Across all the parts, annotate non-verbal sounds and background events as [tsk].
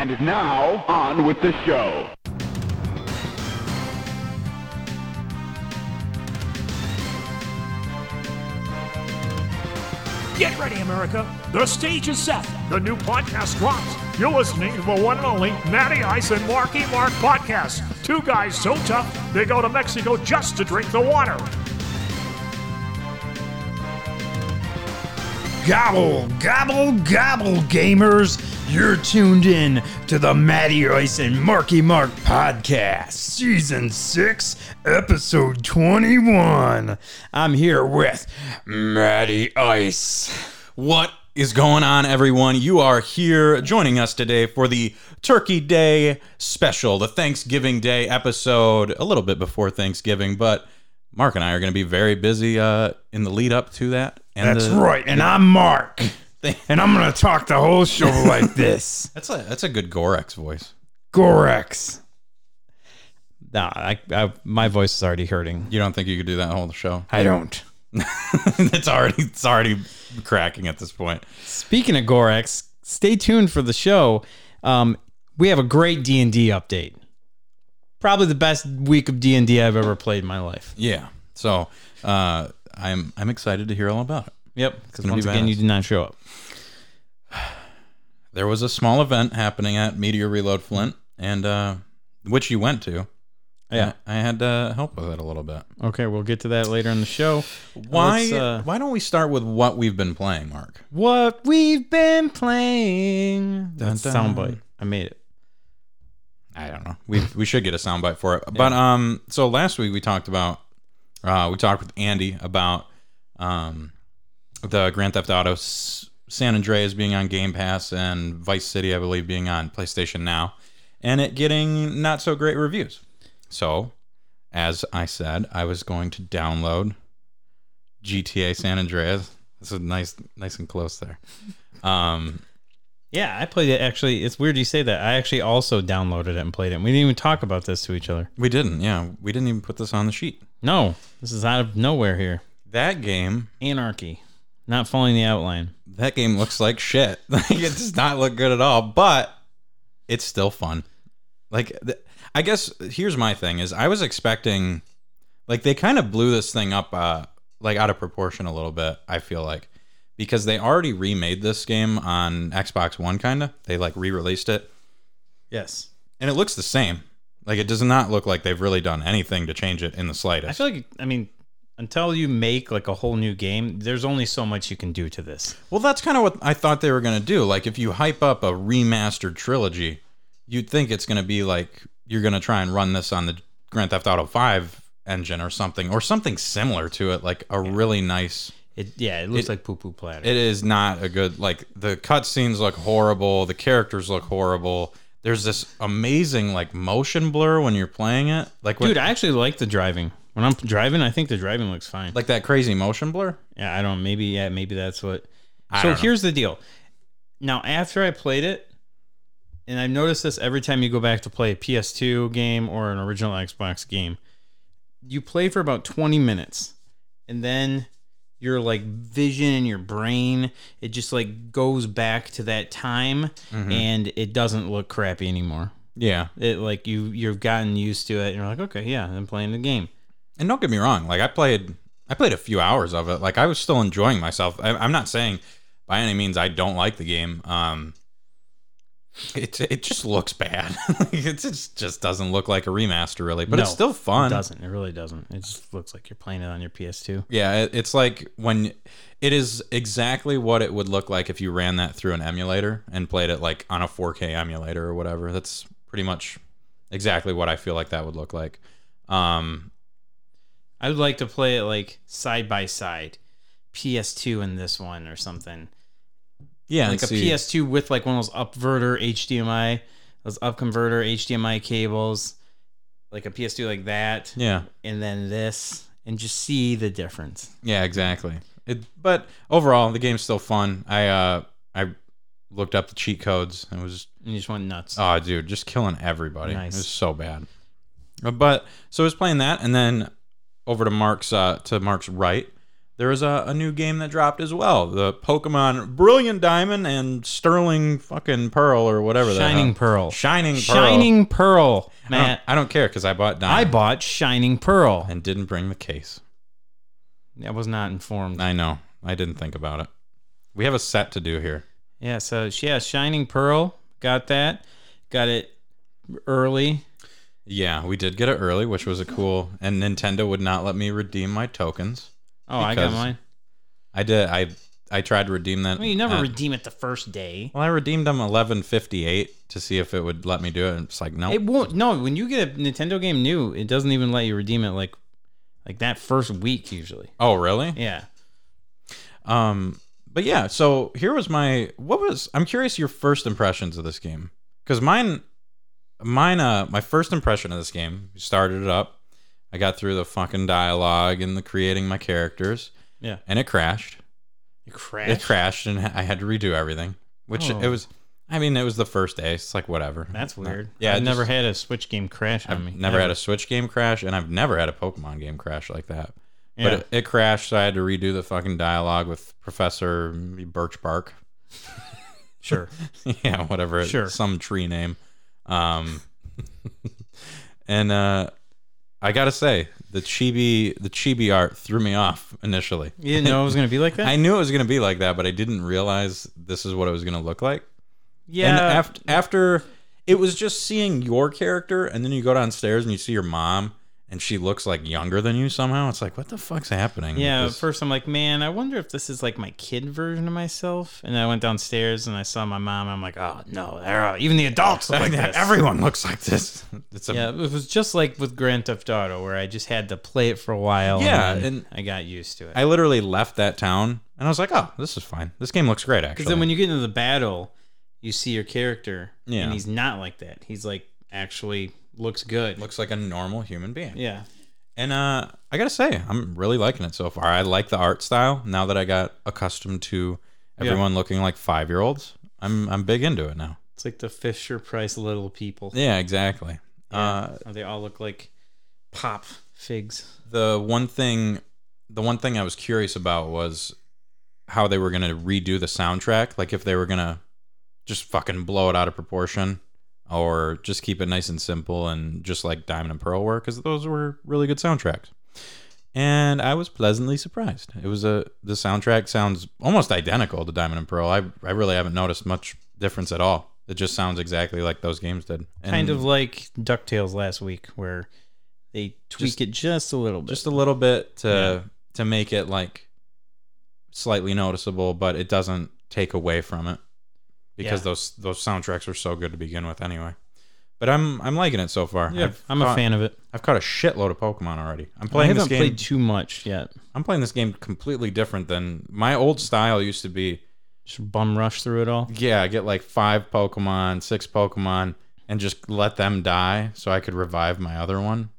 And now, on with the show. Get ready, America. The stage is set. The new podcast drops. You're listening to the one and only Matty Ice and Marky Mark podcast. Two guys so tough, they go to Mexico just to drink the water. Gobble, gobble, gobble, gamers. You're tuned in to the Matty Ice and Marky Mark podcast, season 6, episode 21. I'm here with Matty Ice. What is going on, everyone? You are here joining us today for the Turkey Day special, the Thanksgiving Day episode, a little bit before Thanksgiving, but Mark and I are going to be very busy uh, in the lead up to that. And That's the- right, and I'm Mark. And I'm going to talk the whole show [laughs] like this. That's a that's a good Gorex voice. Gorex. Nah, I, I, my voice is already hurting. You don't think you could do that whole show? I don't. [laughs] it's already it's already cracking at this point. Speaking of Gorex, stay tuned for the show. Um, we have a great D and D update. Probably the best week of D and D I've ever played in my life. Yeah. So uh, I'm I'm excited to hear all about it. Yep, because once be again, you did not show up. [sighs] There was a small event happening at Meteor Reload Flint, and uh, which you went to. Yeah. I had to help with it a little bit. Okay, we'll get to that later in the show. Why? Uh, why don't we start with what we've been playing, Mark? what we've been playing. That's soundbite. I made it. I don't know. We we should get a soundbite for it. [laughs] But um, so last week we talked about uh, we talked with Andy about um, the Grand Theft Auto San Andreas being on Game Pass and Vice City, I believe, being on PlayStation Now, and it getting not so great reviews. So, as I said, I was going to download GTA San Andreas. This is nice, nice and close there. [laughs] Um, Yeah, I played it. Actually, it's weird you say that. I actually also downloaded it and played it. We didn't even talk about this to each other. we didn't, yeah, we didn't even put this on the sheet. No, this is out of nowhere here. That game Anarchy, not following the outline. that game looks like shit. [laughs] Like it does not look good at all, but it's still fun. Like th- I guess here's my thing is I was expecting like they kind of blew this thing up uh like out of proportion a little bit, I feel like. Because they already remade this game on Xbox One kind of. They like re-released it Yes. and it looks the same. Like it does not look like they've really done anything to change it in the slightest. I feel like I mean, until you make like a whole new game, there's only so much you can do to this. Well, that's kind of what I thought they were going to do. Like, if you hype up a remastered trilogy, you'd think it's going to be like you're going to try and run this on the Grand Theft Auto 5 engine or something, or something similar to it, like a really nice. It yeah, it looks It- like poo poo platter. It is not a good, like, the cutscenes look horrible, the characters look horrible. There's this amazing, like, motion blur when you're playing it. Like, Dude, I actually like the driving. When I'm driving, I think the driving looks fine. like that crazy motion blur. yeah, I don't. Maybe yeah, maybe that's what. I so here's the deal. Now, after I played it, and I've noticed this every time you go back to play a PS2 game or an original Xbox game, you play for about 20 minutes, and then your like vision and your brain it just like goes back to that time Mm-hmm. and it doesn't look crappy anymore Yeah. it like you you've gotten used to it and you're like okay yeah i'm playing the game and don't get me wrong like i played i played a few hours of it. Like i was still enjoying myself. I, i'm not saying by any means i don't like the game. Um it, it just looks bad. [laughs] It just, just doesn't look like a remaster really but it's still fun. it doesn't. It really doesn't. It just looks like you're playing it on your ps2 yeah it, it's like when it is exactly what it would look like if you ran that through an emulator and played it like on a 4k emulator or whatever. That's pretty much exactly what i feel like that would look like. Um I would like to play it like side by side, PS2 and this one or something. yeah like a see- PS2 with like one of those upverter HDMI, those up converter HDMI cables, like a PS2 like that, yeah and then this, and just see the difference. Yeah, exactly. It, but overall, the game's still fun. I uh, I looked up the cheat codes and it was And you just went nuts. oh, dude, just killing everybody. Nice. It was so bad. But so I was playing that, and then over to Mark's uh, to Mark's right, there is a, a new game that dropped as well. The Pokemon Brilliant Diamond and Sterling fucking Pearl or whatever. Shining. Pearl. Shining Pearl. Shining Pearl, I don't, Matt. I don't care because I bought I Diamond bought Shining Pearl. and didn't bring the case. I was not informed. I know. I didn't think about it. We have a set to do here. Yeah, so yeah, Shining Pearl. Got that. Got it early. Yeah, we did get it early, which was a cool. And Nintendo would not let me redeem my tokens. Oh, I got mine. I did. I I tried to redeem that. Well, you never uh, redeem it the first day. well, I redeemed them eleven fifty eight to see if it would let me do it. And it's like no. It won't. No, when you get a Nintendo game new, it doesn't even let you redeem it like like that first week usually. oh, really? Yeah. Um, but yeah. So here was my. What was? I'm curious your first impressions of this game because mine, mine. Uh, my first impression of this game. Started it up. I got through the fucking dialogue and the creating my characters, Yeah. and it crashed. You It crashed, and I had to redo everything. Which Oh. it was. I mean, it was the first day. It's like whatever. That's weird. Yeah, I've it never just- had a Switch game crash on I've me. never had a Switch game crash, and I've never had a Pokemon game crash like that. Yeah. But it, it crashed, so I had to redo the fucking dialogue with Professor Birch Bark. sure. [laughs] yeah, whatever. Sure. Some tree name. Um, and uh, I gotta say, the chibi the chibi art threw me off initially. You didn't know it was gonna be like that. [laughs] I knew it was gonna be like that, but I didn't realize this is what it was gonna look like. yeah. And after after it was just seeing your character, and then you go downstairs and you see your mom, and she looks like younger than you somehow. It's like, what the fuck's happening? Yeah, at first I'm like, man, I wonder if this is like my kid version of myself. And I went downstairs and I saw my mom. I'm like, oh no, all, even the adults look like [laughs] this. everyone looks like this. [laughs] It's a Yeah, it was just like with Grand Theft Auto, where I just had to play it for a while. Yeah, and, and- I got used to it. I literally left that town, and I was like, oh, this is fine. This game looks great, actually. Because then when you get into the battle, you see your character, Yeah. and he's not like that. He's like actually looks good. looks like a normal human being. yeah, And uh, I gotta say, I'm really liking it so far. I like the art style now that I got accustomed to everyone looking like five year olds. I'm I'm big into it now. it's like the Fisher Price little people. Yeah, exactly. Uh, they all look like pop figs. the one thing, the one thing I was curious about was how they were gonna redo the soundtrack. Like if they were gonna just fucking blow it out of proportion, or just keep it nice and simple and just like Diamond and Pearl were, because those were really good soundtracks. And I was pleasantly surprised. It was a the soundtrack sounds almost identical to Diamond and Pearl. I I really haven't noticed much difference at all. It just sounds exactly like those games did. And kind of like Ducktales last week, where they tweak Just- it just a little bit. just a little bit to to make it like slightly noticeable, but it doesn't take away from it because Yeah. those those soundtracks are so good to begin with anyway. But I'm I'm liking it so far. yeah, I've I'm a fan of it. I've caught a shitload of Pokemon already. I'm playing this haven't game. played too much yet. I'm playing this game completely different than my old style used to be. Just bum rush through it all. Yeah, I get like five Pokemon, six Pokemon, and just let them die so I could revive my other one,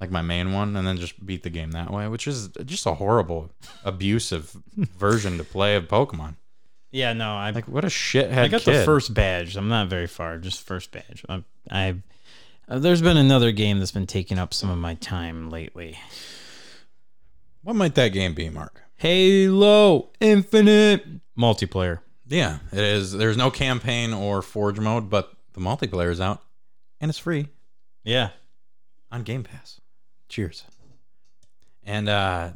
like my main one, and then just beat the game that way, which is just a horrible, abusive [laughs] version to play of Pokemon. Yeah, no, I Like, what a shithead I got kid. the first badge. I'm not very far, just first badge. I, I uh, there's been another game that's been taking up some of my time lately. What might that game be, Mark? Halo Infinite multiplayer. Yeah, it is. There's no campaign or forge mode, but the multiplayer is out, and it's free. Yeah, on Game Pass. Cheers. And uh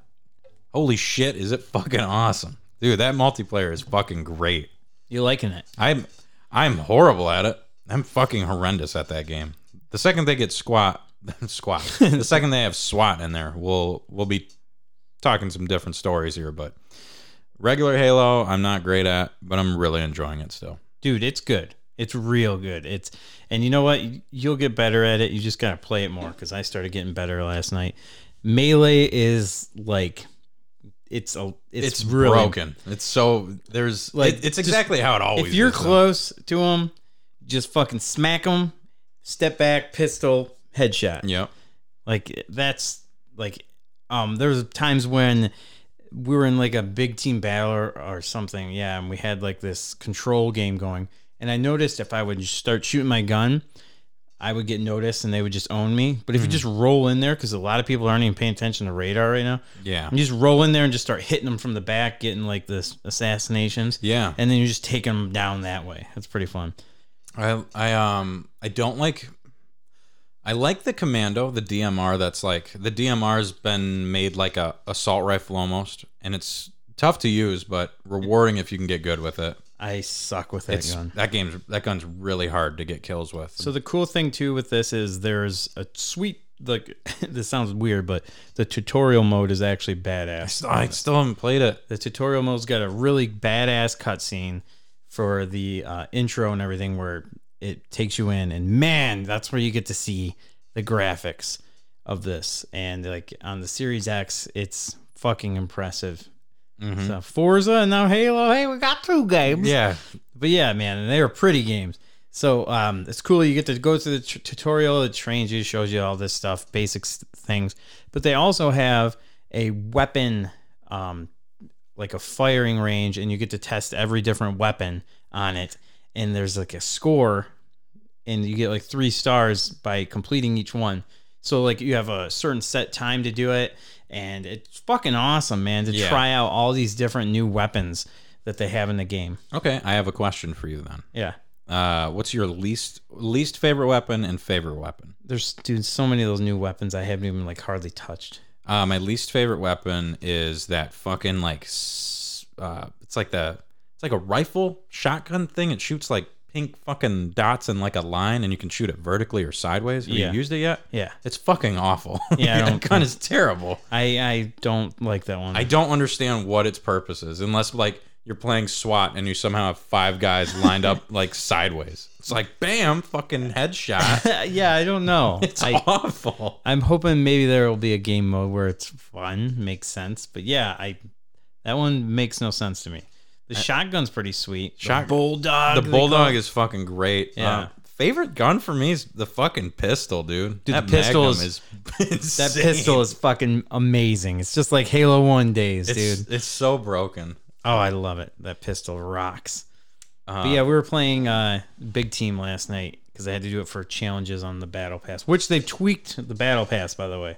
holy shit, is it fucking awesome. Dude, that multiplayer is fucking great. you liking it? I'm I'm horrible at it. I'm fucking horrendous at that game. The second they get squat [laughs] squat. the [laughs] second they have SWAT in there, we'll we'll be talking some different stories here, but regular Halo, I'm not great at, but I'm really enjoying it still. Dude, it's good. It's real good. It's and you know what? You'll get better at it. You just gotta play it more because I started getting better last night. Melee is like it's a it's, It's, really broken. It's so there's Like, like it's just- exactly how it always if you're is, though. close to them, just fucking smack them, step back, pistol, headshot. Yep. Like that's like um there was times when we were in like a big team battle or, or something, yeah, and we had like this control game going. And I noticed if I would start shooting my gun, I would get noticed and they would just own me. But if Hmm. you just roll in there, because a lot of people aren't even paying attention to radar right now, Yeah. you just roll in there and just start hitting them from the back, getting like this assassinations. Yeah. and then you're just taking them down that way. That's pretty fun. I I um I don't like I like the commando, the DMR that's like the DMR's been made like a assault rifle almost and it's tough to use but rewarding if you can get good with it. I suck with that It's gun. that game's that gun's really hard to get kills with. So the cool thing too with this is there's a sweet like [laughs] this sounds weird, but the tutorial mode is actually badass. I still haven't played it. The tutorial mode's got a really badass cutscene for the uh, intro and everything, where it takes you in, and man, that's where you get to see the graphics of this. And like on the Series X, it's fucking impressive. So Forza and now Halo. Hey, we got two games. Yeah. But yeah, man, and they are pretty games. So um, it's cool. You get to go through the t- tutorial. It trains you, shows you all this stuff, basic things. But they also have a weapon, um, like a firing range, and you get to test every different weapon on it. And there's like a score, and you get like three stars by completing each one. So like you have a certain set time to do it, and it's fucking awesome, man, to Yeah. try out all these different new weapons that they have in the game. Okay, I have a question for you then. Yeah. Uh, what's your least least favorite weapon and favorite weapon? There's dude, so many of those new weapons I haven't even like hardly touched. Uh, my least favorite weapon is that fucking like, uh, it's like the, it's like a rifle shotgun thing. It shoots like pink fucking dots in like a line, and you can shoot it vertically or sideways. Have Yeah. you used it yet? Yeah. It's fucking awful. [laughs] Yeah, that gun is terrible. I I don't like that one. I don't understand what its purpose is, unless like you're playing SWAT and you somehow have five guys lined up [laughs] like sideways. It's like bam, fucking headshot. [laughs] yeah, I don't know. It's I, awful. I'm hoping maybe there will be a game mode where it's fun, makes sense. But yeah, I that one makes no sense to me. The shotgun's pretty sweet. Shot- the bulldog. The they call bulldog it. is fucking great. Yeah. Uh, favorite gun for me is the fucking pistol, dude. Dude, that the pistol Magnum is- is [laughs] that insane. pistol is fucking amazing. It's just like Halo One days, It's, dude. it's so broken. Oh, I love it. That pistol rocks. Uh, But yeah, we were playing uh, big team last night because I had to do it for challenges on the battle pass, which they've tweaked the battle pass by the way.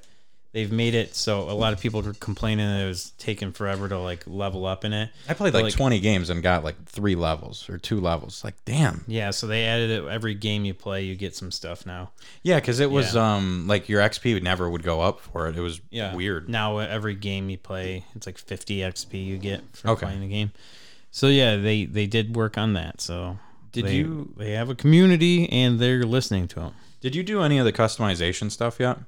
They've made it so a lot of people were complaining that it was taking forever to like level up in it. I played But, like, 20 games and got like three levels or two levels. Like, damn. Yeah, so they added it every game you play, you get some stuff now. Yeah, because it was um like your XP would never would go up for it. It was Yeah, weird. Now uh, every game you play, it's like 50 XP you get for Okay. playing the game. So yeah, they they did work on that. So Did they- you- They have a community and they're listening to them. Did you do any of the customization stuff yet?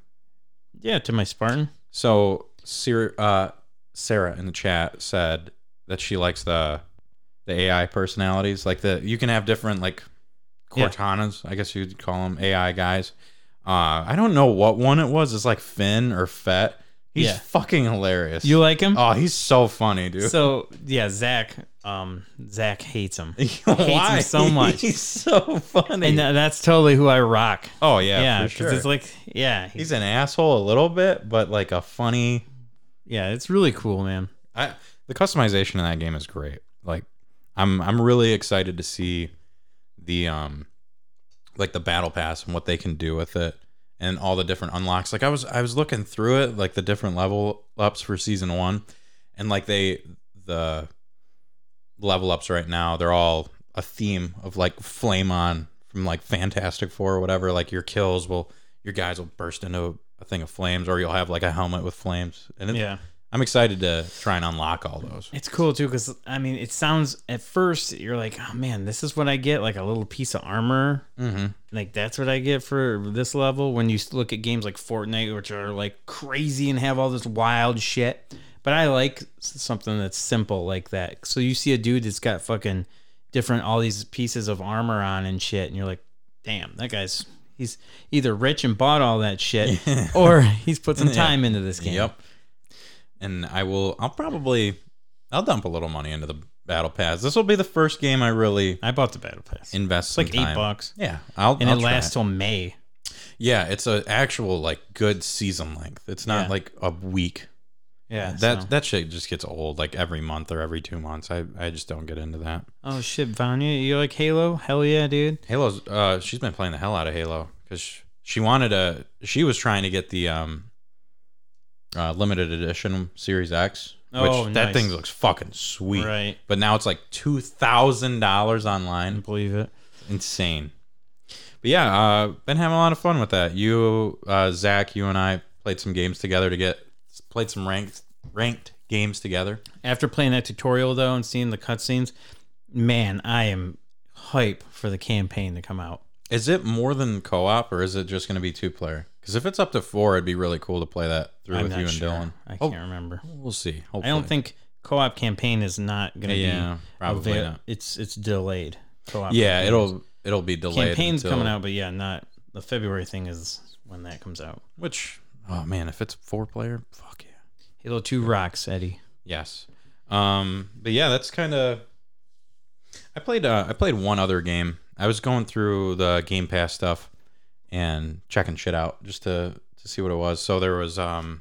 Yeah, to my Spartan. So Sarah, uh, Sarah in the chat said that she likes the the AI personalities. Like the you can have different like Yeah. Cortanas, I guess you'd call them AI guys. Uh, I don't know what one it was. It's like Finn or Fett. He's Yeah. fucking hilarious. You like him? oh, he's so funny, dude. So yeah, Zach, um, Zach hates him, [laughs] Why? him so [laughs] much. He's so funny. and that's totally who I rock. oh yeah, Yeah, because sure. it's like, yeah, he's, he's an asshole a little bit, but like a funny. yeah, it's really cool, man. I the customization in that game is great. Like I'm I'm really excited to see the um like the battle pass and what they can do with it and all the different unlocks. Like I was I was looking through it like the different level ups for season 1 and like they the level ups right now they're all a theme of like flame on from like Fantastic Four or whatever like your kills will your guys will burst into a thing of flames or you'll have like a helmet with flames and it, Yeah, I'm excited to try and unlock all those. it's cool too because I mean, it sounds at first you're like, oh man, this is what I get, like a little piece of armor. Mm-hmm. Like that's what I get for this level. When you look at games like Fortnite, which are like crazy and have all this wild shit, but I like something that's simple like that. So you see a dude that's got fucking different all these pieces of armor on and shit, and you're like, damn, that guy's he's either rich and bought all that shit, [laughs] or he's put some time into this game. Yep. And I will. I'll probably. I'll dump a little money into the battle pass. This will be the first game I really I bought the battle pass. invest. it's like eight time. bucks, Yeah, I'll. and I'll it lasts till May. Yeah, it's an actual like good season length. It's not Yeah. like a week. Yeah, that so- that shit just gets old like every month or every two months. I I just don't get into that. Oh shit, Vanya, you like Halo? Hell yeah, dude. Halo's. Uh, she's been playing the hell out of Halo because she wanted to. She was trying to get the um, uh, limited edition Series X. Which Oh, that nice. thing looks fucking sweet. Right. But now it's like two thousand dollars online. Believe it. Insane. But yeah, uh, been having a lot of fun with that. You, uh, Zach, you and I played some games together to get played some ranked ranked games together. After playing that tutorial though and seeing the cutscenes, man, I am hype for the campaign to come out. Is it more than co-op or is it just going to be two player? Because if it's up to four, it'd be really cool to play that through I'm with you and sure. Dylan. I Oh, can't remember. we'll see. Hopefully. I don't think co-op campaign is not going to Yeah, be probably avail- not. It's it's delayed. Co-op. Yeah, campaigns. it'll it'll be delayed. campaign's until- coming out, but yeah, not the February thing is when that comes out. Which oh man, if it's four player, fuck yeah. Halo Two rocks, Eddie. Yes. Um, but yeah, that's kind of. I played. Uh, I played one other game. I was going through the Game Pass stuff and checking shit out just to to see what it was. So there was um.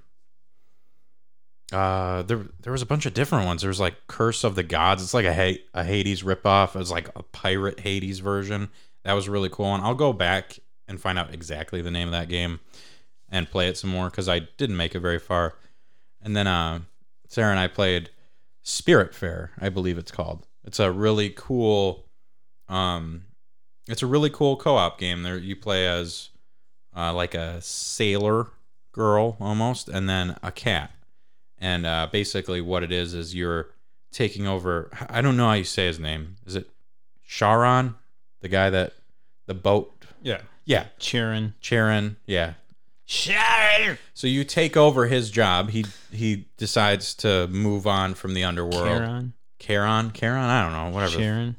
Uh, there there was a bunch of different ones. There was like Curse of the Gods. It's like a Ha- a Hades ripoff. It was like a pirate Hades version. That was really cool. And I'll go back and find out exactly the name of that game and play it some more because I didn't make it very far. And then uh, Sarah and I played Spirit Fair, I believe it's called. It's a really cool, um, it's a really cool co-op game. There you play as uh, like a sailor girl almost, and then a cat. And uh, basically, what it is is you're taking over. I don't know how you say his name. Is it Sharon, the guy that the boat? Yeah, Yeah, Cheering. Charon. Yeah, Sharon. so you take over his job. He he decides to move on from the underworld. Charon. Charon, Charon, I don't know, whatever. Sharon.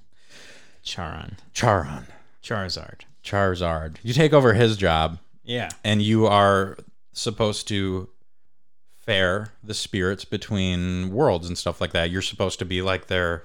Charon. Charon, Charizard. Charizard. You take over his job, Yeah. and you are supposed to fare the spirits between worlds and stuff like that. You're supposed to be like their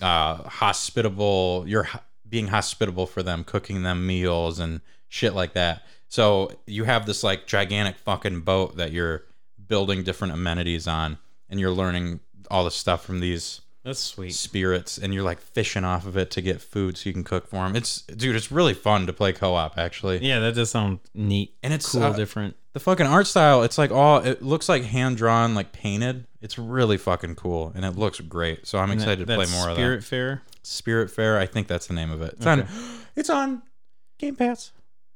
uh, hospitable. You're being hospitable for them, cooking them meals and shit like that. So you have this like gigantic fucking boat that you're building different amenities on, and you're learning all the stuff from these That's sweet. spirits and you're like fishing off of it to get food so you can cook for them. It's dude, it's really fun to play co-op actually. Yeah, that does sound neat. And it's, cool, uh, different. The fucking art style, it's like all it looks like hand drawn, like painted. It's really fucking cool and it looks great. So I'm And excited that- to play more of that. Spirit. Fair. Spirit Fair, I think that's the name of it. It's Okay. on it's on Game Pass.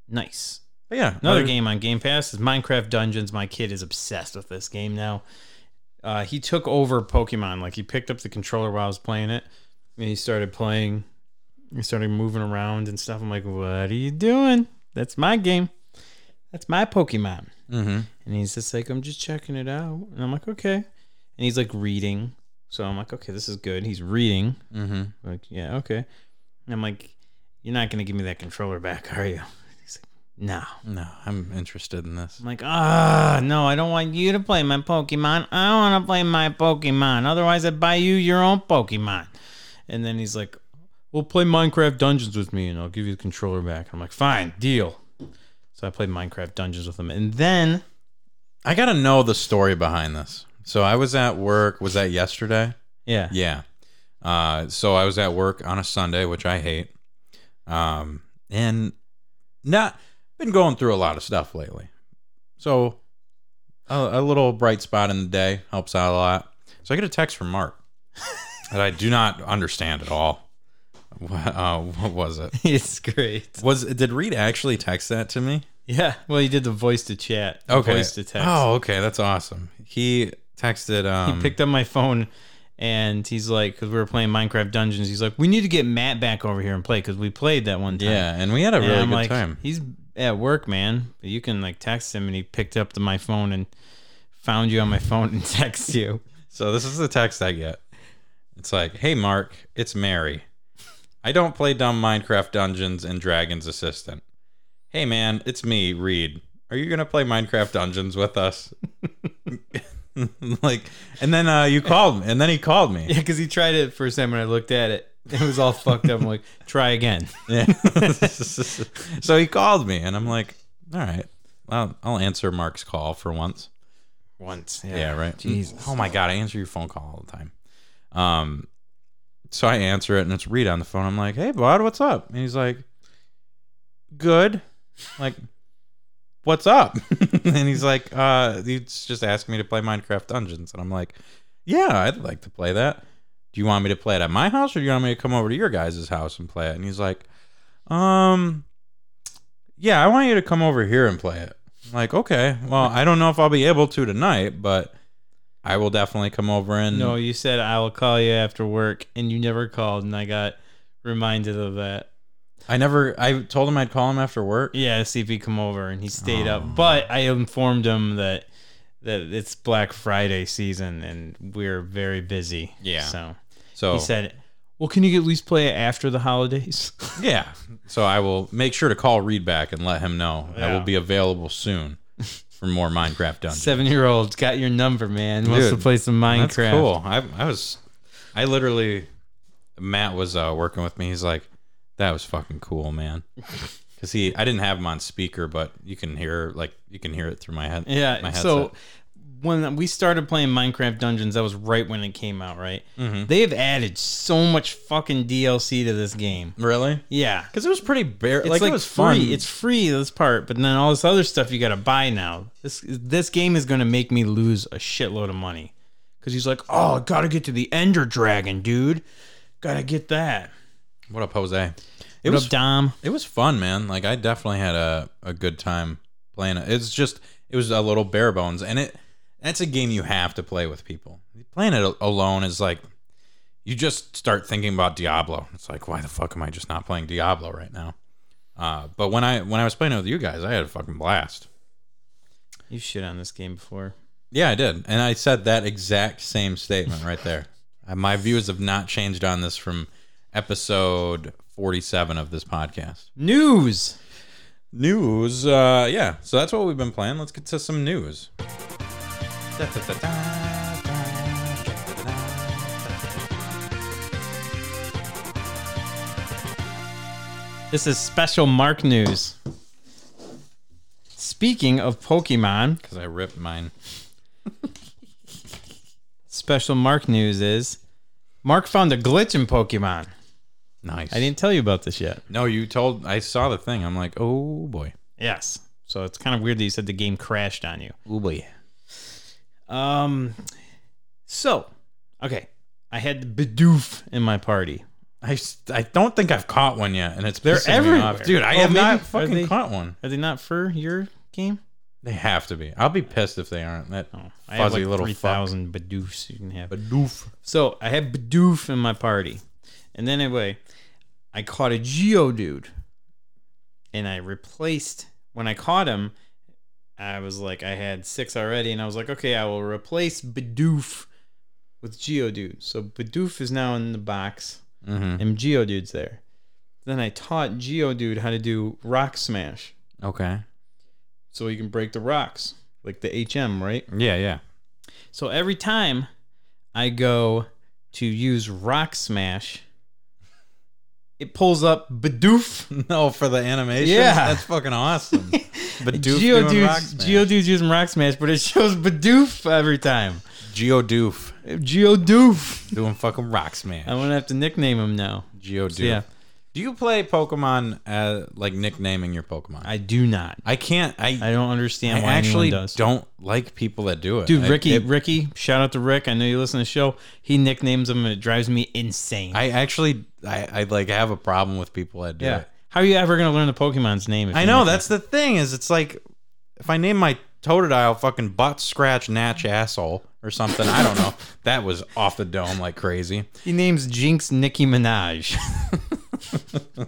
Nice. But yeah, Another other- game on Game Pass is Minecraft Dungeons. My kid is obsessed with this game now. Uh, he took over Pokemon. Like he picked up the controller while I was playing it, and he started playing. He started moving around and stuff. I'm like, "What are you doing? That's my game. That's my Pokemon." Mhm. And he's just like, "I'm just checking it out." And I'm like, "Okay." And he's like reading. So I'm like, "Okay, this is good." He's reading. Mhm. Like, yeah, okay. And I'm like, "You're not gonna give me that controller back, are you?" "No." No, I'm interested in this. I'm like, ah, no, I don't want you to play my Pokemon. I want to play my Pokemon. Otherwise, I'd buy you your own Pokemon. And then he's like, well, play Minecraft Dungeons with me and I'll give you the controller back. I'm like, fine, deal. So I played Minecraft Dungeons with him. And then, I got to know the story behind this. So I was at work, was that yesterday? yeah. Yeah. Uh, so I was at work on a Sunday, which I hate. Um, and not been going through a lot of stuff lately. So a, a little bright spot in the day helps out a lot. So I get a text from Mark [laughs] that I do not understand at all. What, uh, what was it? [laughs] it's great. Was did Reed actually text that to me? Yeah. Well, he did the voice to chat, Okay. voice to text. Oh, okay, that's awesome. He texted. Um, he picked up my phone and he's like, because we were playing Minecraft Dungeons, he's like, we need to get Matt back over here and play because we played that one time. Yeah, and we had a really good like, time. He's at work, man. You can like text him, and he picked up the, my phone and found you on my [laughs] phone and text you. So this is the text I get. It's like, "Hey Mark, it's Mary. I don't play dumb Minecraft Dungeons and Dragons Assistant. Hey man, it's me, Reed. Are you gonna play Minecraft Dungeons with us?" [laughs] like, and then uh, you called me, and then he called me. [laughs] Yeah, because he tried it first time when I looked at it. It was all fucked up. I'm like, try again. Yeah. [laughs] so he called me, and I'm like, "All right, I'll, I'll answer Mark's call for once." Once. Yeah, right. Jesus. Oh my god, I answer your phone call all the time. Um, so I answer it, and it's Reed on the phone. I'm like, "Hey, bud, what's up?" And he's like, "Good." Like, what's up? [laughs] and he's like, uh, he's just asking me to play Minecraft Dungeons. And I'm like, yeah, I'd like to play that. Do you want me to play it at my house or do you want me to come over to your guys' house and play it? And he's like, um, yeah, I want you to come over here and play it. I'm like, okay, well, I don't know if I'll be able to tonight, but I will definitely come over and No, you said I will call you after work, and you never called, and I got reminded of that. I never. I told him I'd call him after work. Yeah, see if he'd come over, and he stayed up. But I informed him that that it's Black Friday season, and we're very busy. Yeah. So So he said, "Well, can you at least play it after the holidays?" [laughs] yeah. So I will make sure to call Reed back and let him know I will be available soon for more Minecraft dungeons. Seven year old's got your number, man. Wants to play some Minecraft. That's cool. I I was, I literally, Matt was uh, working with me. He's like, that was fucking cool, man. [laughs] Because he, I didn't have him on speaker, but you can hear like you can hear it through my head. Yeah. my so. When we started playing Minecraft Dungeons, that was right when it came out, right? Mm-hmm. They have added so much fucking DLC to this game. really, Yeah. because it was pretty bare. It's Like, like, it was free. fun. It's free this part, but then all this other stuff you got to buy now. This this game is going to make me lose a shitload of money because he's like, oh, got to get to the Ender Dragon, dude. Got to get that. what up, Jose? It What was up, Dom? It was fun, man. Like I definitely had a, a good time playing it. It's just it was a little bare bones, and it that's a game you have to play with people. Playing it alone is like you just start thinking about Diablo. It's like why the fuck am I just not playing Diablo right now? Uh, but when I when I was playing it with you guys, I had a fucking blast. You shit on this game before. Yeah, I did, and I said that exact same statement right there. [laughs] Uh, my views have not changed on this from episode forty-seven of this podcast. News. News, uh, yeah. So that's what we've been playing. Let's get to some news. [laughs] This is special Mark news. Speaking of Pokemon, Because I ripped mine. [laughs] special Mark news is Mark found a glitch in Pokemon. Nice. I didn't tell you about this yet. No, you told. I saw the thing. I'm like, oh boy. Yes. So it's kind of weird that you said the game crashed on you. Oh boy. Um, so okay, I had the Bidoof in my party. I, I don't think I've caught one yet, and it's They're everywhere. dude. I Oh, have not fucking they- caught one. Are they not for your game? They have to be. I'll be pissed if they aren't. That Oh, I have fuzzy like little three thousand Bidoofs you can have. Badoof. So I had Bidoof in my party, and then anyway, I caught a Geodude, and I replaced when I caught him. I was like, I had six already, and I was like, okay, I will replace Bidoof with Geodude. So Bidoof is now in the box, Mm-hmm. and Geodude's there. Then I taught Geodude how to do Rock Smash, Okay. so he can break the rocks like the HM, right? Yeah, yeah. So every time I go to use Rock Smash, it pulls up Bidoof. [laughs] No, for the animation. Yeah. that's fucking awesome. [laughs] Badoof doing Rock Geodude's, Smash. Geodude's using Rock Smash, but it shows Bidoof every time. Geodoof Geodoof. doing fucking rock smash. I'm gonna have to nickname him now. Geodude. Yeah. Do you play Pokemon uh, like nicknaming your Pokemon? I, do not. I can't. I, I don't understand I why actually anyone does. don't like people that do it. Dude, I- Ricky, it- Ricky, shout out to Rick. I know you listen to the show. He nicknames them, and it drives me insane. I actually, I, I like have a problem with people that do yeah. it. How are you ever gonna learn the Pokemon's name? if I you know nickname- that's the thing. Is it's like if I name my Totodile fucking butt scratch natch asshole or something. I don't know. [laughs] That was off the dome like crazy. he names Jynx Nicki Minaj. [laughs] [laughs]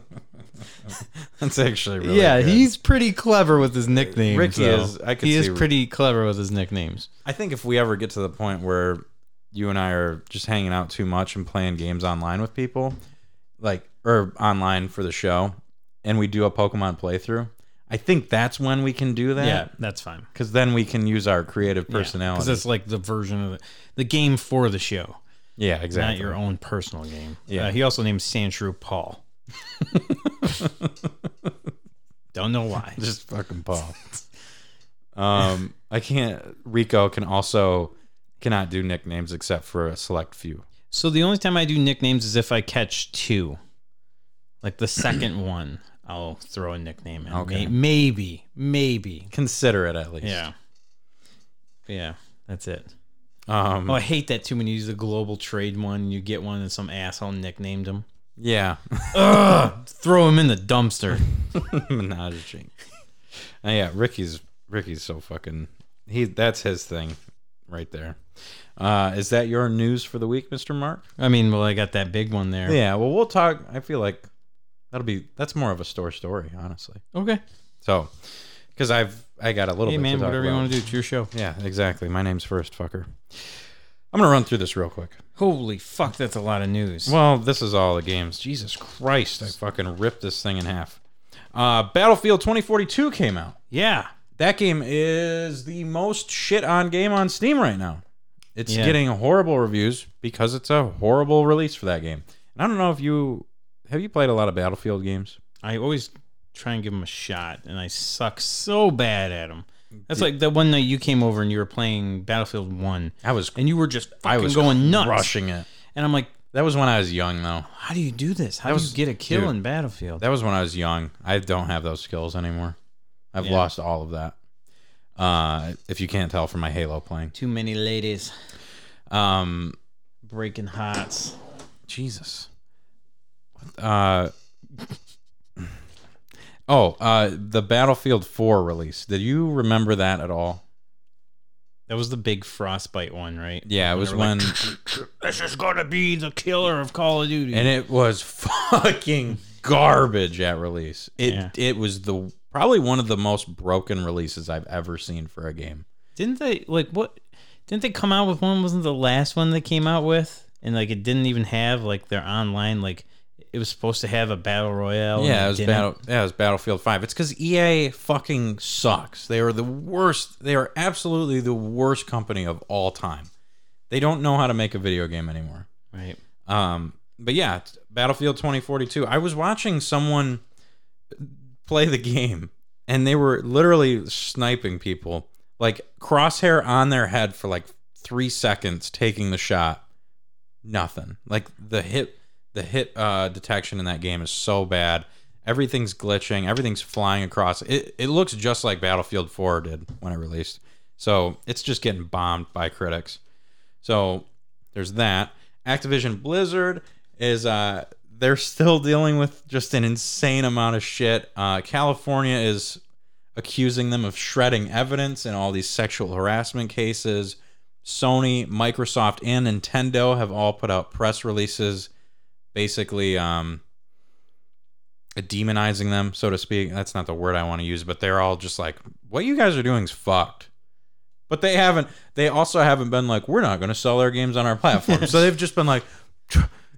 That's actually really yeah, good. he's pretty clever with his nicknames. Ricky though. is- I could he is see- pretty clever with his nicknames. I think if we ever get to the point where you and I are just hanging out too much and playing games online with people, like or online for the show, and we do a Pokemon playthrough, I think that's when we can do that. Yeah, that's fine. because then we can use our creative personality. Because it's like the version of the, the game for the show, yeah, exactly. not your own personal game. Yeah. Uh, he also named Sandshrew Paul. [laughs] Don't know why. [laughs] just fucking Paul. um, I can't. Rico can also cannot do nicknames except for a select few. So the only time I do nicknames is if I catch two, like the [clears throat] second one. I'll throw a nickname in. Okay. Maybe, maybe. Consider it at least. Yeah. Yeah, that's it. Um. Oh, I hate that too when you use the global trade one. You get one and some asshole nicknamed him. Yeah. Ugh, throw him in the dumpster. [laughs] Menage. Uh, yeah, Ricky's Ricky's so fucking he that's his thing right there. Uh is that your news for the week, Mr. Mark? I mean, well, I got that big one there. Yeah, well we'll talk I feel like that'll be that's more of a store story, honestly. Okay. So cuz I've I got a little Hey, bit man, to talk whatever you want to do. It's your show. Yeah, exactly. My name's first, fucker. I'm going to run through this real quick. Holy fuck, that's a lot of news. Well, this is all the games. Jesus Christ, I fucking ripped this thing in half. Uh Battlefield 2042 came out. yeah. That game is the most shit on game on Steam right now. It's Yeah. getting horrible reviews because it's a horrible release for that game. And I don't know if you have you played a lot of Battlefield games. I always try and give him a shot, and I suck so bad at him. That's like the one night you came over and you were playing Battlefield 1, I was and you were just I was going nuts. rushing it. And I'm like, That was when I was young though. how do you do this? How That do was- you get a kill dude, in Battlefield? That was when I was young. I don't have those skills anymore. I've Yeah. lost all of that. Uh, if you can't tell from my Halo playing. Too many ladies Um, breaking hearts. Jesus. Uh Oh, uh the Battlefield 4 release. Did you remember that at all? That was the big frostbite one, right? Yeah, it was when like, [laughs] this is gonna be the killer of Call of Duty. and it was [laughs] fucking garbage at release. It Yeah. it was the probably one of the most broken releases I've ever seen for a game. didn't they like what? Didn't they come out with one? Wasn't the last one they came out with? And like it didn't even have like their online like it was supposed to have a battle royale. Yeah, it was didn't. battle. Yeah, it was Battlefield Five. It's because EA fucking sucks. They are the worst. They are absolutely the worst company of all time. They don't know how to make a video game anymore. Right. Um, but yeah, Battlefield 2042. I was watching someone play the game, and they were literally sniping people, like crosshair on their head for like three seconds, taking the shot. Nothing. Like the hit, the hit uh, detection in that game is so bad. Everything's glitching. Everything's flying across. It it looks just like Battlefield 4 did when it released. So it's just getting bombed by critics. So there's that. Activision Blizzard is uh they're still dealing with just an insane amount of shit. Uh, California is accusing them of shredding evidence in all these sexual harassment cases. Sony, Microsoft, and Nintendo have all put out press releases, basically um, demonizing them, so to speak. That's not the word I want to use, but they're all just like, "What you guys are doing is fucked." But they haven't. They also haven't been like, "We're not going to sell our games on our platform." [laughs] so they've just been like,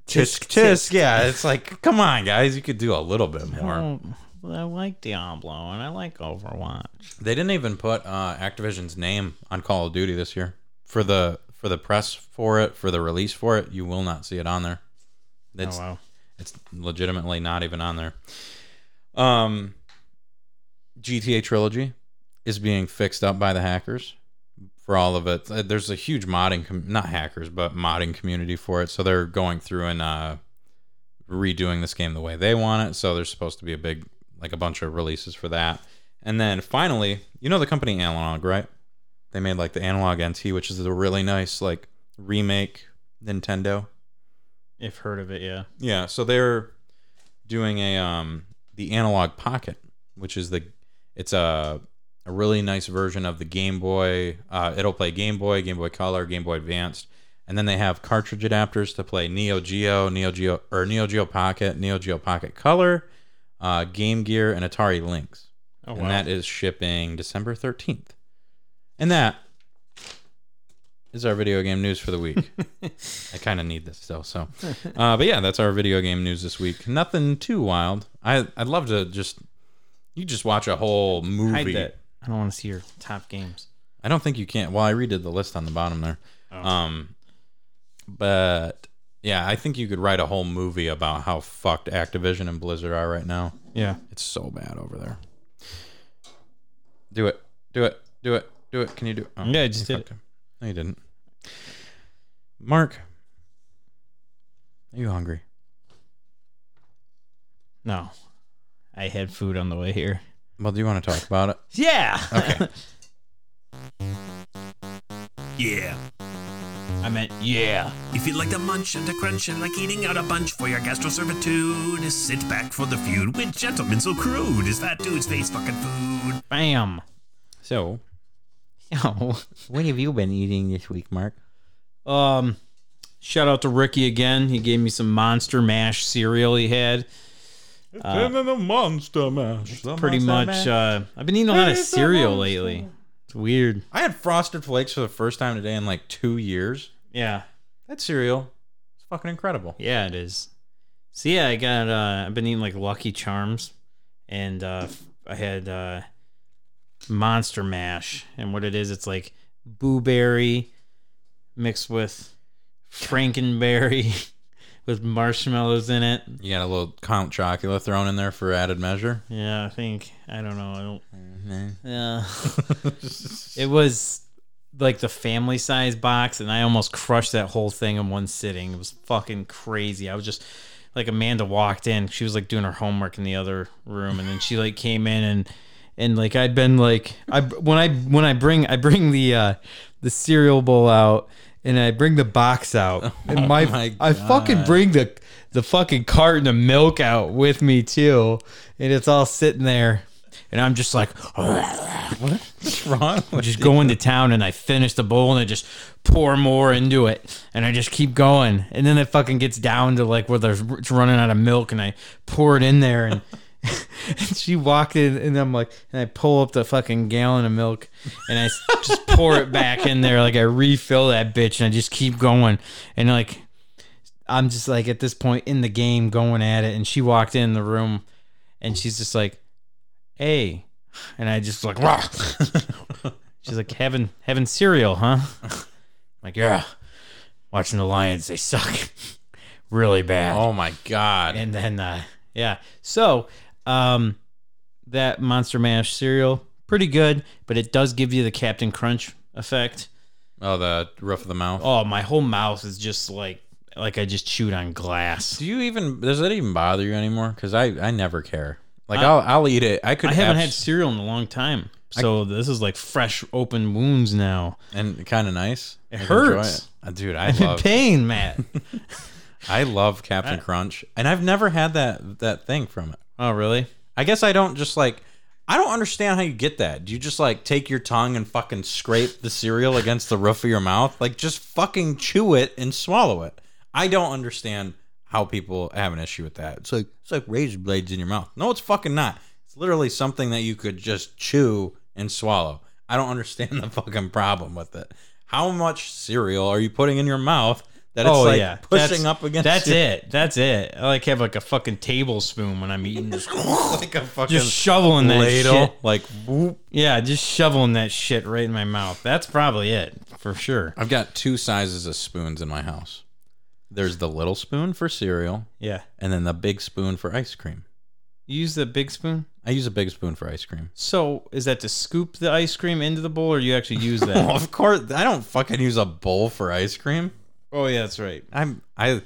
"Tisk tisk." Yeah, it's like, come on, guys, you could do a little bit more. Well, I like Diablo and I like Overwatch. They didn't even put uh, Activision's name on Call of Duty this year for the for the press for it for the release for it. You will not see it on there. It's oh wow. it's legitimately not even on there. Um, GTA Trilogy is being fixed up by the hackers for all of it. Uh, There's a huge modding, com- not hackers, but modding community for it. So they're going through and uh, redoing this game the way they want it. So there's supposed to be a big, like a bunch of releases for that. And then finally, you know the company Analogue, right? They made like the Analogue NT, which is a really nice like remake Nintendo. If heard of it, yeah. Yeah, so they're doing a um the Analogue Pocket, which is the it's a a really nice version of the Game Boy. Uh, it'll play Game Boy, Game Boy Color, Game Boy Advanced, and then they have cartridge adapters to play Neo Geo, Neo Geo or Neo Geo Pocket, Neo Geo Pocket Color, uh, Game Gear, and Atari Lynx. Oh and wow. that is shipping December thirteenth. And that is our video game news for the week. [laughs] I kind of need this still, so. Uh, but yeah, that's our video game news this week. Nothing too wild. I I'd love to just you just watch a whole movie. that. I don't want to see your top games. I don't think you can. Well, I redid the list on the bottom there. Oh. Um, but yeah, I think you could write a whole movie about how fucked Activision and Blizzard are right now. Yeah. It's so bad over there. Do it. Do it. Do it. Do it. Can you do it? Oh, Yeah, I just did it. Fucked him. No, you didn't. Mark, are you hungry? No. I had food on the way here. Well, do you want to talk about it? Yeah. Okay. [laughs] Yeah. I meant yeah. If You feel like the munch and the crunch and like eating out a bunch for your gastro servitude. Sit back for the feud with gentlemen so crude as that dudes face fucking food. Bam. So, [laughs] Oh. what have you been eating this week, Mark? Um, shout out to Ricky again. He gave me some Monster Mash cereal he had. the monster mash. Pretty much. Uh, I've been eating a lot of cereal lately. It's weird. I had Frosted Flakes for the first time today in like two years. Yeah. That cereal is fucking incredible. Yeah, it is. So yeah, I got. Uh, I've been eating like Lucky Charms, and uh, I had uh, Monster Mash, and what it is, it's like blueberry mixed with Frankenberry [laughs] with marshmallows in it. You got a little Count Chocula thrown in there for added measure. Yeah, I think I don't know. I don't. Mm-hmm. Yeah, [laughs] it was like the family size box, and I almost crushed that whole thing in one sitting. It was fucking crazy. I was just like Amanda walked in. She was like doing her homework in the other room, and then she like came in and and like I'd been like I when I when I bring I bring the uh the cereal bowl out and I bring the box out. [laughs] And my, my I fucking bring the the fucking carton of milk out with me too, and it's all sitting there, and I'm just like. [laughs] What's wrong with just go into town and I finish the bowl and I just pour more into it. And I just keep going. And then it fucking gets down to like where there's it's running out of milk and I pour it in there and, [laughs] and she walked in and I'm like and I pull up the fucking gallon of milk and I just pour it back in there like I refill that bitch and I just keep going and like I'm just like at this point in the game going at it and she walked in the room and she's just like hey and I just like "Rah." [laughs] She's like having having cereal, huh? I'm like yeah, watching the Lions. They suck, [laughs] really bad. Oh my god. And then uh, yeah, so um, that Monster Mash cereal pretty good, but it does give you the Captain Crunch effect. oh, the roof of the mouth. Oh, my whole mouth is just like like I just chewed on glass. Do you even does that even bother you anymore? Because I I never care. Like I'll I'll eat it. I could I haven't abs- had cereal in a long time, so this is like fresh open wounds now. and kind of nice. It I hurts. it. Uh, dude. I I'm in love pain, Matt. [laughs] I love Captain Crunch, and I've never had that that thing from it. Oh, really? I guess I don't just like. I don't understand how you get that. Do you just like take your tongue and fucking scrape the cereal against the roof of your mouth? Like just fucking chew it and swallow it. I don't understand how people have an issue with that. It's like it's like razor blades in your mouth. No, it's fucking not. It's literally something that you could just chew and swallow. I don't [laughs] understand the fucking problem with it. How much cereal are you putting in your mouth that it's oh, like pushing That's- up against That's your- it. That's it. I like have like a fucking tablespoon when I'm eating. Just, [laughs] like a fucking just shoveling that ladle. shit. Like whoop. Yeah, just shoveling that shit right in my mouth. That's probably it for sure. I've got two sizes of spoons in my house. There's the little spoon for cereal, Yeah. and then the big spoon for ice cream. You use the big spoon. I use a big spoon for ice cream. So is that to scoop the ice cream into the bowl, or you actually use Well, that? [laughs] of course, I don't fucking use a bowl for ice cream. Oh yeah, that's right. I'm I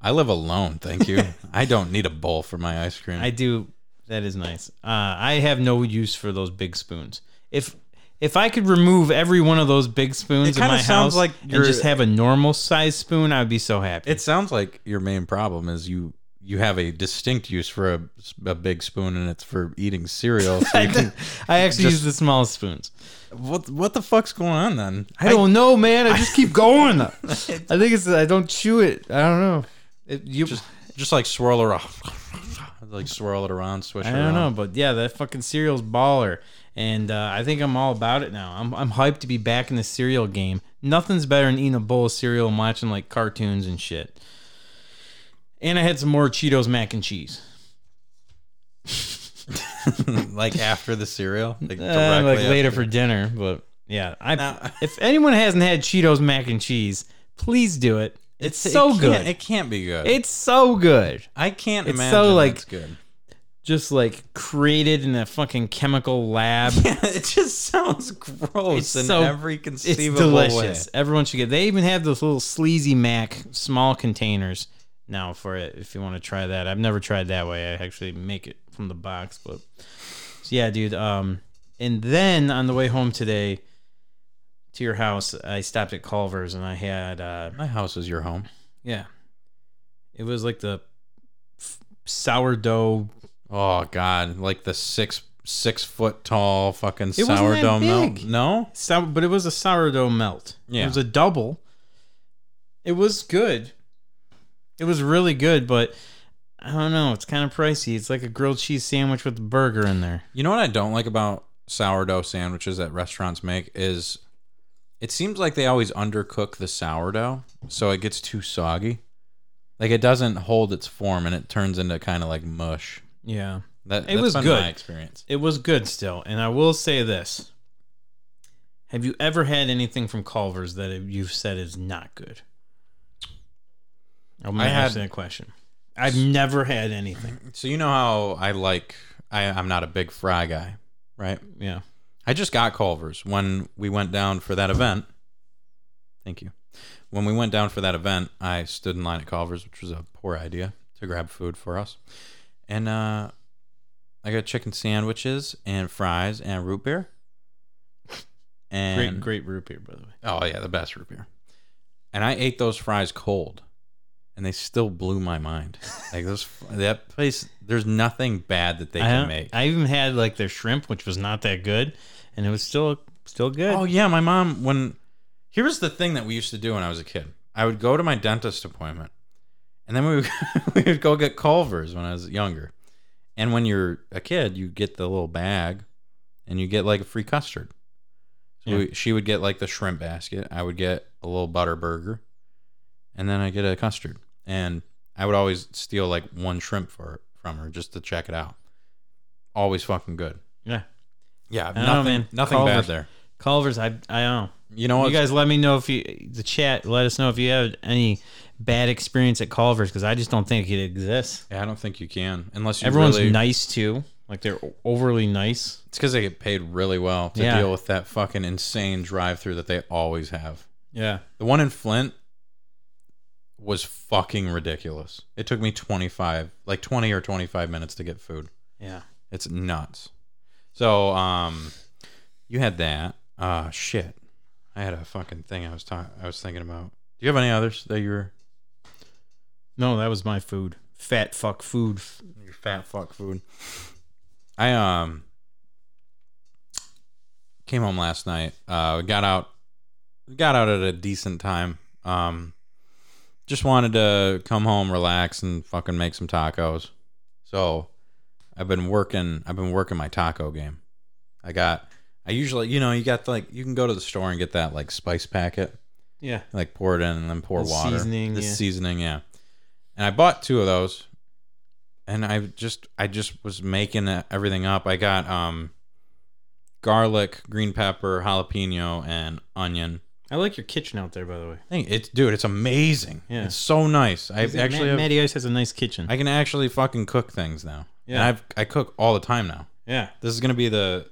I live alone, thank you. [laughs] I don't need a bowl for my ice cream. I do. That is nice. Uh, I have no use for those big spoons. If if I could remove every one of those big spoons It in kinda my sounds house like and you're- just have a normal size spoon, I would be so happy. it sounds like your main problem is you you have a distinct use for a, a big spoon, and it's for eating cereal. So [laughs] you can, [laughs] I actually use the smallest spoons. What what the fuck's going on then? I don't know, man. I just keep [laughs] going. I think it's I don't chew it. I don't know. It, you just just like swirl it around, [laughs] like swirl it around, swish I don't around. know, but yeah, that fucking cereal's baller, and uh, I think I'm all about it now. I'm I'm hyped to be back in the cereal game. Nothing's better than eating a bowl of cereal and watching like cartoons and shit. And I had some more Cheetos mac and cheese. [laughs] [laughs] like after the cereal, like, Uh, like later after. for dinner, but yeah, I Now- if anyone hasn't had Cheetos mac and cheese, please do it. It's, it so can't- good. It can't be good. it's so good. I can't it's imagine. so, like- it's good. Just like created in a fucking chemical lab. [laughs] Yeah, it just sounds gross It's in so- every conceivable It's delicious. way. Everyone should get. They even have those little sleazy Mac small containers now for it. If you want to try that, I've never tried that way. I actually make it from the box. But so yeah, dude. Um, and then on the way home today to your house, I stopped at Culver's and I had uh, My house is your home. yeah, it was like the f- sourdough. Oh God, like the six six foot tall fucking It sourdough big. No, Sour, but it was a sourdough melt. Yeah. it was a double. It was good. It was really good, but I don't know. It's kind of pricey. It's like a grilled cheese sandwich with a burger in there. You know what I don't like about sourdough sandwiches that restaurants make is it seems like they always undercook the sourdough so it gets too soggy. Like it doesn't hold its form and it turns into kind of like mush. Yeah. That It that's was good. my experience. It was good still. And I will say this. Have you ever had anything from Culver's that you've said is not good? I'm I had- that question. I've never had anything. [clears throat] So you know how I like I I'm not a big fry guy, right? Yeah. I just got Culver's when we went down for that event. Thank you. When we went down for that event, I stood in line at Culver's, which was a poor idea to grab food for us. And uh, I got chicken sandwiches and fries and root beer. And Great, great root beer, by the way. oh yeah, the best root beer. And I ate those fries cold, and they still blew my mind. Like those, that [laughs] place. There's nothing bad that they I, can make. I even had like their shrimp, which was not that good, and it was still still good. Oh yeah, my mom when here's the thing that we used to do when I was a kid. I would go to my dentist appointment, and then we would, [laughs] we would go get Culver's when I was younger. And when you're a kid, you get the little bag, and you get like a free custard. So Yeah. we, she would get like the shrimp basket. I would get a little butter burger, and then I get a custard. And I would always steal like one shrimp for from her just to check it out. Always fucking good. Yeah, Yeah, I don't nothing, know, man. nothing Culver's- bad there. Culver's. I I don't. You know what? You guys, let me know if you the chat. Let us know if you have any bad experience at Culver's because I just don't think it exists. Yeah, I don't think you can unless you Everyone's really. nice too. Like they're overly nice. It's because they get paid really well to Yeah. deal with that fucking insane drive-through that they always have. Yeah. The one in Flint was fucking ridiculous. It took me 25, like 20 or 25 minutes to get food. Yeah. It's nuts. So, um, you had that. Ah, shit. I had a fucking thing I was talking. I was thinking about. Do you have any others that you're No, that was my food. Fat fuck food. your fat fuck food? [laughs] I um came home last night. Uh, got out, got out at a decent time. Um, just wanted to come home, relax, and fucking make some tacos. So, I've been working. I've been working my taco game. I got. I usually, you know, you got like you can go to the store and get that like spice packet. Yeah. like pour it in and then pour The water. seasoning, the yeah. seasoning, yeah. And I bought two of those, and I just I just was making everything up. I got um garlic, green pepper, jalapeno, and onion. I like your kitchen out there, by the way. I it's dude, it's amazing. Yeah. it's so nice. I actually have, Matty Ice has a nice kitchen. I can actually fucking cook things now. Yeah. and I've I cook all the time now. yeah. This is gonna be the.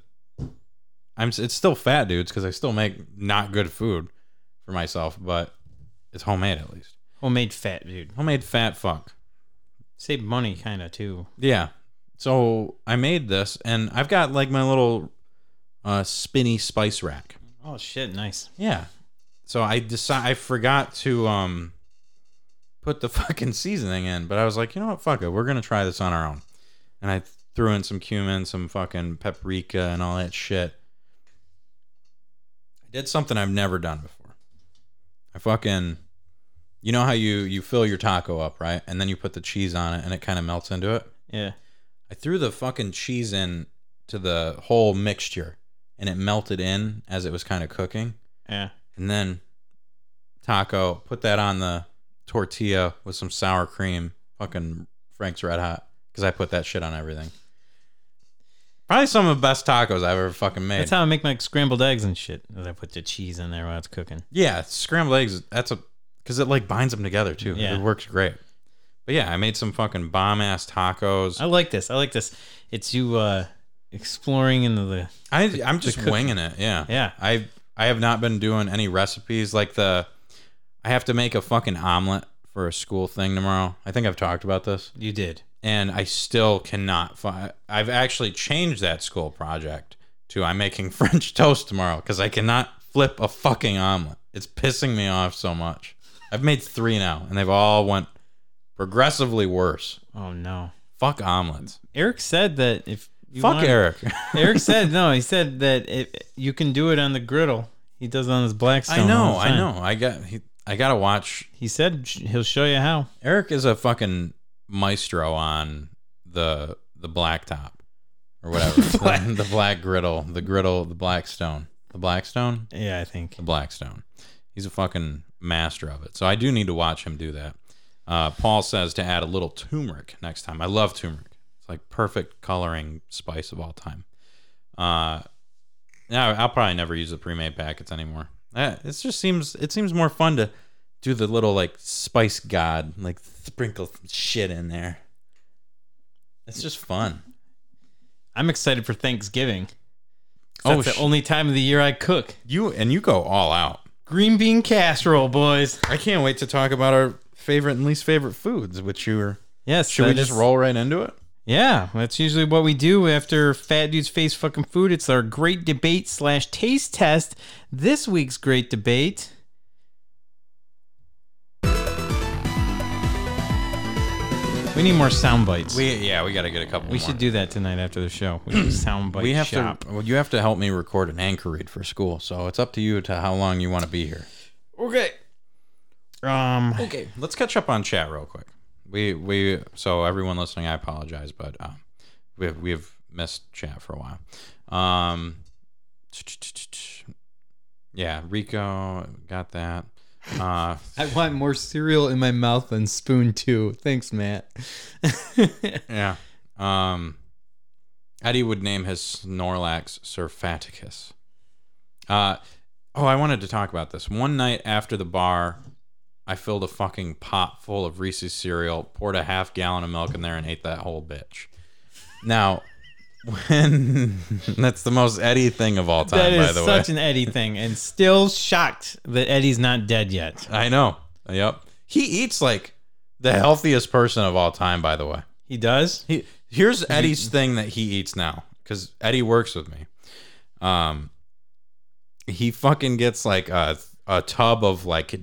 I'm. It's still fat dudes because I still make not good food for myself, but it's homemade at least. Homemade fat, dude. Homemade fat fuck. Save money, kind of too. Yeah. So I made this, and I've got like my little uh, spinny spice rack. Oh shit, nice. Yeah. So I decide I forgot to um put the [laughs] fucking seasoning in, but I was like, you know what, fuck it, we're gonna try this on our own. And I threw in some cumin, some fucking paprika, and all that shit. I did something I've never done before. I fucking, you know how you you fill your taco up, right? And then you put the cheese on it, and it kind of melts into it. Yeah. I threw the fucking cheese in to the whole mixture and it melted in as it was kind of cooking. Yeah. And then taco, put that on the tortilla with some sour cream, fucking Frank's Red Hot, because I put that shit on everything. Probably some of the best tacos I've ever fucking made. That's how I make my scrambled eggs and shit. Is I put the cheese in there while it's cooking. yeah, scrambled eggs. That's a because it like binds them together too. Yeah. It works great. But yeah, I made some fucking bomb ass tacos. I like this. I like this. It's you uh exploring into the I I'm just winging it. Yeah. Yeah. I I have not been doing any recipes like the I have to make a fucking omelet for a school thing tomorrow. I think I've talked about this. you did. and I still cannot find. I've actually changed that school project to I'm making [laughs] French toast tomorrow because I cannot flip a fucking omelet. It's pissing me off so much. I've made three now, and they've all went progressively worse. Oh no. Fuck omelets. Eric said that if you Fuck want- Eric. [laughs] Eric said no. He said that it, you can do it on the griddle. He does it on his Blackstone. I know. the I time. know. I got. He, I gotta watch. He said sh- he'll show you how. Eric is a fucking maestro on the the blacktop or whatever. [laughs] the, [laughs] the black griddle, the griddle, the blackstone, the blackstone, Yeah, I think. the blackstone. He's a fucking master of it. So I do need to watch him do that. Uh, Paul says to add a little turmeric next time. I love turmeric. Like perfect coloring spice of all time. Uh, yeah, I'll probably never use the pre-made packets anymore. Uh, it just seems it seems more fun to do the little like spice god, like sprinkle some shit in there. It's just fun. I'm excited for Thanksgiving. Oh, That's the only time of the year I cook. You and you go all out. Green bean casserole, boys. I can't wait to talk about our favorite and least favorite foods, which you are. Yes. Should we just is- roll right into it? Yeah, that's usually what we do after Fat Dudes Face Fucking Food. It's our great debate slash taste test. This week's great debate. We need more sound bites. We yeah, we got to get a couple. We more. should do that tonight after the show. We should sound [clears throat] bite We have shop. to. Well, you have to help me record an anchor read for school, so it's up to you to how long you want to be here. Okay. Um. Okay, let's catch up on chat real quick. We we so everyone listening, I apologize, but um, we have, we have missed chat for a while. Um, yeah, Rico got that. Uh, [laughs] I want more cereal in my mouth than spoon too. Thanks, Matt. [laughs] yeah. Um, Eddie would name his Snorlax Surfaticus. Uh, oh, I wanted to talk about this. One night after the bar, I filled a fucking pot full of Reese's cereal, poured a half gallon of milk in there, and ate that whole bitch. Now, when [laughs] that's the most Eddie thing of all time, That by the such way. an Eddie thing, and still shocked that Eddie's not dead yet. I know. Yep. He eats like the healthiest person of all time, by the way. He does. He here's Eddie's thing that he eats now because Eddie works with me. Um, he fucking gets like a a tub of like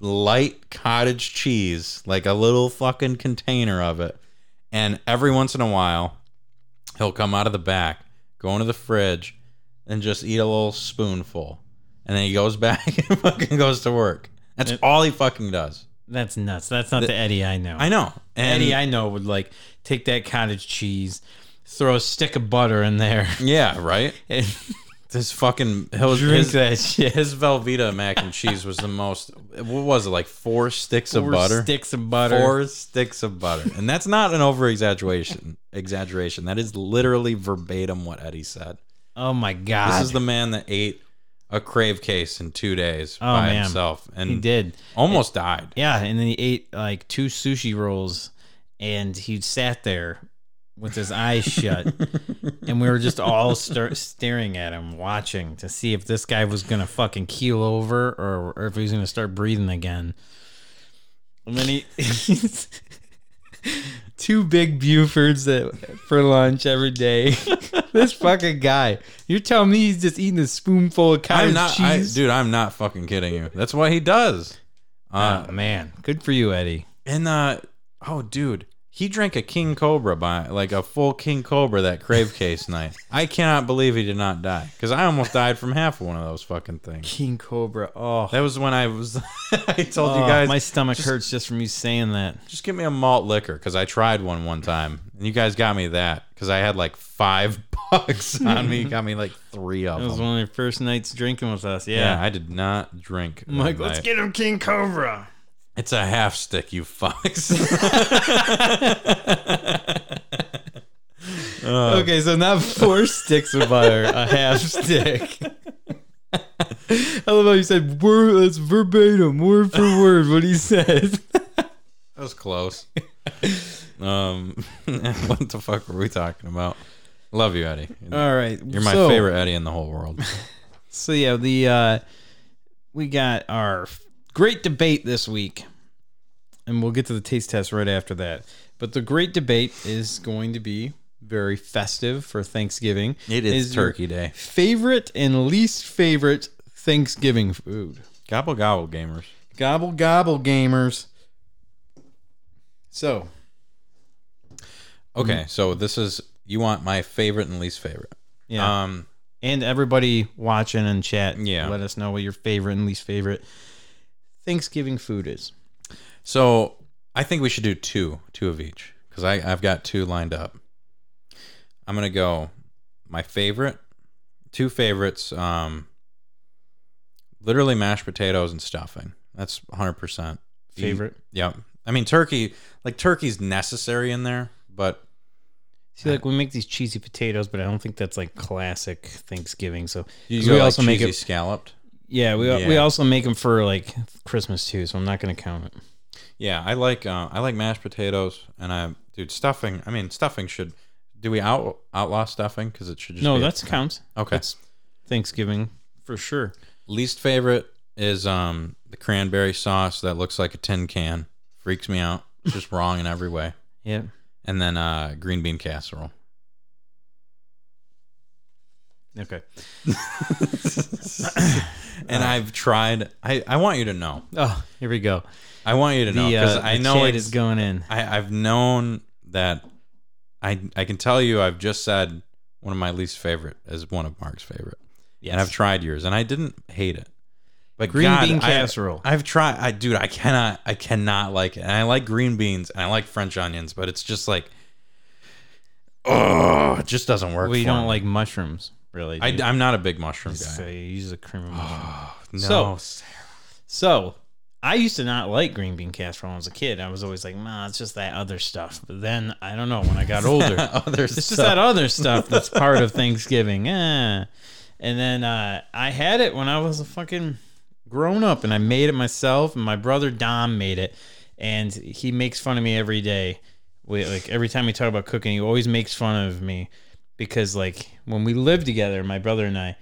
light cottage cheese, like a little fucking container of it, and every once in a while, he'll come out of the back, go into the fridge, and just eat a little spoonful, and then he goes [laughs] back and fucking goes to work. That's all he fucking does. That's nuts. That's not the, Eddie I know. I know. And Eddie I know would like take that cottage cheese, throw a stick of butter in there, yeah, right. [laughs] and This fucking his, drink his, that shit. his Velveeta mac and cheese was the most. What was it like? Four sticks Four of butter. sticks of butter. Four sticks of butter, and that's not an over exaggeration. Exaggeration. That is literally verbatim what Eddie said. Oh my god. This is the man that ate a crave case in two days Oh, by man. himself, and he did. almost died. Yeah, and then he ate like two sushi rolls, and he sat there with his eyes shut, and we were just all star- staring at him, watching to see if this guy was gonna fucking keel over or, or if he was gonna start breathing again. And then he. [laughs] Two big Bufords that, for lunch every day. [laughs] this fucking guy. You're telling me he's just eating a spoonful of cottage I'm not, I, cheese? dude. I'm not fucking kidding you. That's what he does. Uh, oh, man. Good for you, Eddie. And uh oh dude, he drank a king cobra by like a full king cobra that crave case night. I cannot believe he did not die cuz I almost died from half of one of those fucking things. King Cobra. Oh, That was when I was [laughs] I told you Oh, guys my stomach hurts just from you saying that. just give me a malt liquor cuz I tried one one time and you guys got me that cuz I had like 5 [laughs] bucks on me, got me like 3 of them. That was one of your first nights drinking with us. Yeah, Yeah. I did not drink. I'm like, that let's get him King Cobra. It's a half stick, you fucks. [laughs] okay, so not four sticks of butter, a half stick. I love how you said word. That's verbatim, word for word, what he said. That was close. um, [laughs] what the fuck were we talking about? Love you, Eddie. All right, You're my so- favorite Eddie in the whole world. [laughs] So yeah, the uh, we got our great debate this week, and we'll get to the taste test right after that. But the great debate is going to be very festive for Thanksgiving. It is your Turkey Day. Favorite and least favorite Thanksgiving food. Gobble gobble, gamers. Gobble gobble gamers. So, Okay, so this is you want my favorite and least favorite. yeah. Um, and everybody watching and chat, Yeah. let us know what your favorite and least favorite Thanksgiving food is. so I think we should do two, two of each, because I I've got two lined up. I'm gonna go my favorite, two favorites. Um, literally mashed potatoes and stuffing. That's 100 percent Favorite. Yeah, I mean turkey. Like turkey's necessary in there, but See, like we make these cheesy potatoes, but I don't think that's like classic Thanksgiving. So you 'cause go we like also make cheesy it. scalloped. Yeah, we we also make them for like Christmas too. So I'm not going to count it. Yeah, I like uh, I like mashed potatoes, and I dude stuffing. I mean stuffing should. Do we out outlaw stuffing because it should just No, be that's counts. okay. That's Thanksgiving for sure. Least favorite is um the cranberry sauce that looks like a tin can. Freaks me out. It's just [laughs] wrong in every way. Yeah. And then uh green bean casserole. Okay. [laughs] And I've tried. I I want you to know. Oh, here we go. I want you to know The, because uh, I the know it's, is going in. I I've known that. I I can tell you I've just said one of my least favorite is one of Mark's favorite. And I've tried yours, and I didn't hate it. But Green God, bean I- casserole. I've tried. I dude, I cannot. I cannot like it. And I like green beans, and I like French onions, but it's just like, oh, it just doesn't work. we for don't me. like mushrooms, really. I, do you? I'm not a big mushroom So guy. you use a cream of mushroom. No, So I used to not like green bean casserole when I was a kid. I was always like, "Nah, it's just that other stuff." But then I don't know. When I got [laughs] older, other it's just stuff. that other stuff [laughs] that's part of Thanksgiving. Eh. And then uh, I had it when I was a fucking grown up, and I made it myself. And my brother Dom made it, and he makes fun of me every day. We, like every time we talk about cooking, he always makes fun of me because like when we lived together, my brother and I,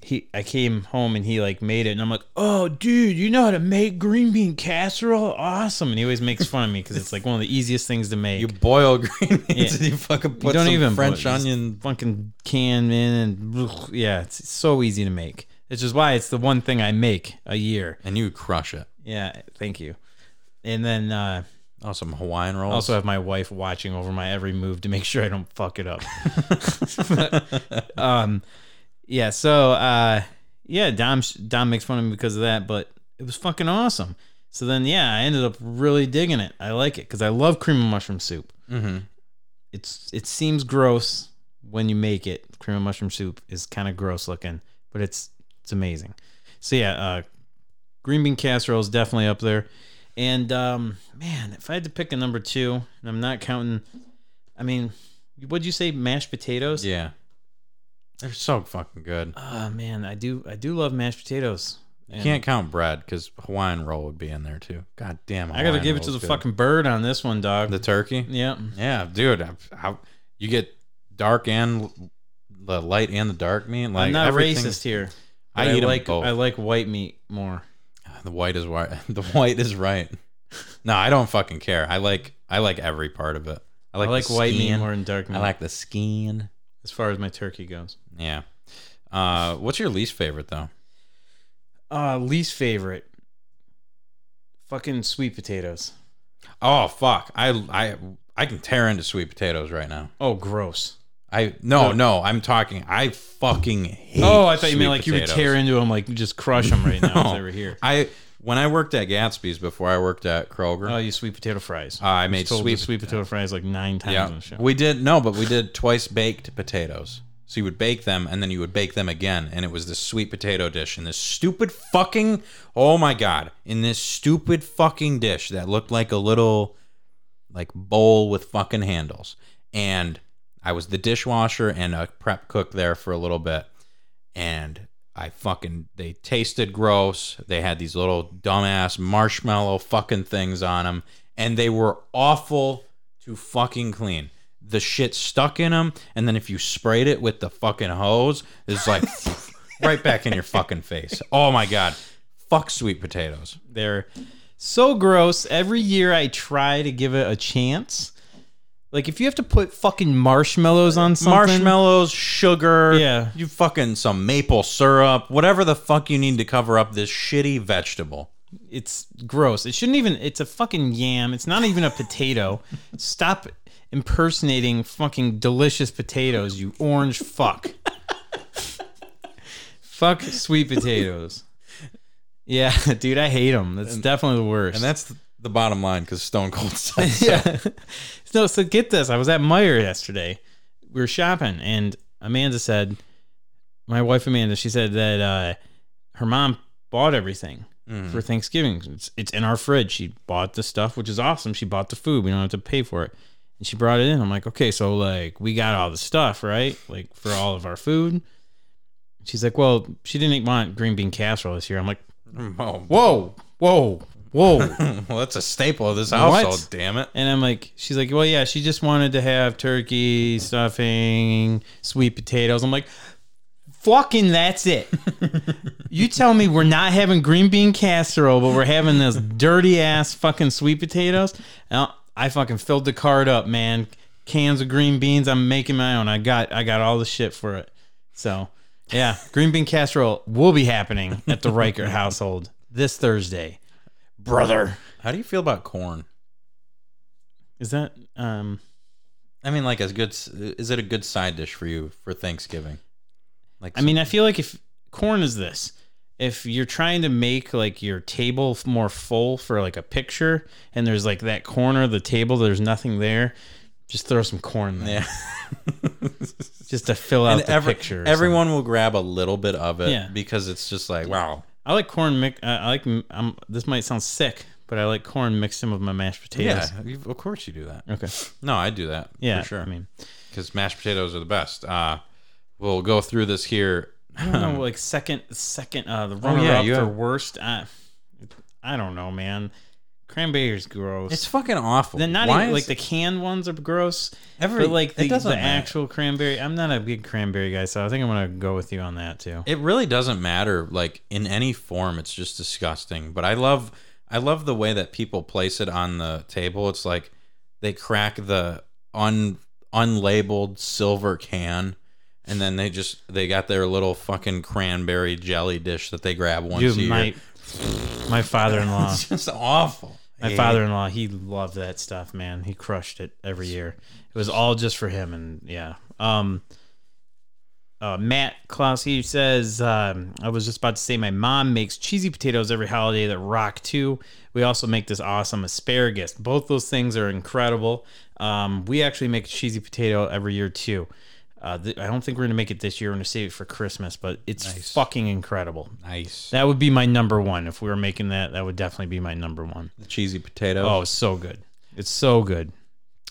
he I came home and he like made it, and I'm like, oh dude, you know how to make green bean casserole? Awesome! And he always makes fun of me because it's like one of the easiest things to make. You boil green [laughs] beans Yeah. and you fucking put You don't some even French boil- onion. fucking can in and yeah, it's so easy to make. Which is why it's the one thing I make a year. and you crush it. Yeah, thank you. And then uh, Oh, some Hawaiian rolls. I also have my wife watching over my every move to make sure I don't fuck it up. [laughs] um, yeah. So uh, yeah, Dom Dom makes fun of me because of that, but it was fucking awesome. So then yeah, I ended up really digging it. I like it because I love cream of mushroom soup. mm-hmm. It's it seems gross when you make it. Cream of mushroom soup is kind of gross looking, but it's it's amazing. So yeah, uh, green bean casserole is definitely up there. And um, man, if I had to pick a number two, and I'm not counting, I mean, what'd you say? Mashed potatoes? Yeah, they're so fucking good. Oh man, I do I do love mashed potatoes. You can't count bread because Hawaiian roll would be in there too. God damn, it. I gotta give it to the good. fucking bird on this one, dog. the turkey. yeah. Yeah, dude, I- how you get dark and the light and the dark meat? Like I'm not racist here. I 'em like both. I like white meat more. The white is white. [laughs] The white is right. No, I don't fucking care. I like I like every part of it. I I like, like, white meat more than dark meat. I like the skin. as far as my turkey goes. Yeah. Uh, what's your least favorite though? Uh, least favorite. Fucking sweet potatoes. Oh fuck! I I I can tear into sweet potatoes right now. Oh, gross. I no no. I'm talking. I fucking hate. Oh, I thought you meant like you would tear into them, like just crush them right [laughs] now No. if they were here. I when I worked at Gatsby's before I worked at Kroger. Oh, you sweet potato fries. Uh, I made told sweet the sweet potato fries like nine times on yeah, the show. we did no, but we did twice baked potatoes. So you would bake them and then you would bake them again, and it was this sweet potato dish in this stupid fucking oh my god, in this stupid fucking dish that looked like a little like bowl with fucking handles. And I was the dishwasher and a prep cook there for a little bit. And I fucking they tasted gross. They had these little dumbass marshmallow fucking things on them and they were awful to fucking clean. The shit stuck in them and then if you sprayed it with the fucking hose, it's like [laughs] right back in your fucking face. Oh my god. Fuck sweet potatoes. They're so gross. Every year I try to give it a chance, Like if you have to put fucking marshmallows on something, Marshmallows, sugar, Yeah. you fucking some maple syrup, whatever the fuck you need to cover up this shitty vegetable. it's gross. It shouldn't even. It's a fucking yam. It's not even a potato. Stop impersonating fucking delicious potatoes, you orange fuck. fuck sweet potatoes. Yeah, [laughs] dude, I hate them. That's definitely the worst. And that's the bottom line because Stone Cold [laughs] so. yeah. [laughs] No, so get this. I was at Meijer yesterday. We were shopping, and Amanda said, my wife Amanda, she said that uh, her mom bought everything for Thanksgiving. It's, it's in our fridge. She bought the stuff, which is awesome. She bought the food. We don't have to pay for it. And she brought it in. I'm like, okay, so like we got all the stuff, right? Like for all of our food. She's like, well, she didn't want green bean casserole this year. I'm like, [laughs] Oh, whoa, whoa, whoa. [laughs] well, that's a staple of this What? household, damn it. And I'm like, she's like, well, yeah, she just wanted to have turkey, stuffing, sweet potatoes. I'm like, fucking that's it. you tell me we're not having green bean casserole, but we're having this dirty ass fucking sweet potatoes. Now, I fucking filled the cart up, man. Cans of green beans. I'm making my own. I got I got all the shit for it. So yeah, green bean casserole will be happening at the Riker household this Thursday. Brother. How do you feel about corn? Is that um I mean, like, as good, is it a good side dish for you for Thanksgiving? Like, I mean, I feel like if corn is this, if you're trying to make like your table more full for like a picture, and there's like that corner of the table, there's nothing there, just throw some corn there, yeah. [laughs] just to fill out and the every- picture. or everyone will grab a little bit of it Yeah. because it's just like, wow. I like corn. Mix. I I like. m- Um, this might sound sick, but I like corn mixed in with my mashed potatoes. Yeah, of course you do that. Okay. No, I do that. Yeah. for sure. I mean, because mashed potatoes are the best. Uh, we'll go through this here. I don't know, like second, second, uh, the runner Um, yeah, up have- worst. Uh, I don't know, man. Cranberries gross. It's fucking awful. Then not Why even is- like the canned ones are gross. Every- but like it the, doesn't the matter. actual cranberry, I'm not a big cranberry guy, so I think I'm gonna go with you on that too. It really doesn't matter. Like in any form, it's just disgusting. But I love, I love the way that people place it on the table. It's like they crack the un unlabeled silver can, and then they just they got their little fucking cranberry jelly dish that they grab once a Dude, year. my my father-in-law, [laughs] it's just awful. My father-in-law, he loved that stuff, man. He crushed it every year. It was all just for him, and yeah. Um, uh, Matt Klaus, he says, um, I was just about to say, my mom makes cheesy potatoes every holiday that rock too. We also make this awesome asparagus. Both those things are incredible. Um, we actually make cheesy potato every year too. Uh, th- I don't think we're gonna make it this year. We're gonna save it for Christmas, but it's fucking incredible. nice. That would be my number one if we were making that. That would definitely be my number one. The cheesy potato. Oh, it's so good. It's so good.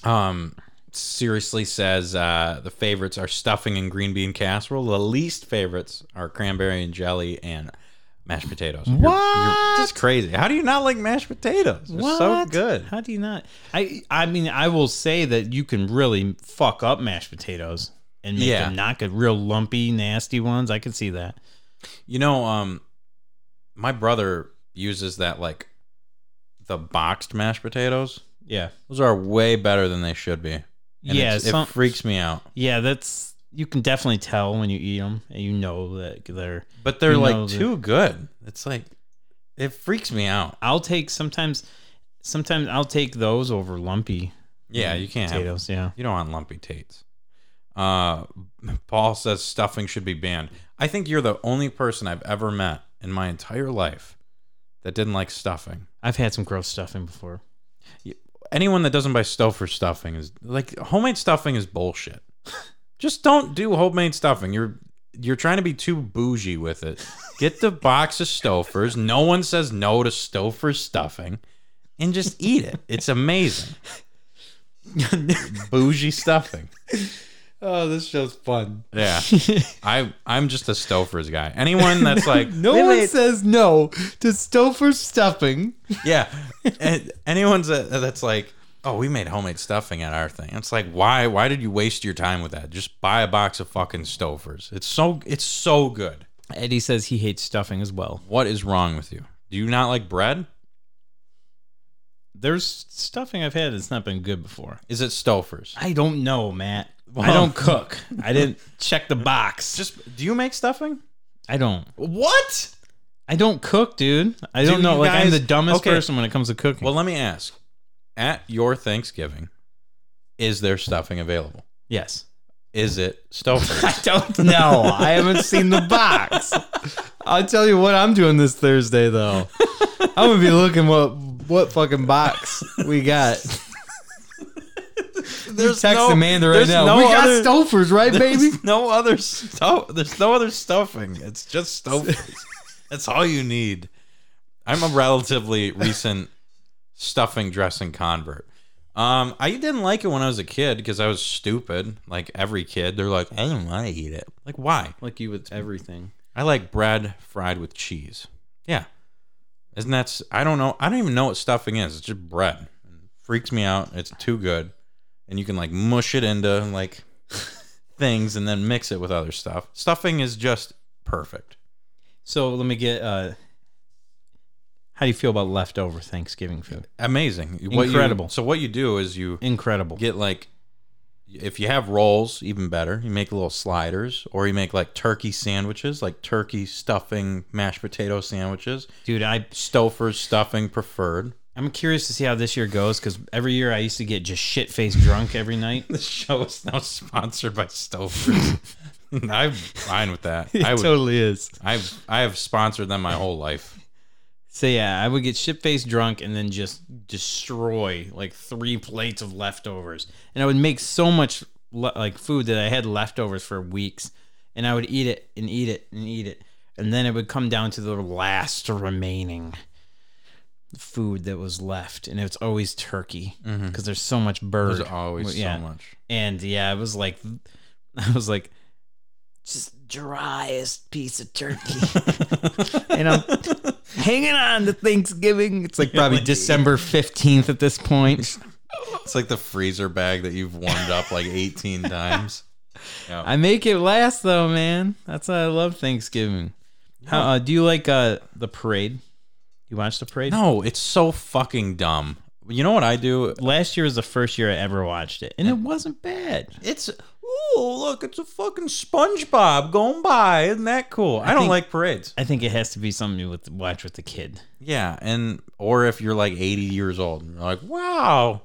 Um, seriously says uh, the favorites are stuffing and green bean casserole. The least favorites are cranberry and jelly and mashed potatoes. You're- You're, just crazy. How do you not like mashed potatoes? They're so good. How do you not? I I mean, I will say that you can really fuck up mashed potatoes and make Yeah. them not good, real lumpy, nasty ones. I can see that. You know, um, my brother uses that like the boxed mashed potatoes. Yeah, Those are way better than they should be. And yeah, some- it freaks me out. yeah. That's you can definitely tell when you eat them, and you know that they're. But they're like too good. It's like it freaks me out. I'll take sometimes. Sometimes I'll take those over lumpy Yeah, you can't have potatoes. Yeah. You don't want lumpy tates. Uh, Paul says stuffing should be banned. I think you're the only person I've ever met in my entire life that didn't like stuffing. I've had some gross stuffing before. Anyone that doesn't buy Stouffer stuffing is like homemade stuffing is bullshit. [laughs] Just don't do homemade stuffing. You're you're trying to be too bougie with it. Get the box of Stouffer's. No one says no to Stouffer's stuffing, and just eat it. It's amazing. [laughs] bougie stuffing. Oh, this show's fun. Yeah, [laughs] I I'm just a Stouffer's guy. Anyone that's [laughs] like No "We one made-" says no to Stouffer stuffing. yeah, and anyone's that, that's like, oh, we made homemade stuffing at our thing. It's like, why why did you waste your time with that? Just buy a box of fucking Stouffer's. It's so it's so good. Eddie says he hates stuffing as well. What is wrong with you? Do you not like bread? there's stuffing I've had that's not been good before. Is it Stouffer's? I don't know, Matt. I don't cook. I didn't check the box. Just do you make stuffing? I don't. What? I don't cook, dude. I Do don't know. Like I'm the dumbest okay. person when it comes to cooking. Well, let me ask. At your Thanksgiving, is there stuffing available? yes. Is it Stouffer's? [laughs] I don't know. I haven't seen the box. I'll tell you what I'm doing this Thursday though. I'm gonna be looking what what fucking box we got. There's Text no- Amanda right there's now. no we got other- Stouffer's, right, baby? [laughs] No other stuff. There's no other stuffing. It's just Stouffer's. [laughs] That's all you need. I'm a relatively recent stuffing dressing convert. Um, I didn't like it when I was a kid because I was stupid. Like every kid, they're like, I don't want to eat it. Like, why? Like you with everything. I like bread fried with cheese. Yeah. Isn't that, I don't know. I don't even know what stuffing is. It's just bread. It freaks me out. It's too good. And you can like mush it into like things and then mix it with other stuff. Stuffing is just perfect. So let me get. uh How do you feel about leftover Thanksgiving food? Amazing. What you- Incredible. so what you do is you Incredible. get like if you have rolls, even better. You make little sliders, or you make like turkey sandwiches, like turkey stuffing mashed potato sandwiches. Dude, I Stouffer's stuffing preferred. I'm curious to see how this year goes because every year I used to get just shit faced drunk every night. [laughs] The show is now sponsored by Stouffer's. [laughs] I'm fine with that. [laughs] It I would. totally is. I've I have sponsored them my whole life. So yeah, I would get shit faced drunk and then just destroy like three plates of leftovers, and I would make so much le- like food that I had leftovers for weeks, and I would eat it and eat it and eat it, and then it would come down to the last remaining food that was left, and it's always turkey because there's so much bird. There's always Yeah. so much. And yeah, it was like, [laughs] I was like, just driest piece of turkey. [laughs] and I'm hanging on to Thanksgiving. It's like probably December 15th at this point. It's like the freezer bag that you've warmed up like 18 [laughs] times. I make it last though, man. That's why I love Thanksgiving. How, uh, do you like uh, the parade? You watch the parade? No, it's so fucking dumb. You know what I do? Last year was the first year I ever watched it, and it wasn't bad. It's oh look, it's a fucking SpongeBob going by. Isn't that cool? I, don't think- like parades. I think it has to be something you would watch with the kid. Yeah, and or if you're like 80 years old and you're like, wow,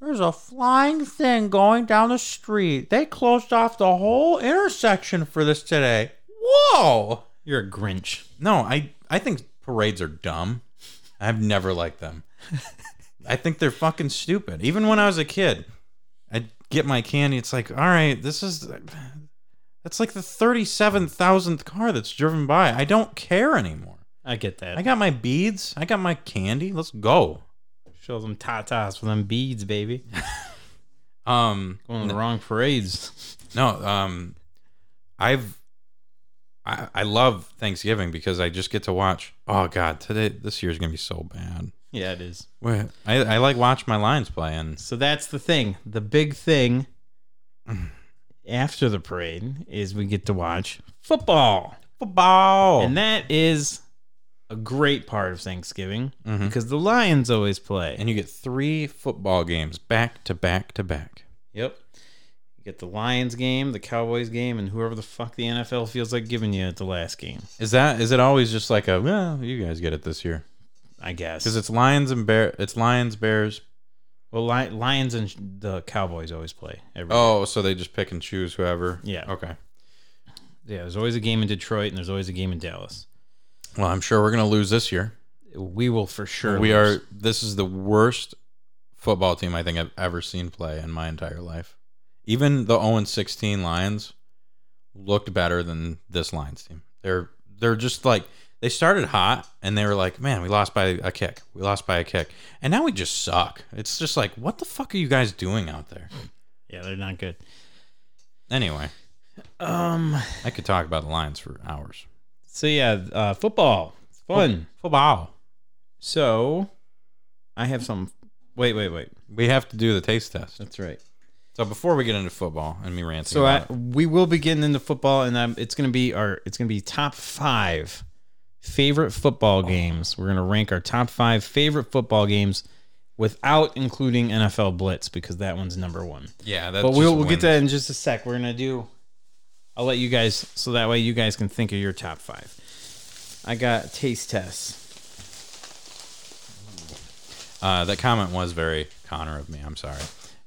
there's a flying thing going down the street. They closed off the whole intersection for this today. Whoa. You're a Grinch. No, I I think parades are dumb. I've never liked them. I think they're fucking stupid. Even when I was a kid, I'd get my candy. It's like, all right, this is that's like the thirty-seven thousandth car that's driven by. I don't care anymore. I get that. I got my beads. I got my candy. Let's go. Show them tatas for them beads, baby. [laughs] Um, Going to the wrong parades. no, um, I've I I love Thanksgiving because I just get to watch. Oh God, today this year's gonna be so bad. Yeah, it is. Wait, I I like watch my Lions play and So that's the thing. The big thing [sighs] after the parade is we get to watch football. football. And that is a great part of Thanksgiving Mhm. because the Lions always play. and you get three football games back to back to back. Yep. Get the Lions game, the Cowboys game, and whoever the fuck the NFL feels like giving you at the last game, Is that is it always just like a well, you guys get it this year I guess. because it's Lions and Bear, it's Lions Bears. well, Li- Lions and the Cowboys always play. Every Oh, so they just pick and choose whoever. Yeah. Okay. Yeah, there's always a game in Detroit and there's always a game in Dallas. Well, I'm sure we're gonna lose this year. We will for sure. we lose. are. This is the worst football team I think I've ever seen play in my entire life. Even the 0 16 Lions looked better than this Lions team. They're they're just like they started hot and they were like, man, we lost by a kick. We lost by a kick, and now we just suck. It's just like, what the fuck are you guys doing out there? Yeah, they're not good. Anyway, Um. I could talk about the Lions for hours. So yeah, uh, football. It's fun. Football. So, I have some. Wait, wait, wait. We have to do the taste test. That's right. So before we get into football and me ranting, So I, it, we will be getting into football, and um, it's gonna be our. It's gonna be top five favorite football games. We're gonna rank our top five favorite football games without including NFL Blitz because that one's number one. Yeah, that's But we'll we'll get wins. to that in just a sec. We're gonna do. I'll let you guys so that way you guys can think of your top five. I got taste tests. Uh, that comment was very Connor of me. I'm sorry.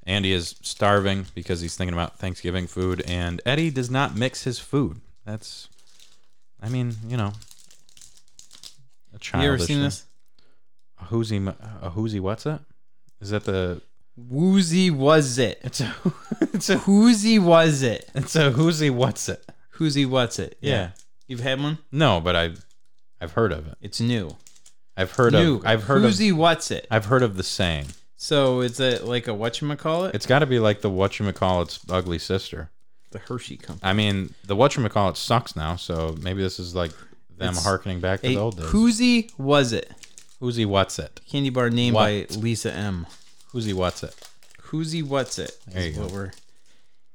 Andy is starving because he's thinking about Thanksgiving food, and Eddie does not mix his food. That's, I mean, you know, a child. You ever seen this? A whoozy, a whoozy. What's it? Is that the? Woozy was it? [laughs] It's a, it's a, Whoozy was it? it's a whoozy. What's it? Whoozy what's it? Yeah. Yeah. You've had one? No, but I've, I've heard of it. It's new. I've heard new. of. I've heard of. Whoozy what's it? I've heard of the saying. So is it like a whatchamacallit? It's got to be like the whatchamacallit's ugly sister. the Hershey company. I mean, the whatchamacallit sucks now, so maybe this is like them It's harkening back to the old days. Whoozy was it? Whozeewhatzit? Candy bar named What? by Lisa M. Whozeewhatzit? Whoozy what's it? There is you what go. we're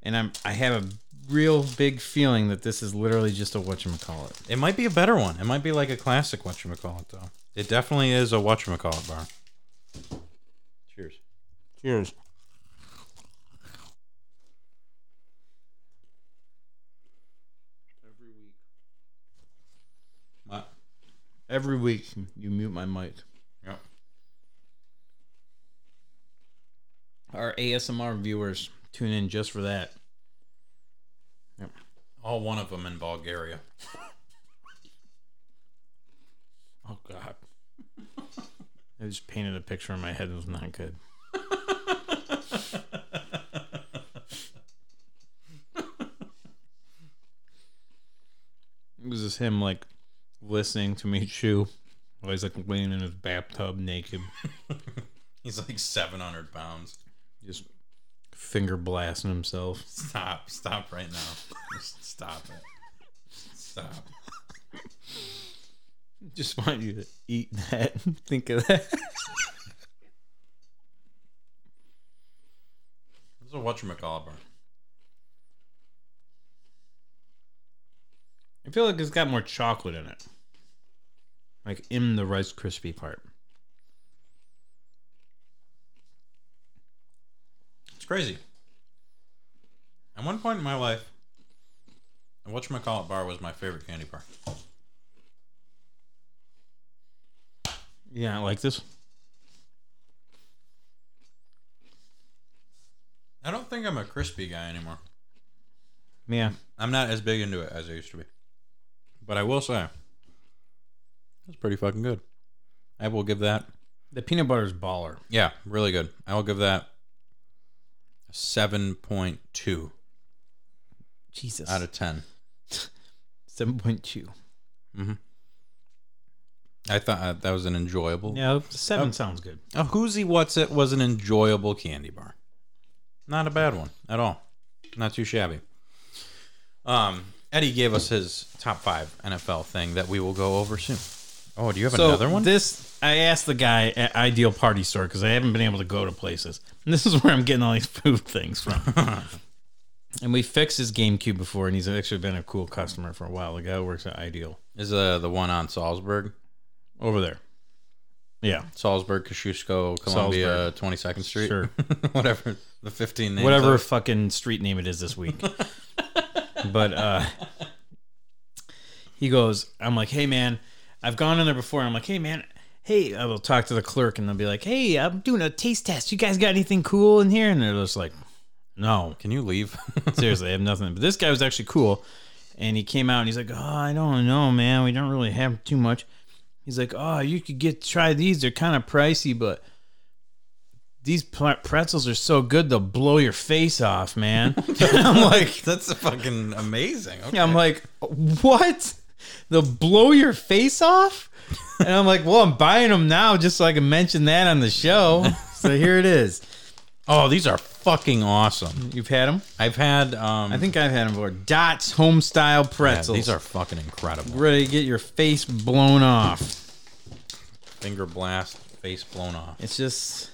and I'm I have a real big feeling that this is literally just a whatchamacallit. It might be a better one. It might be like a classic whatchamacallit, though. It definitely is a whatchamacallit bar. Cheers. Cheers. What? Every week you mute my mic. Yep. Our ASMR viewers tune in just for that. Yep. All one of them in Bulgaria. Oh God. [laughs] I just painted a picture in my head that was not good. It was just him like listening to me chew while he's like laying in his bathtub naked, [laughs] He's like 700 pounds. just finger blasting himself. Stop. Stop right now. Just [laughs] stop it. Stop. Just want you to eat that. Think of that. Is a whatchamacallit bar. I feel like it's got more chocolate in it. Like in the Rice Krispie part. It's crazy. At one point in my life, a whatchamacallit bar was my favorite candy bar. Yeah, I like this. I don't think I'm a crispy guy anymore. Yeah. I'm not as big into it as I used to be. But I will say, it's pretty fucking good. I will give that, The peanut butter's baller. yeah, really good. I will give that a 7.2 Jesus. out of 10. [laughs] 7.2. Hmm. I thought uh, that was an enjoyable. Yeah, 7 sounds good. A Whozeewhatzit was an enjoyable candy bar. Not a bad one at all. Not too shabby. Um, Eddie gave us his top five NFL thing that we will go over soon. Oh, do you have So another one? this, I asked the guy at Ideal Party Store because I haven't been able to go to places. And this is where I'm getting all these [laughs] food things from. [laughs] and we fixed his GameCube before, and he's actually been a cool customer for a while. The guy who works at Ideal Is uh, the one on Salzburg, over there. Yeah, Salzburg, Kosciuszko, Columbia, Twenty Second Street, Sure. [laughs] whatever the fifteen names. whatever fucking street name it is this week. [laughs] but uh he goes, I'm like, hey man, I've gone in there before. I'm like, hey man, hey, I will talk to the clerk and they'll be like, hey, I'm doing a taste test. You guys got anything cool in here? And they're just like, no, Can you leave? [laughs] seriously, I have nothing. But this guy was actually cool. And he came out and he's like, oh, I don't know, man. We don't really have too much. He's like, oh, you could get try these. They're kind of pricey, but these pretzels are so good they'll blow your face off, man. [laughs] [laughs] I'm like, That's fucking amazing. Okay. I'm like, what? They'll blow your face off? And I'm like, well, I'm buying them now just so I can mention that on the show. [laughs] So here it is. oh, these are fucking awesome. You've had them? I've had. Um, I think I've had them before. Dots home style yeah, pretzels. these are fucking incredible. ready to get your face blown off. Finger blast, face blown off. It's just.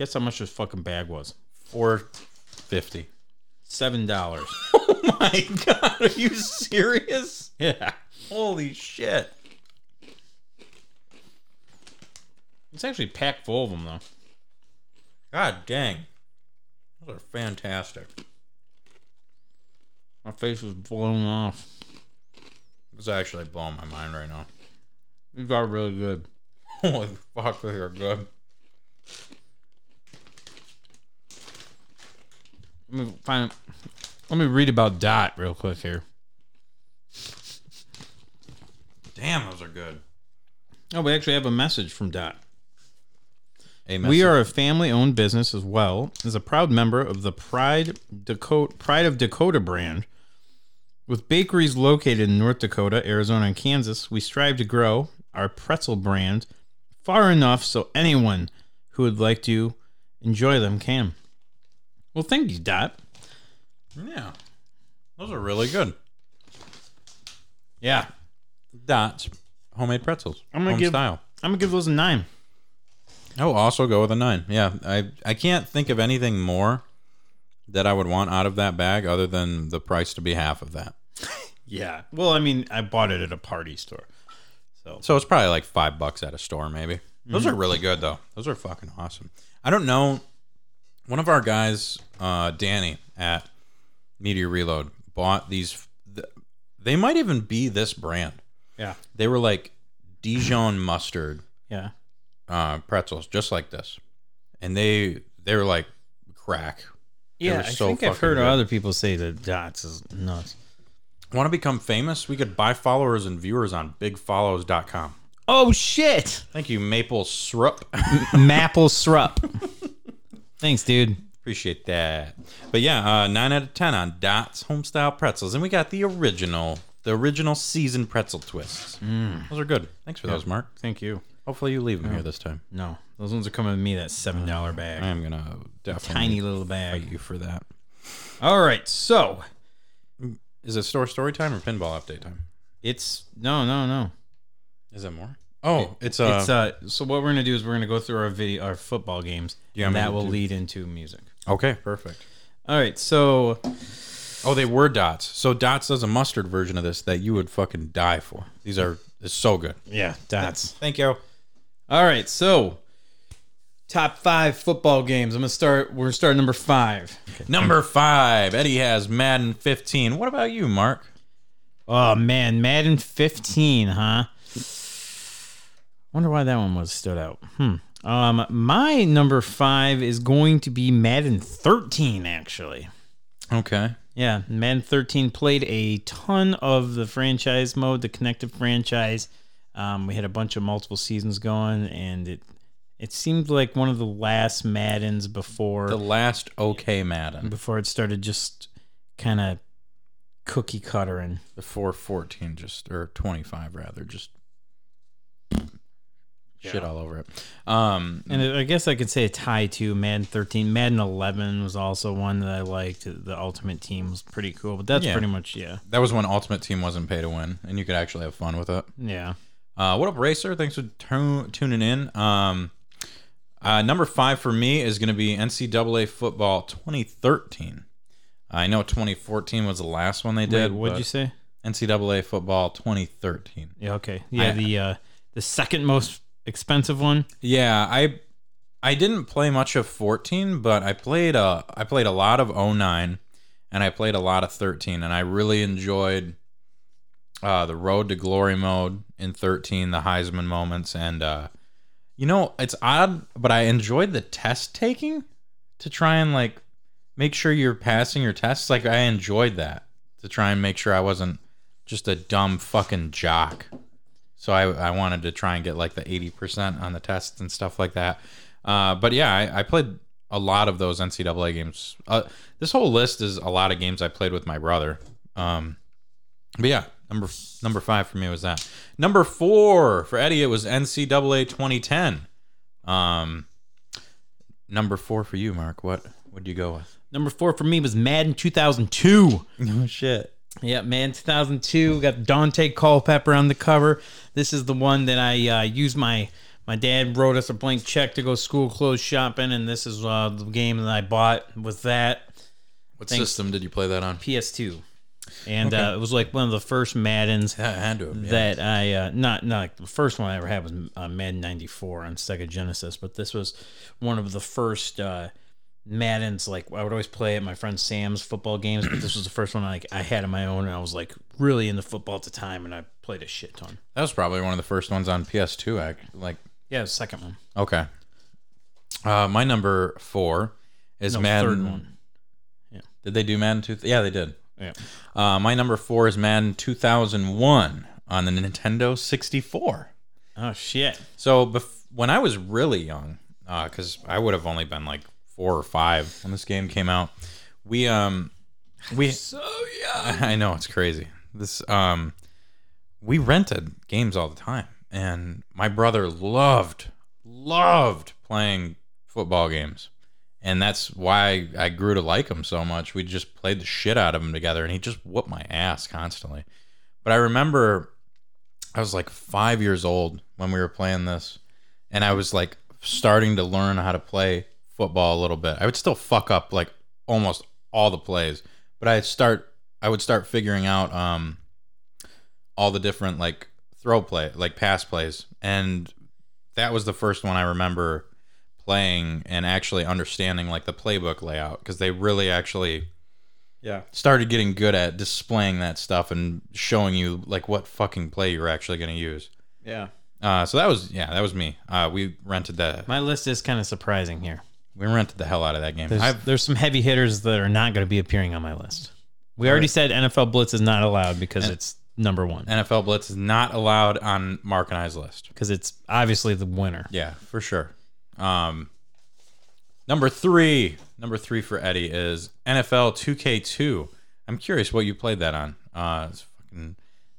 Guess how much this fucking bag was? Four fifty. Seven dollars. [laughs] Oh my god, are you serious? Yeah. Holy shit. It's actually packed full of them though. God dang. Those are fantastic. My face was blown off. It's actually blowing my mind right now. These are really good. [laughs] Holy fuck, they are good. Let me find. Let me read about Dot real quick here. Damn, those are good. Oh, we actually have a message from Dot. A We are a family-owned business as well as a proud member of the Pride Dakota Pride of Dakota brand. With bakeries located in North Dakota, Arizona, and Kansas, we strive to grow our pretzel brand far enough so anyone who would like to enjoy them can. Well, thank you, Dot. Yeah. Those are really good. Yeah, Dots. Homemade pretzels. I'm gonna Home give- style. I'm gonna give those a nine. Oh, also go with a nine. Yeah, I I can't think of anything more that I would want out of that bag other than the price to be half of that. [laughs] Yeah. Well, I mean, I bought it at a party store. So it's probably like five bucks at a store, maybe. Those Mm-hmm. are really good though. Those are fucking awesome. I don't know. One of our guys, uh, Danny at Media Reload, bought these. They might even be this brand. Yeah. They were like Dijon mustard Yeah. uh, pretzels, just like this, and they they were like crack. Yeah, were I so think I've heard other people say that Dots is nuts. Want to become famous? We could buy followers and viewers on bigfollows.com. Oh shit! Thank you, Maple Syrup. Maple syrup. [laughs] Thanks, dude. Appreciate that. But yeah, uh, nine out of ten on Dots Homestyle Pretzels, and we got the original, the original seasoned pretzel twists. Those are good. Thanks for those, Mark. Thank you. Hopefully you leave them here this time. No, those ones are coming with me. That seven dollar I bag, I am gonna definitely tiny little fight bag. you for that. All right, so Is it store story time or pinball update time? it's no, no, no. Is it more? Oh, it's uh, it's uh. So what we're gonna do is we're gonna go through our video, our football games, Yeah, and I'm that gonna will do- lead into music. okay, perfect. All right, so Oh, they were dots. So dots does a mustard version of this that you would fucking die for. These are it's so good. yeah, Dots. Thank you. All right, so top five football games. I'm gonna start. We're gonna start number five. Number five, Eddie has Madden 15. What about you, Mark? Oh man, Madden 15, huh? Wonder why that one was stood out. Hmm. Um, my number five is going to be Madden 13. Actually, Okay. yeah, Madden 13 played a ton of the franchise mode, the connected franchise. Um, we had a bunch of multiple seasons going, and it it seemed like one of the last Maddens before The last okay Madden before it started just kind of cookie cuttering. before 14 just or 25 rather just shit all over it. Um And I guess I could say a tie to Madden 13. Madden 11 was also one that I liked. The Ultimate Team was pretty cool, but that's Yeah. pretty much yeah, that was when Ultimate Team wasn't pay to win and you could actually have fun with it. yeah. Uh, what up, Racer? Thanks for tu- tuning in. Um, uh, number five for me is going to be NCAA football 2013. I know 2014 was the last one they Wait, did. what'd you say? NCAA football 2013. Yeah, okay, yeah. I- the uh, the second most expensive one. Yeah, I I didn't play much of 14, but I played a I played a lot of 09 and I played a lot of 13 and I really enjoyed uh, the road to glory mode in 13, the Heisman moments and uh, you know, it's odd, but I enjoyed the test taking to try and like make sure you're passing your tests. Like I enjoyed that to try and make sure I wasn't just a dumb fucking jock. So I, I wanted to try and get like the 80% on the tests and stuff like that. Uh, but yeah, I, I played a lot of those NCAA games. Uh, this whole list is a lot of games I played with my brother. Um, but yeah, number number five for me was that. Number four for Eddie, it was NCAA 2010. Um, number four for you, Mark. What would you go with? Number four for me was Madden 2002. [laughs] Oh shit. Yeah, man, 2002 we got Daunte Culpepper on the cover. This is the one that I uh, used my my dad wrote us a blank check to go school clothes shopping, and this is uh, the game that I bought with that What Thanks. system did you play that on? PS2. and uh, it was like one of the first Maddens That had to have been. that I uh, not not like the first one I ever had was uh, Madden '94 on Sega Genesis, but this was one of the first uh, Maddens. Like I would always play at my friend Sam's football games, but this was the first one like I had on my own, and I was like really into football at the time, and I played a shit ton. That was probably one of the first ones on PS2. Act like Yeah, the second one, okay. Uh, my number four is no, Madden. third one. Did they do Madden two? Yeah, they did. Yeah. Uh, my number four is Madden 2001 on the Nintendo 64. Oh shit! So bef- when I was really young, because I would have only been like four or five when this game came out, we um we [laughs] so young. [laughs] I know it's crazy. This um we rented games all the time, and my brother loved loved playing football games. And that's why I grew to like him so much. We just played the shit out of him together, and he just whooped my ass constantly. But I remember I was like five years old when we were playing this, and I was like starting to learn how to play football a little bit. I would still fuck up like almost all the plays, but I'd start I would start figuring out um all the different like throw play, like pass plays, and that was the first one I remember playing and actually understanding like the playbook layout because they really actually Yeah. started getting good at displaying that stuff and showing you like what fucking play you're actually going to use. Yeah. Uh, so that was yeah, that was me. Uh, we rented that. My list is kind of surprising here. We rented the hell out of that game. There's, I've, there's some heavy hitters that are not going to be appearing on my list. We already said NFL Blitz is not allowed because it's number one. NFL Blitz is not allowed on Mark and I's list. Because it's obviously the winner. Yeah, for sure. Um, number three, number three for Eddie is NFL 2K2. I'm curious what you played that on. Uh, it's fucking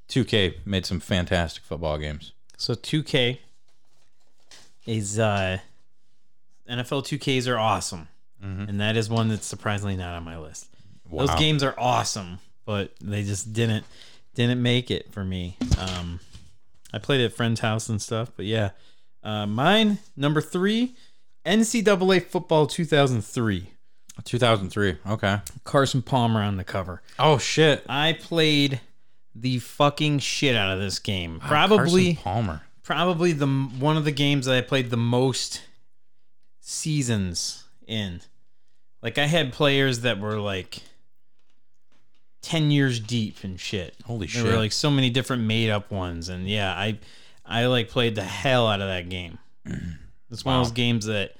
2K made some fantastic football games. So 2K is uh NFL 2Ks are awesome. And that is one that's surprisingly not on my list. Those games are awesome, but they just didn't didn't make it for me. Um I played at friend's house and stuff, but yeah. Uh mine number 3 NCAA football 2003. 2003. Okay. Carson Palmer on the cover. Oh shit. I played the fucking shit out of this game. Probably Carson Palmer. probably the one of the games that I played the most seasons in. Like I had players that were like 10 years deep and shit. Holy There shit. There were like so many different made up ones and yeah, I I like played the hell out of that game. [clears throat] It's one of those games that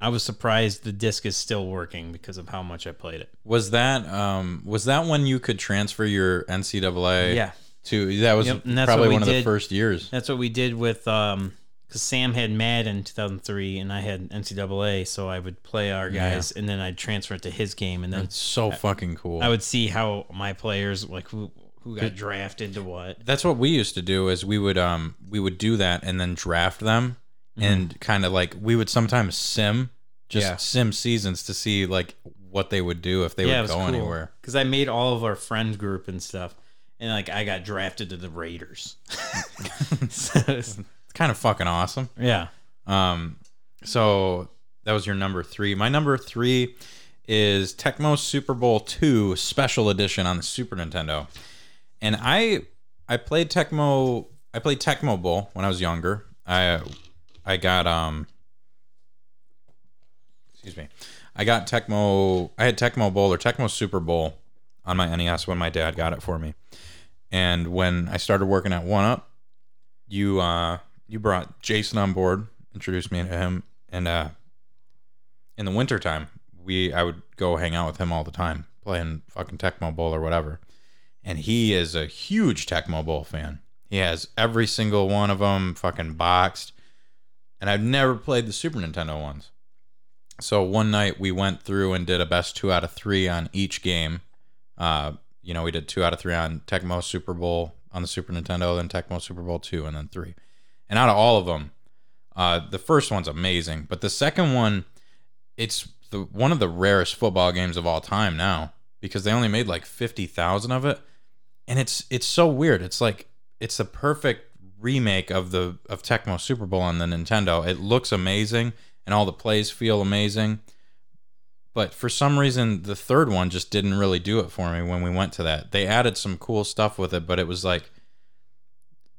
I was surprised the disc is still working because of how much I played it. Was that um was that when you could transfer your NCAA? Yeah. To that was Yep, probably one of the first years. That's what we did with um because Sam had Madden 2003 and I had NCAA, so I would play our guys and then I'd transfer it to his game and then It's so fucking cool. I would see how my players like who who got drafted to what. That's what we used to do. Is we would um we would do that and then draft them and kind of like we would sometimes sim just Mm-hmm. Yeah. sim seasons to see like what they would do if they yeah, would go cool anywhere. because I made all of our friend group and stuff, and like I got drafted to the Raiders. [laughs] [laughs] So kind of fucking awesome. yeah, Um, so that was your number three. My number three is Tecmo Super Bowl Two Special Edition on the Super Nintendo, and I I played Tecmo I played Tecmo Bowl when I was younger. I I got um excuse me I got Tecmo I had Tecmo Bowl or Tecmo Super Bowl on my NES when my dad got it for me, and when I started working at One Up, you uh you brought Jason on board, introduced me to him, and uh in the wintertime, we I would go hang out with him all the time, playing fucking Tecmo Bowl or whatever. And he is a huge Tecmo Bowl fan. He has every single one of them fucking boxed. And I've never played the Super Nintendo ones. So one night we went through and did a best two out of three on each game. Uh, you know, we did two out of three on Tecmo Super Bowl on the Super Nintendo, then Tecmo Super Bowl two, and then three. And out of all of them, uh, the first one's amazing, but the second one, it's the one of the rarest football games of all time now because they only made like fifty thousand of it, and it's it's so weird. It's like it's the perfect remake of the of Tecmo Super Bowl on the Nintendo. It looks amazing, and all the plays feel amazing, But for some reason, the third one just didn't really do it for me when we went to that. They added some cool stuff with it, but it was like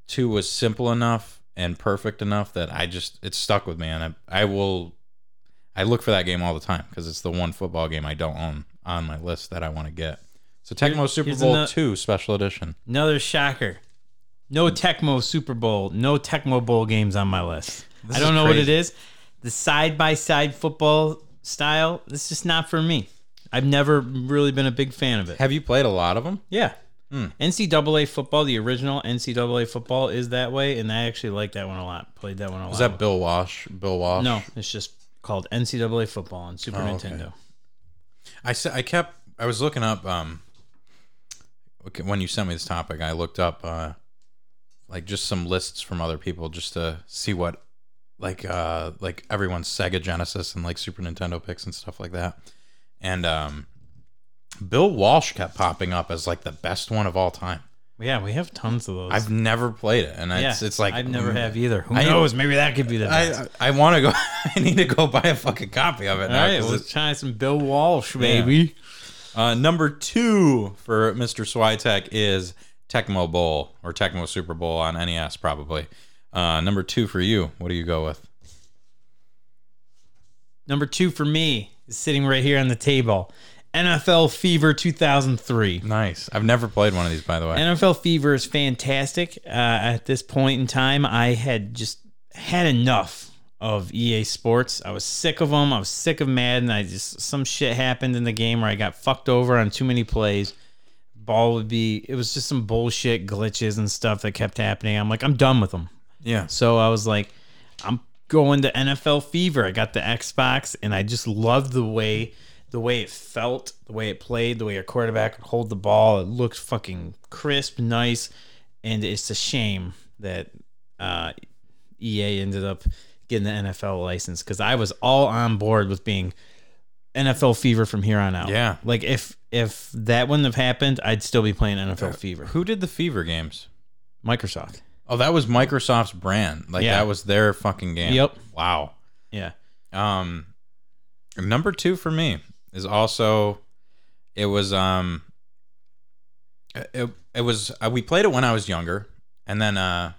two was simple enough and perfect enough that I just it's stuck with me, and I, I will. I look for that game all the time because it's the one football game I don't own on my list that I want to get. So Tecmo Here- Super Bowl ano- Two Special Edition. Another shocker. No Tecmo Super Bowl, no Tecmo Bowl games on my list. This I don't know what it is. The side by side football style, this is just not for me. I've never really been a big fan of it. Have you played a lot of them? Yeah. Hmm. NCAA football, the original NCAA football is that way, and I actually like that one a lot. Played that one a lot. Was that Bill Walsh? Bill Walsh? No, it's just called NCAA football on Super Oh, okay. Nintendo. I said I kept. I was looking up. Um, when you sent me this topic, I looked up uh, like just some lists from other people just to see what like uh like everyone's Sega Genesis and like Super Nintendo picks and stuff like that. And um, Bill Walsh kept popping up as like the best one of all time. Yeah, we have tons of those. I've never played it, and yeah, it's it's like I've never have either. Who I- knows? Maybe that could be the best. I I want to go. [laughs] I need to go buy a fucking copy of it. All now right, let's try some Bill Walsh, baby. Uh, number two for Mr. Switek is Tecmo Bowl or Tecmo Super Bowl on NES, probably. Uh, number two for you. What do you go with? Number two for me is sitting right here on the table. NFL Fever 2003. Nice. I've never played one of these, by the way. NFL Fever is fantastic. Uh, at this point in time, I had just had enough of EA Sports. I was sick of them. I was sick of Madden. I just some shit happened in the game where I got fucked over on too many plays. Ball would be. It was just some bullshit glitches and stuff that kept happening. I'm like, I'm done with them. yeah. So I was like, I'm going to NFL Fever. I got the Xbox, and I just loved the way the way it felt, the way it played, the way a quarterback could hold the ball. It looked fucking crisp, nice, and it's a shame that uh, EA ended up getting the NFL license because I was all on board with being NFL Fever from here on out. Yeah. like if if that wouldn't have happened, I'd still be playing NFL Fever. Who did the Fever games? Microsoft. Oh, that was Microsoft's brand. Like Yeah. that was their fucking game. Yep. Wow. Yeah. Um, number two for me is also it was um it, it was uh, we played it when I was younger, and then uh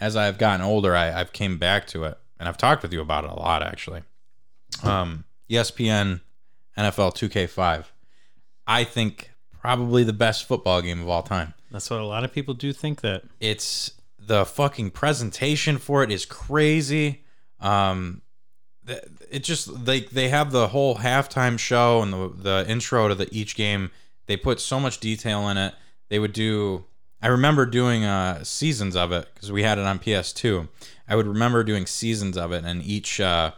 as I've gotten older, I, I've came back to it, and I've talked with you about it a lot actually. Um, ESPN NFL 2K5, I think probably the best football game of all time That's what a lot of people do think that. it's the fucking presentation for it is crazy um it just they they have the whole halftime show and the the intro to the each game. They put so much detail in it. They would do i remember doing uh seasons of it because we had it on ps2 i would remember doing seasons of it and each uh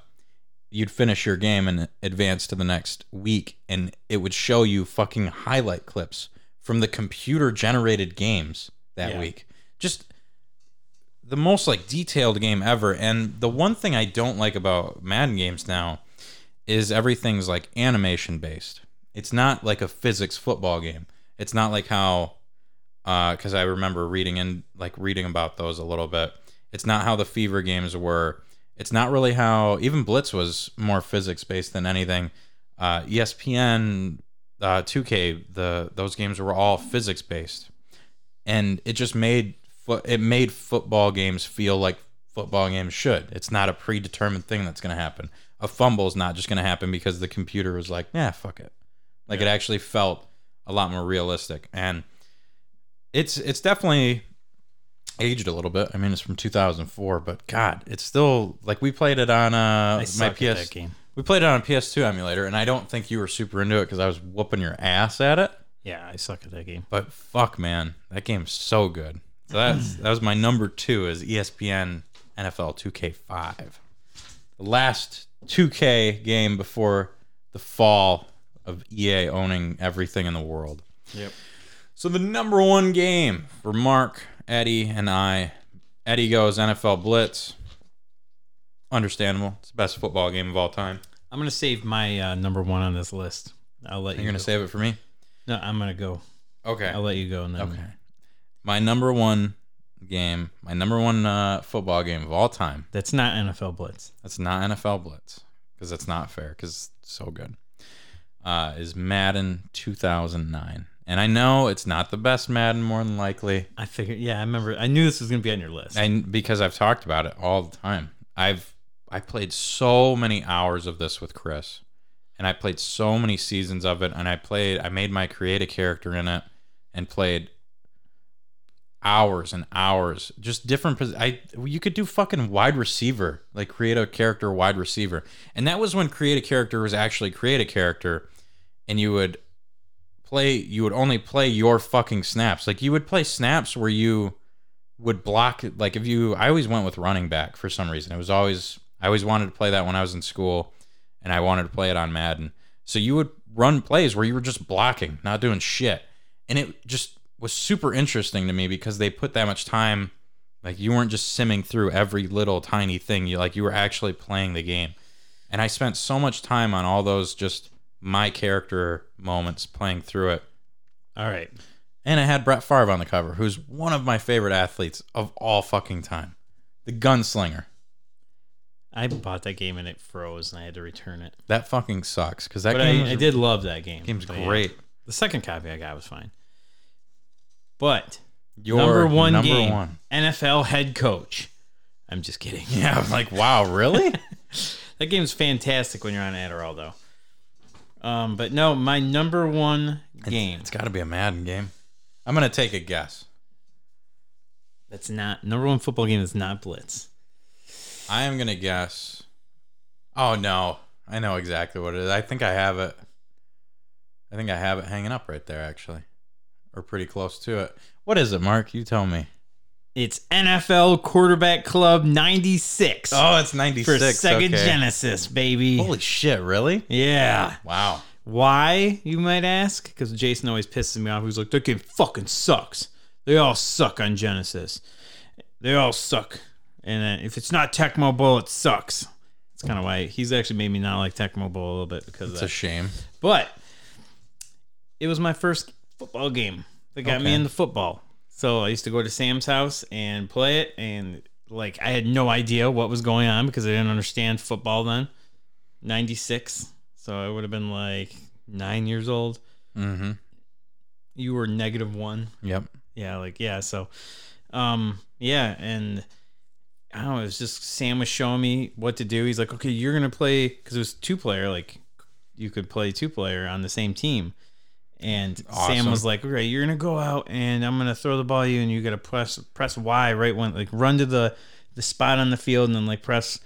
you'd finish your game and advance to the next week and it would show you fucking highlight clips from the computer generated games that Yeah. week. Just the most like detailed game ever and the one thing i don't like about madden games now is everything's like animation based it's not like a physics football game. It's not like how because i remember reading and like reading about those a little bit. It's not how the fever games were. It's not really how even blitz was more physics based than anything. Uh, espn uh, 2k the those games were all physics based and it just made fo- it made football games feel like football games should. It's not a predetermined thing that's going to happen. A fumble is not just going to happen because the computer was like, "Yeah, fuck it." Like it actually felt a lot more realistic, and it's it's definitely aged a little bit. I mean, it's from 2004, but God, it's still like we played it on uh my PS. We played it on a PS2 emulator, and I don't think you were super into it because I was whooping your ass at it. Yeah, I suck at that game. But fuck, man, that game's so good. So that's that was my number two is ESPN NFL 2K5, the last 2K game before the fall of EA owning everything in the world. Yep. So the number one game for Mark, Eddie, and I, Eddie goes NFL Blitz. Understandable. It's the best football game of all time. I'm gonna save my uh, number one on this list. I'll let you. You're gonna go. save it for me. No, I'm gonna go. Okay. I'll let you go. And then Okay. My number one game, my number one uh, football game of all time. That's not NFL Blitz. That's not NFL Blitz because that's not fair because it's so good. uh, is Madden 2009. And I know it's not the best Madden, more than likely, I figured. Yeah, I remember. I knew this was gonna be on your list. and because I've talked about it all the time. I've I played so many hours of this with Chris, and I played so many seasons of it, and I played. I made my create a character in it, and played hours and hours, just different. pos- I you could do fucking wide receiver, like create a character wide receiver, and that was when create a character was actually create a character, and you would play. You would only play your fucking snaps. Like you would play snaps where you would block. Like if you, I always went with running back for some reason. It was always I always wanted to play that when I was in school, and I wanted to play it on Madden. So you would run plays where you were just blocking, not doing shit, and it just was super interesting to me because they put that much time like you weren't just simming through every little tiny thing you like you were actually playing the game and i spent so much time on all those just my character moments playing through it All right. and it had brett Favre on the cover who's one of my favorite athletes of all fucking time the gunslinger I bought that game and it froze and I had to return it. that fucking sucks because that But game I, was, I did love that game. game's But yeah, great the second copy I got was fine. But Your number one number game, one. NFL head coach. I'm just kidding. [laughs] yeah i'm like wow really [laughs] That game's fantastic when you're on Adderall, though. Um, but no, my number one game. it's got to be a madden game i'm gonna take a guess That's not number one football game. Is not Blitz. I am gonna guess. Oh no, I know exactly what it is. I think I have it. I think I have it hanging up right there, actually, or pretty close to it. What is it, Mark? You tell me. It's NFL Quarterback Club '96 Oh, it's for ninety six. Sega okay. Genesis, baby. Holy shit! Really? yeah. Wow. Why, you might ask? Because Jason always pisses me off. He's like, that game fucking sucks. They all suck on Genesis. They all suck. And if it's not Tecmo Bowl, it sucks. That's kind of why he's actually made me not like Tecmo Bowl a little bit because of It's a shame. But it was my first football game that got me into football. So I used to go to Sam's house and play it, and like I had no idea what was going on because I didn't understand football then. '96, so I would have been like nine years old. Mm-hmm. You were negative one. Yep. Yeah, like yeah. So, um, yeah, and I don't know. It was just Sam was showing me what to do. He's like, okay, you're gonna play because it was two player. Like you could play two player on the same team. And Sam was like, okay, you're gonna go out and I'm gonna throw the ball at you, and you gotta press press Y right when like run to the the spot on the field and then like press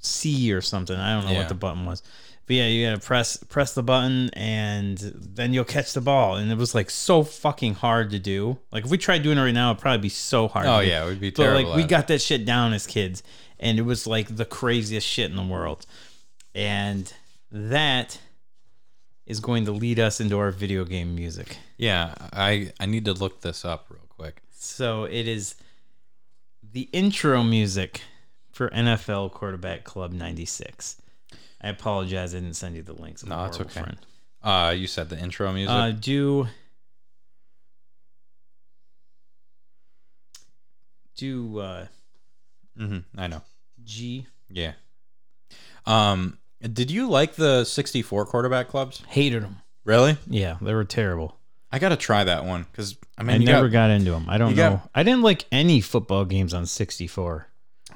C or something. I don't know Yeah. what the button was. But yeah, you gotta press press the button and then you'll catch the ball. And it was like so fucking hard to do. Like if we tried doing it right now, it'd probably be so hard. Oh yeah, it would be But terrible. like we got that shit down as kids, and it was like the craziest shit in the world. And that is going to lead us into our video game music. Yeah, I I need to look this up real quick. So it is the intro music for NFL Quarterback Club '96. I apologize, I didn't send you the links. I'm No, that's okay. friend. Uh, you said the intro music. Uh, do do uh, hmm I know. G Yeah. Um, did you like the 64 quarterback clubs? hated them. Really? Yeah, they were terrible. I got to try that one because I I mean, you never got- got, into them. I don't know. got- I didn't like any football games on 64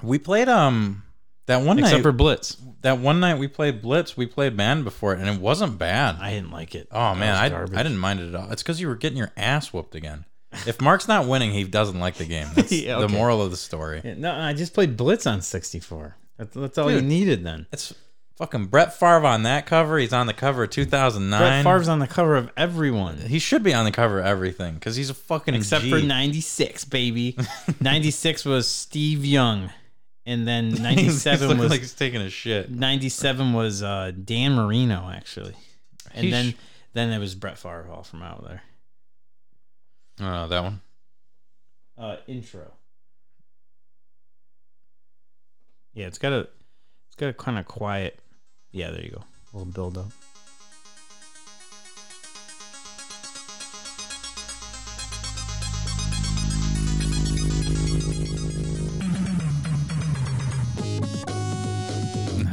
we played um that one night except night. for Blitz. that one night we played Blitz. We played Madden before, it, and it wasn't bad. I didn't like it. oh man, I. I didn't mind it at all. It's because you were getting your ass whooped again. If Mark's not winning, he doesn't like the game. [laughs] That's Yeah, the moral of the story. Yeah, No, I just played Blitz on 64. That's, that's all you needed then. It's fucking Brett Favre on that cover. He's on the cover of 2009. Brett Favre's on the cover of everyone. He should be on the cover of everything because he's a fucking Except G. for 96, baby. [laughs] 96 was Steve Young. And then [laughs] 97 looking was like he's taking a shit. 97 was uh, Dan Marino actually. And He then sh- then it was Brett Favre all from out there. Oh, that one. Uh, intro. Yeah, it's got a it's got a kind of quiet. Yeah, there you go. A little build up. [laughs]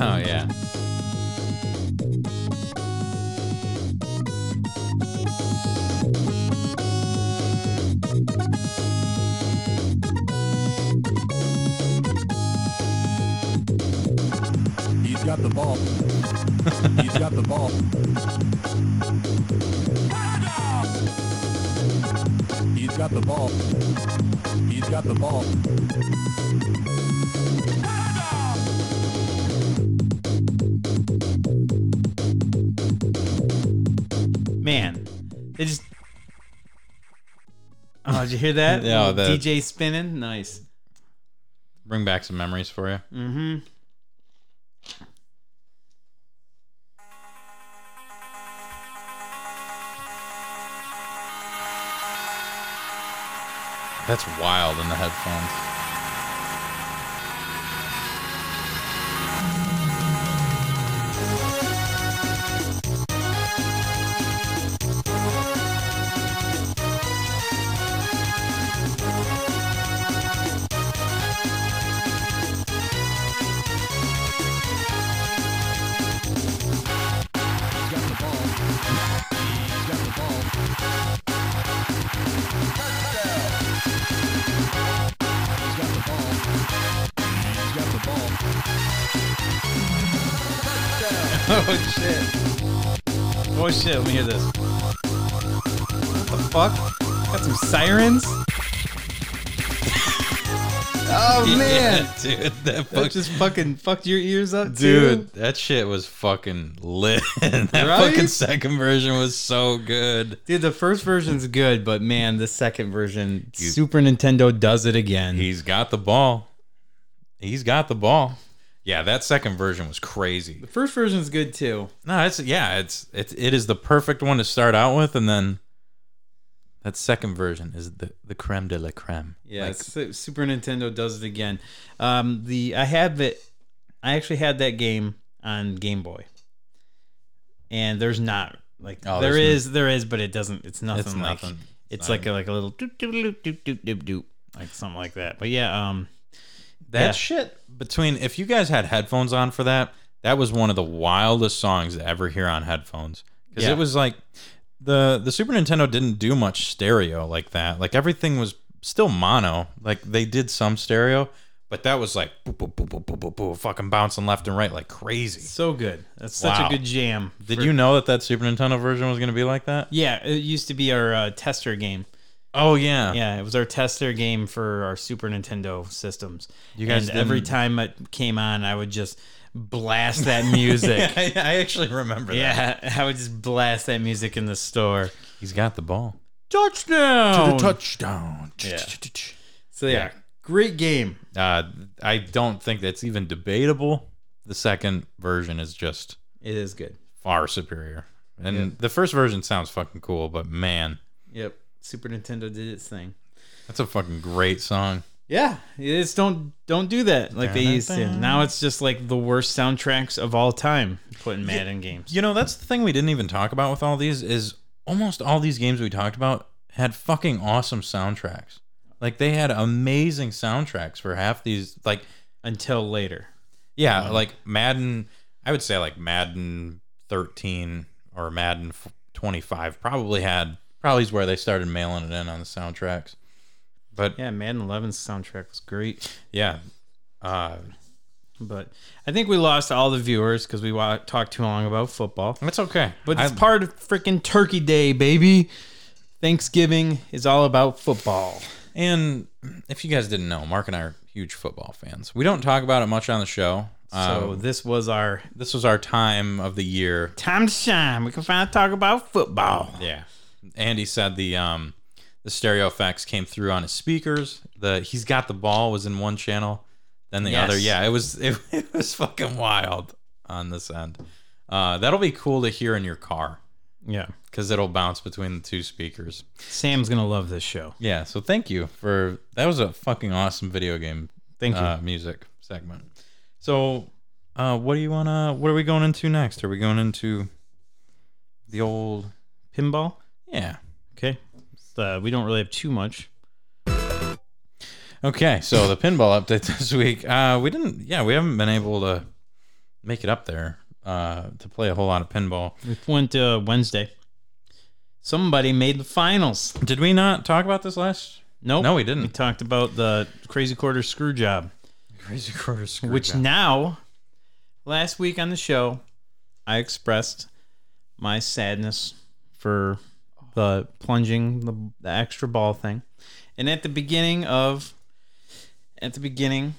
Oh yeah. He's got the ball. He's got the ball. He's got the ball. He's got the ball. Man, they just. Oh, did you hear that? [laughs] Yeah, Little that- DJ spinning. Nice. Bring back some memories for you. Mm-hmm. That's wild in the headphones. Oh shit. Oh shit. Let me hear this. What the fuck? Got some sirens. [laughs] oh [laughs] man. Yeah, dude, that That just fucking fucked your ears up, dude, too. that shit was fucking lit. [laughs] that Right? fucking second version was so good. Dude, the first version's good, but man, the second version, Super Nintendo does it again. He's got the ball. He's got the ball. Yeah, that second version was crazy. the first version is good too. No, it's yeah, it's it's it is the perfect one to start out with, and then that second version is the the creme de la creme. Yeah, Like, Super Nintendo does it again. Um, the I have it. I actually had that game on Game Boy, and there's not like Oh, there's is there is, but it doesn't. It's nothing It's like nothing. It's like a, like a little doop doop doop doop doop doop doop like something like that. But yeah, um, that Yeah. shit between if you guys had headphones on for that, that was one of the wildest songs to ever hear on headphones because Yeah. it was like the the Super Nintendo didn't do much stereo like that. Like everything was still mono. Like they did some stereo, but that was like boop, boop, boop, boop, boop, boop, boop, fucking bouncing left and right like crazy. so good. That's such Wow. a good jam. Did for- you know that that Super Nintendo version was going to be like that? Yeah, it used to be our uh, tester game. Oh yeah. Yeah, it was our tester game for our Super Nintendo systems. You guys and every didn't- time it came on, I would just blast that [laughs] music. [laughs] I, I actually remember that. Yeah, [laughs] I would just blast that music in the store. He's got the ball. Touchdown! To the touchdown. Yeah. So yeah, great game. Uh, I don't think that's even debatable. The second version is just It is good. far superior. And Yeah. the first version sounds fucking cool, but man, Yep, Super Nintendo did its thing. that's a fucking great song. Yeah, it is. Don't don't do that like they used to. Now it's just like the worst soundtracks of all time put in Madden games. You know, that's the thing we didn't even talk about with all these is almost all these games we talked about had fucking awesome soundtracks. Like they had amazing soundtracks for half these like Until later. Yeah, um, like Madden, I would say like Madden 13 or Madden 25 probably had probably is where they started mailing it in on the soundtracks. But yeah, Madden 11's soundtrack was great. Yeah. Uh, But I think we lost all the viewers because we wa- talked too long about football. That's okay. But it's I- part of freaking Turkey Day, baby. Thanksgiving is all about football. and if you guys didn't know, Mark and I are huge football fans. We don't talk about it much on the show. So Uh, this was our this was our time of the year time to shine. We can finally talk about football. Yeah. Andy said the um the stereo effects came through on his speakers. The he's got the ball was in one channel, then the Yes. other. Yeah, it was it, [laughs] it was fucking wild on this end. Uh, that'll be cool to hear in your car Yeah. because it'll bounce between the two speakers. Sam's gonna love this show. Yeah. So thank you for that was a fucking awesome video game. Thank you. Uh, music segment. So, uh, what do you wanna? What are we going into next? Are we going into the old? Pinball. Yeah. Okay. Uh, we don't really have too much. Okay, so the pinball update [laughs] this week. Uh, we didn't. Yeah, we haven't been able to make it up there uh, to play a whole lot of pinball. We went to Wednesday. Somebody made the finals. Did we not talk about this last? Nope. No, we didn't. We talked about the Crazy Quarter screw job, Crazy quarter screw which job. now last week on the show, I expressed my sadness for the plunging the, the extra ball thing, and at the beginning of at the beginning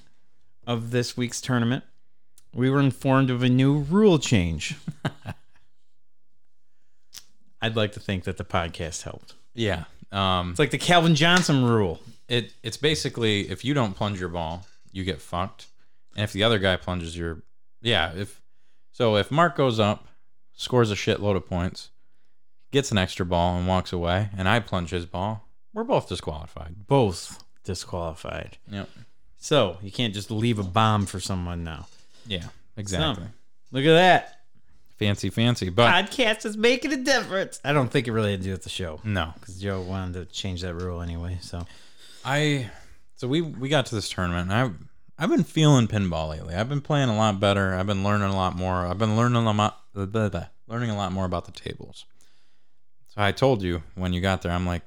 of this week's tournament, we were informed of a new rule change. [laughs] I'd like to think that the podcast helped. Yeah. Um, It's like the Calvin Johnson rule. it it's basically if you don't plunge your ball, you get fucked, and if the other guy plunges your, yeah, if so, if Mark goes up, scores a shitload of points, gets an extra ball and walks away, and I plunge his ball, we're both disqualified. Both disqualified. Yep. So you can't just leave a bomb for someone now. Yeah. Exactly. Look at that. Fancy, fancy, but Podcast is making a difference. I don't think it really had to do with the show no. because Joe wanted to change that rule anyway. So I so we we got to this tournament and I I've been feeling pinball lately. I've been playing a lot better. I've been learning a lot more. I've been learning a lot blah, blah, blah, learning a lot more about the tables. So I told you when you got there, I'm like,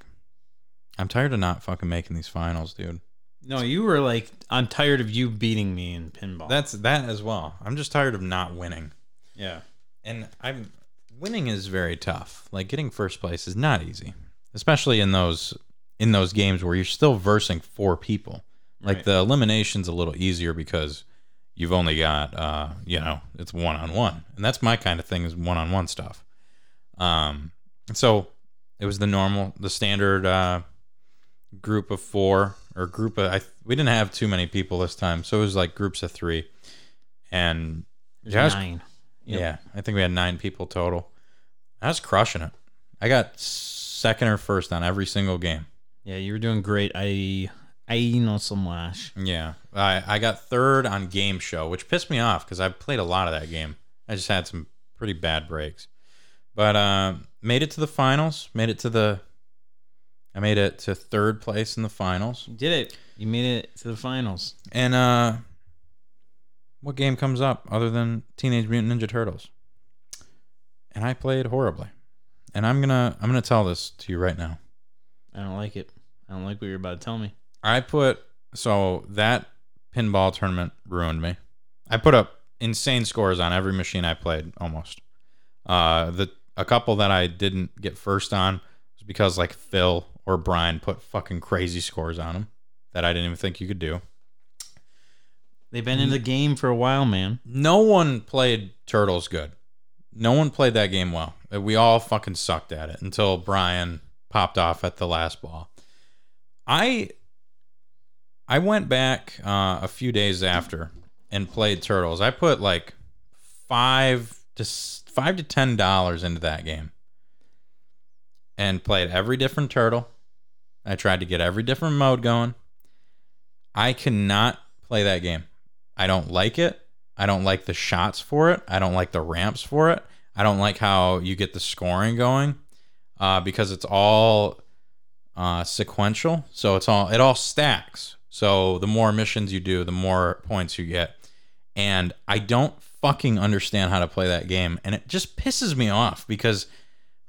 I'm tired of not fucking making these finals, dude. no, you were like, I'm tired of you beating me in pinball. That's that as well. I'm just tired of not winning. yeah. And I'm winning is very tough. Like getting first place is not easy, especially in those in those games where you're still versing four people. Like Right. the elimination's a little easier because you've only got uh, you know, it's one on one. And that's my kind of thing is one on one stuff. Um so it was the normal the standard uh group of four or group of I we didn't have too many people this time, so it was like groups of three. And There's yeah, I was- nine. Yep. yeah, I think we had nine people total. I was crushing it. I got second or first on every single game. Yeah, you were doing great. I I know so much. Yeah, I I got third on game show, which pissed me off because I played a lot of that game. I just had some pretty bad breaks, but uh, made it to the finals. Made it to the. I made it to third place in the finals, You did it. You made it to the finals. and uh, what game comes up other than Teenage Mutant Ninja Turtles? And I played horribly, and I'm gonna I'm gonna tell this to you right now. I don't like it. I don't like what you're about to tell me. I put so that pinball tournament ruined me. I put up insane scores on every machine I played almost. Uh the a couple that I didn't get first on was because like Phil or Brian put fucking crazy scores on them that I didn't even think you could do. They've been in the game for a while, man. No one played Turtles good. No one played that game well. Uh, We all fucking sucked at it until Brian popped off at the last ball. I I went back uh, a few days after and played Turtles. I put like five to five to ten dollars into that game and played every different turtle. I tried to get every different mode going. I cannot play that game. I don't like it. I don't like the shots for it. I don't like the ramps for it. I don't like how you get the scoring going uh, because it's all uh, sequential. So it's all it all stacks. So the more missions you do, the more points you get. And I don't fucking understand how to play that game, and it just pisses me off because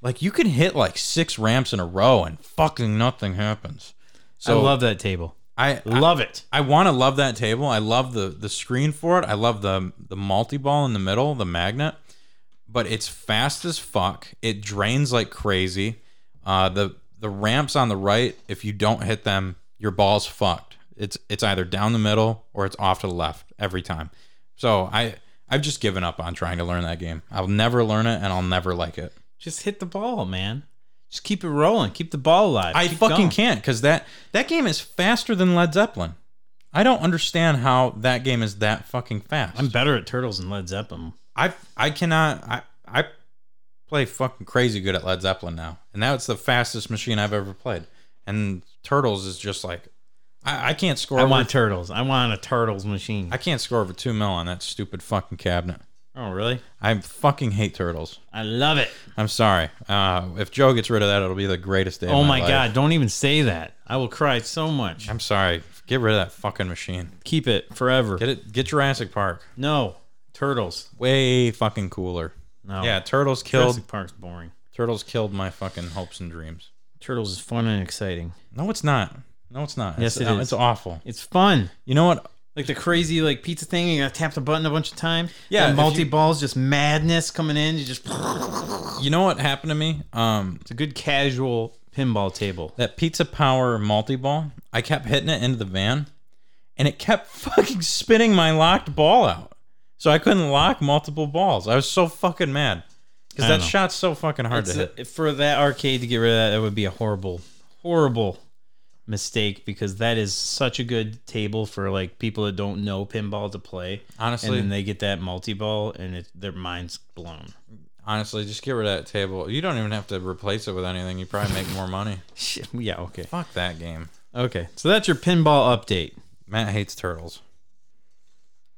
like you can hit like six ramps in a row and fucking nothing happens. So I love that table. I, I Love it. I want to love that table. I love the the screen for it. I love the the multi ball in the middle, the magnet. But it's fast as fuck. It drains like crazy. Uh, the the ramps on the right, if you don't hit them, your ball's fucked. It's it's either down the middle or it's off to the left every time. So I I've just given up on trying to learn that game. I'll never learn it and I'll never like it. Just hit the ball, man. Just keep it rolling. Keep the ball alive. I Keep fucking going. can't because that that game is faster than Led Zeppelin. I don't understand how that game is that fucking fast. I'm better at Turtles than Led Zeppelin. I I cannot I I play fucking crazy good at Led Zeppelin now, and that's the fastest machine I've ever played. And Turtles is just like I, I can't score. I over, want Turtles. I want a Turtles machine. I can't score over two mil on that stupid fucking cabinet. oh, really? I fucking hate Turtles. I love it. I'm sorry. Uh, if Joe gets rid of that, it'll be the greatest day. Oh my life. god, don't even say that. I will cry so much. I'm sorry. Get rid of that fucking machine. Keep it forever. Get it. Get Jurassic Park. No. Turtles. Way fucking cooler. No. Yeah, Turtles killed. Jurassic Park's boring. Turtles killed my fucking hopes and dreams. Turtles is fun and exciting. No, it's not. No, it's not. Yes, it's, it uh, is. It's awful. It's fun. You know what? Like the crazy like pizza thing, you gotta tap the button a bunch of times. Yeah, multi balls, just madness coming in. You just [laughs] You know what happened to me? Um, it's a good casual pinball table. that Pizza Power multi ball. I kept hitting it into the van, and it kept [laughs] fucking spinning my locked ball out. So I couldn't lock multiple balls. I was so fucking mad because that know. shot's so fucking hard It's to hit. for that arcade to get rid of that, that would be a horrible, horrible mistake because that is such a good table for like people that don't know pinball to play. Honestly- and then they get that multi ball and it, their mind's blown. Honestly, just get rid of that table. You don't even have to replace it with anything. You probably make more money. [laughs] Yeah, okay, Fuck that game. okay. So that's your pinball update. Matt hates turtles.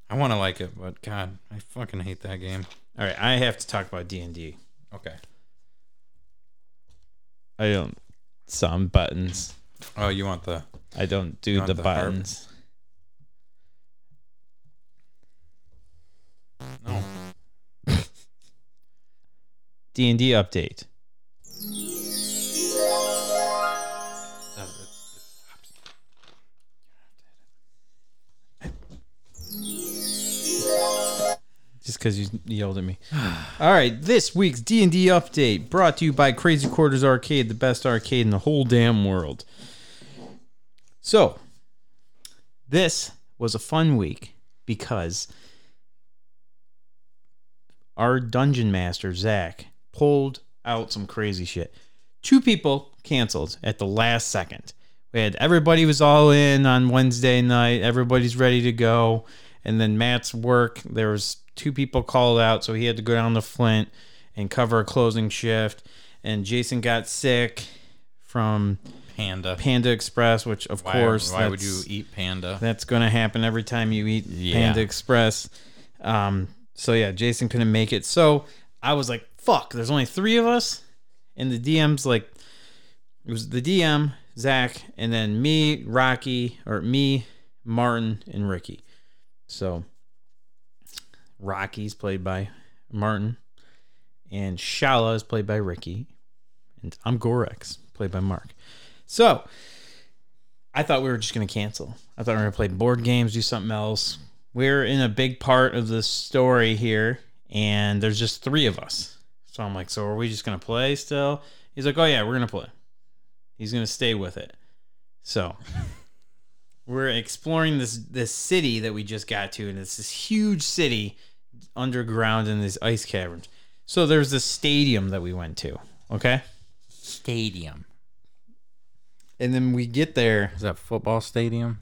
I want to like it, but God, I fucking hate that game. All right, I have to talk about D and D. Okay. I don't some buttons. Oh, you want the? I don't do the, the harp? buttons. No. [laughs] D and D update. just because you yelled at me. [sighs] All right, this week's D and D update brought to you by Crazy Quarters Arcade, the best arcade in the whole damn world. So, this was a fun week because our dungeon master Zach pulled out some crazy shit. Two people canceled at the last second. We had everybody was all in on Wednesday night. Everybody's ready to go, and then Matt's work. There was two people called out, so he had to go down to Flint and cover a closing shift. And Jason got sick from Panda. Panda Express, which of Why, course why would you eat panda? that's going to happen every time you eat Yeah. Panda Express. Um, so yeah, Jason couldn't make it. So I was like, "Fuck!" There's only three of us, and the DM's like, it was the DM, Zach, and then me, Rocky, or me, Martin, and Ricky. So Rocky's played by Martin, and Shala is played by Ricky, and I'm Gorex, played by Mark. So I thought we were just going to cancel. I thought we were going to play board games, do something else. We're in a big part of the story here, and there's just three of us. So I'm like, so are we just going to play still? He's like, oh, yeah, we're going to play. He's going to stay with it. So [laughs] we're exploring this this city that we just got to, and it's this huge city underground in these ice caverns. So there's this stadium that we went to, okay? Stadium. And then we get there Is that football stadium?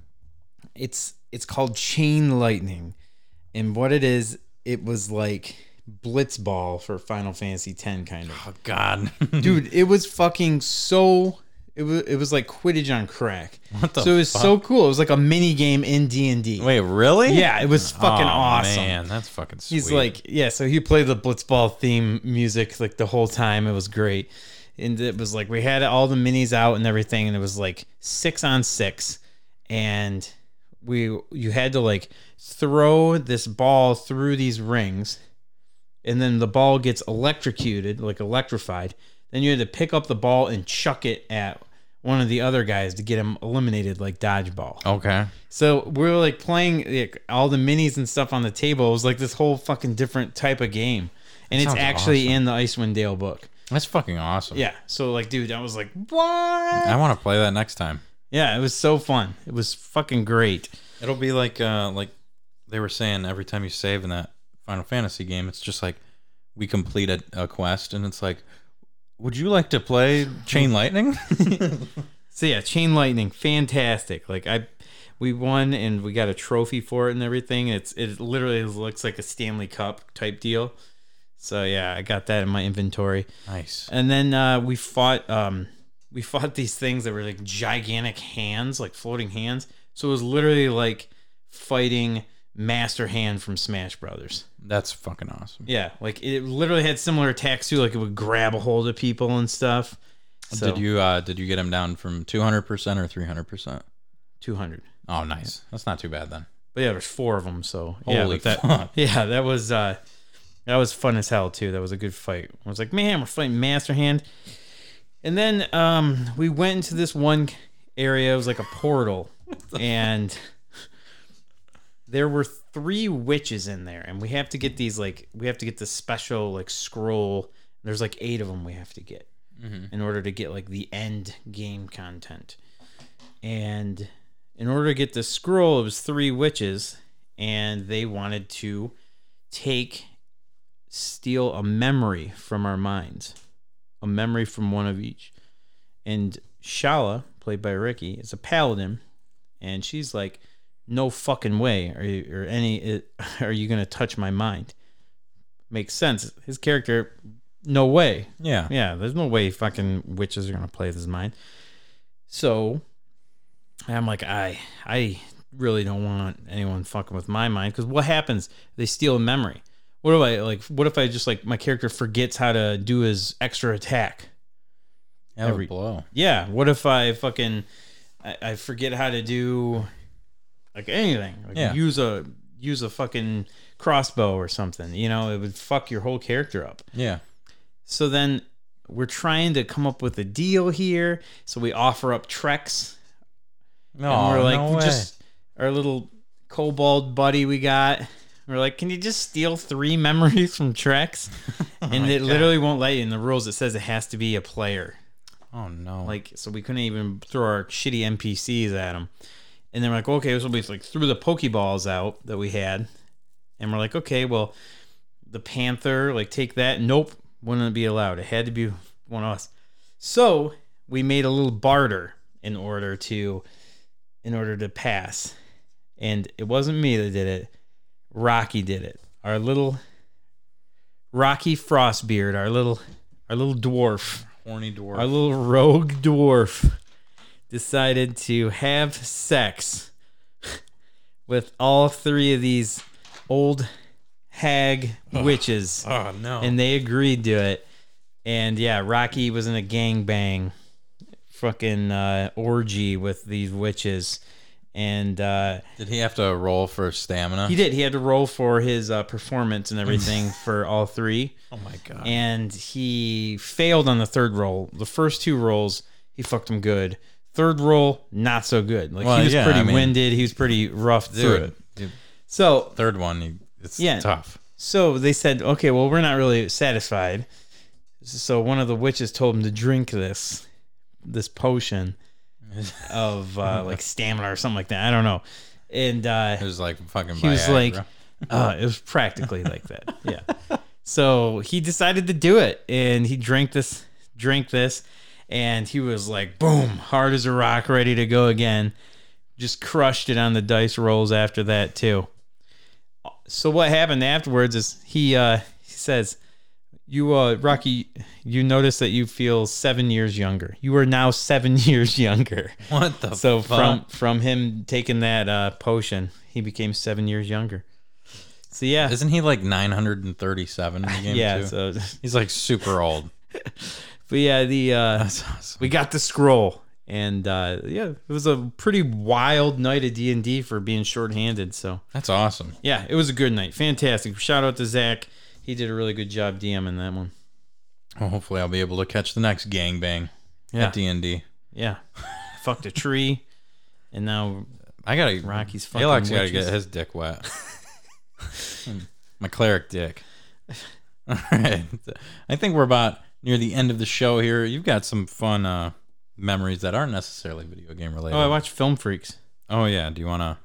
it's it's called chain lightning and what it is it was like blitzball for final fantasy 10 kind of Oh God, [laughs] dude it was fucking so it was it was like quidditch on crack What the so it was so cool it was like a mini game in d&d Wait, really? yeah it was oh, fucking oh, awesome Man, that's fucking sweet. He's like, yeah. So he played the Blitzball theme music like the whole time. It was great, and it was like we had all the minis out and everything, and it was like six on six, and we you had to like throw this ball through these rings, and then the ball gets electrocuted, like electrified. Then you had to pick up the ball and chuck it at one of the other guys to get him eliminated, like dodgeball. okay. So we were like playing like, all the minis and stuff on the table. It was like this whole fucking different type of game, and it's actually awesome. in the Icewind Dale book. That's fucking awesome. Yeah. So like, dude, I was like, what? I want to play that next time. Yeah, it was so fun. It was fucking great. It'll be like uh like they were saying every time you save in that Final Fantasy game, it's just like we complete a, a quest and it's like would you like to play Chain Lightning? [laughs] So yeah, Chain Lightning, fantastic. Like I, we won and we got a trophy for it and everything. It's it literally looks like a Stanley Cup type deal. So yeah, I got that in my inventory. nice. And then uh, we fought um, we fought these things that were like gigantic hands, like floating hands. So it was literally like fighting Master Hand from Smash Brothers. That's fucking awesome. Yeah, like it literally had similar attacks too. Like it would grab a hold of people and stuff. So, Did you uh did you get him down from 200% or 300%? two hundred? Oh, nice. That's not too bad then. But yeah, there's four of them. So yeah, Holy but that, fuck. [laughs] yeah, that was uh, that was fun as hell too. That was a good fight. I was like, man, we're fighting Master Hand. And then um, we went into this one area. It was like a portal, [laughs] and there were three witches in there, and we have to get these like we have to get the special like scroll. There's like eight of them we have to get in order to get like the end game content. And in order to get the scroll, it was three witches, and they wanted to take steal a memory from our minds, a memory from one of each. And Shala, played by Ricky, is a paladin, and she's like, "No fucking way are you or any it, [laughs] are you gonna touch my mind?" Makes sense. His character, no way. Yeah. Yeah, there's no way fucking witches are gonna play with his mind. So I'm like, I I really don't want anyone fucking with my mind because what happens? They steal a memory. What if I like? What if I just like my character forgets how to do his extra attack? That Every- blow. Yeah. What if I fucking I, I forget how to do like anything? Like Yeah. use a use a fucking crossbow or something. You know, it would fuck your whole character up. Yeah. So then we're trying to come up with a deal here. So we offer up Trex. No, and we're like, no way. just our little kobold buddy we got. We're like, can you just steal three [laughs] memories from Trex? [laughs] Oh and it literally won't let you in the rules. It says it has to be a player. oh no. Like, so we couldn't even throw our shitty NPCs at him. And then we're like, okay, so we like threw the Pokeballs out that we had, and we're like, okay, well, the Panther, like, take that. Nope, wouldn't be allowed. It had to be one of us. So we made a little barter in order to, in order to pass, and it wasn't me that did it. Rocky did it. Our little Rocky Frostbeard, our little, our little dwarf horny dwarf. our little rogue dwarf decided to have sex with all three of these old hag witches oh no. and they agreed to it and yeah rocky was in a gangbang fucking uh, orgy with these witches and uh, Did he have to roll for stamina? he did he had to roll for his uh, performance and everything [laughs] for all three Oh my god. and he failed on the third roll. The first two rolls, he fucked him good. Third roll, not so good. Like Well, he was yeah, pretty I mean- winded. He was pretty rough through it. dude, So, third one, it's Yeah. tough. so they said, okay, well, we're not really satisfied. So one of the witches told him to drink this, this potion of uh, [laughs] like stamina or something like that. I don't know. And uh, It was like fucking. he was like, uh, it was practically like that. Yeah. So he decided to do it, and he drank this, drank this, and he was like, boom, hard as a rock, ready to go again. Just crushed it on the dice rolls after that too. So what happened afterwards is he uh, he says, "You uh, Rocky, you notice that you feel seven years younger. You are now seven [laughs] years younger." what the So fuck? from from him taking that uh, potion, he became seven years younger. So yeah, Isn't he like 937 in the game? yeah. too? So, [laughs] he's like super old. [laughs] but yeah, the uh, awesome. we got the scroll, and uh, yeah, it was a pretty wild night of D and D for being shorthanded. So That's awesome. yeah, it was a good night, fantastic. Shout out to Zach, he did a really good job DMing that one. Well, hopefully, I'll be able to catch the next gangbang Yeah, at D and D. yeah, [laughs] fucked a tree, and now I gotta. Rocky's fucking Alex gotta get his dick wet. [laughs] My cleric dick. [laughs] All right. I think we're about near the end of the show here. You've got some fun uh, memories that aren't necessarily video game related. oh, I watched Film Freaks. Oh yeah. Do you wanna?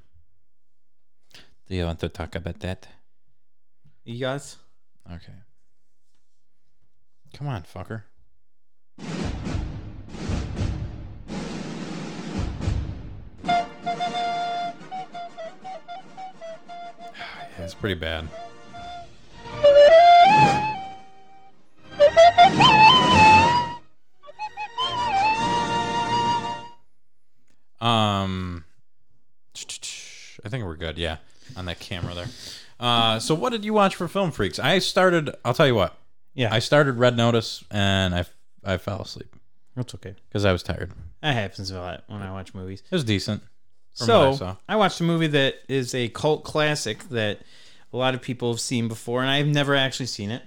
Do you want to talk about that? You guys? Okay. Come on, fucker. [sighs] yeah, it's pretty bad. Um, [tsk] I think we're good. Yeah, on that camera there. Uh, so what did you watch for Film Freaks? I started. I'll tell you what. Yeah, I started Red Notice and I I fell asleep that's okay. because I was tired. That happens a lot when I watch movies. It was decent. From what I So saw. I watched a movie that is a cult classic that a lot of people have seen before, and I've never actually seen it.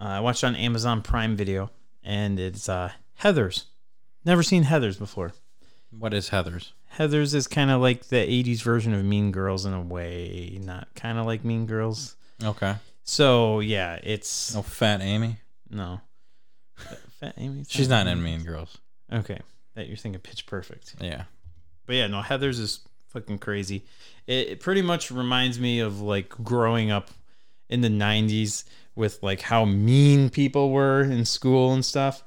Uh, I watched it on Amazon Prime Video, and it's uh, Heathers. Never seen Heathers before. What is Heathers? Heathers is kind of like the 80s version of Mean Girls in a way, not kind of like Mean Girls. Okay. So, yeah, it's No fat Amy. no. Fat Amy? She's not in Mean Girls. Okay. That you're thinking Pitch Perfect. Yeah. But yeah, no, Heathers is fucking crazy. It, it pretty much reminds me of like growing up in the 90s with like how mean people were in school and stuff.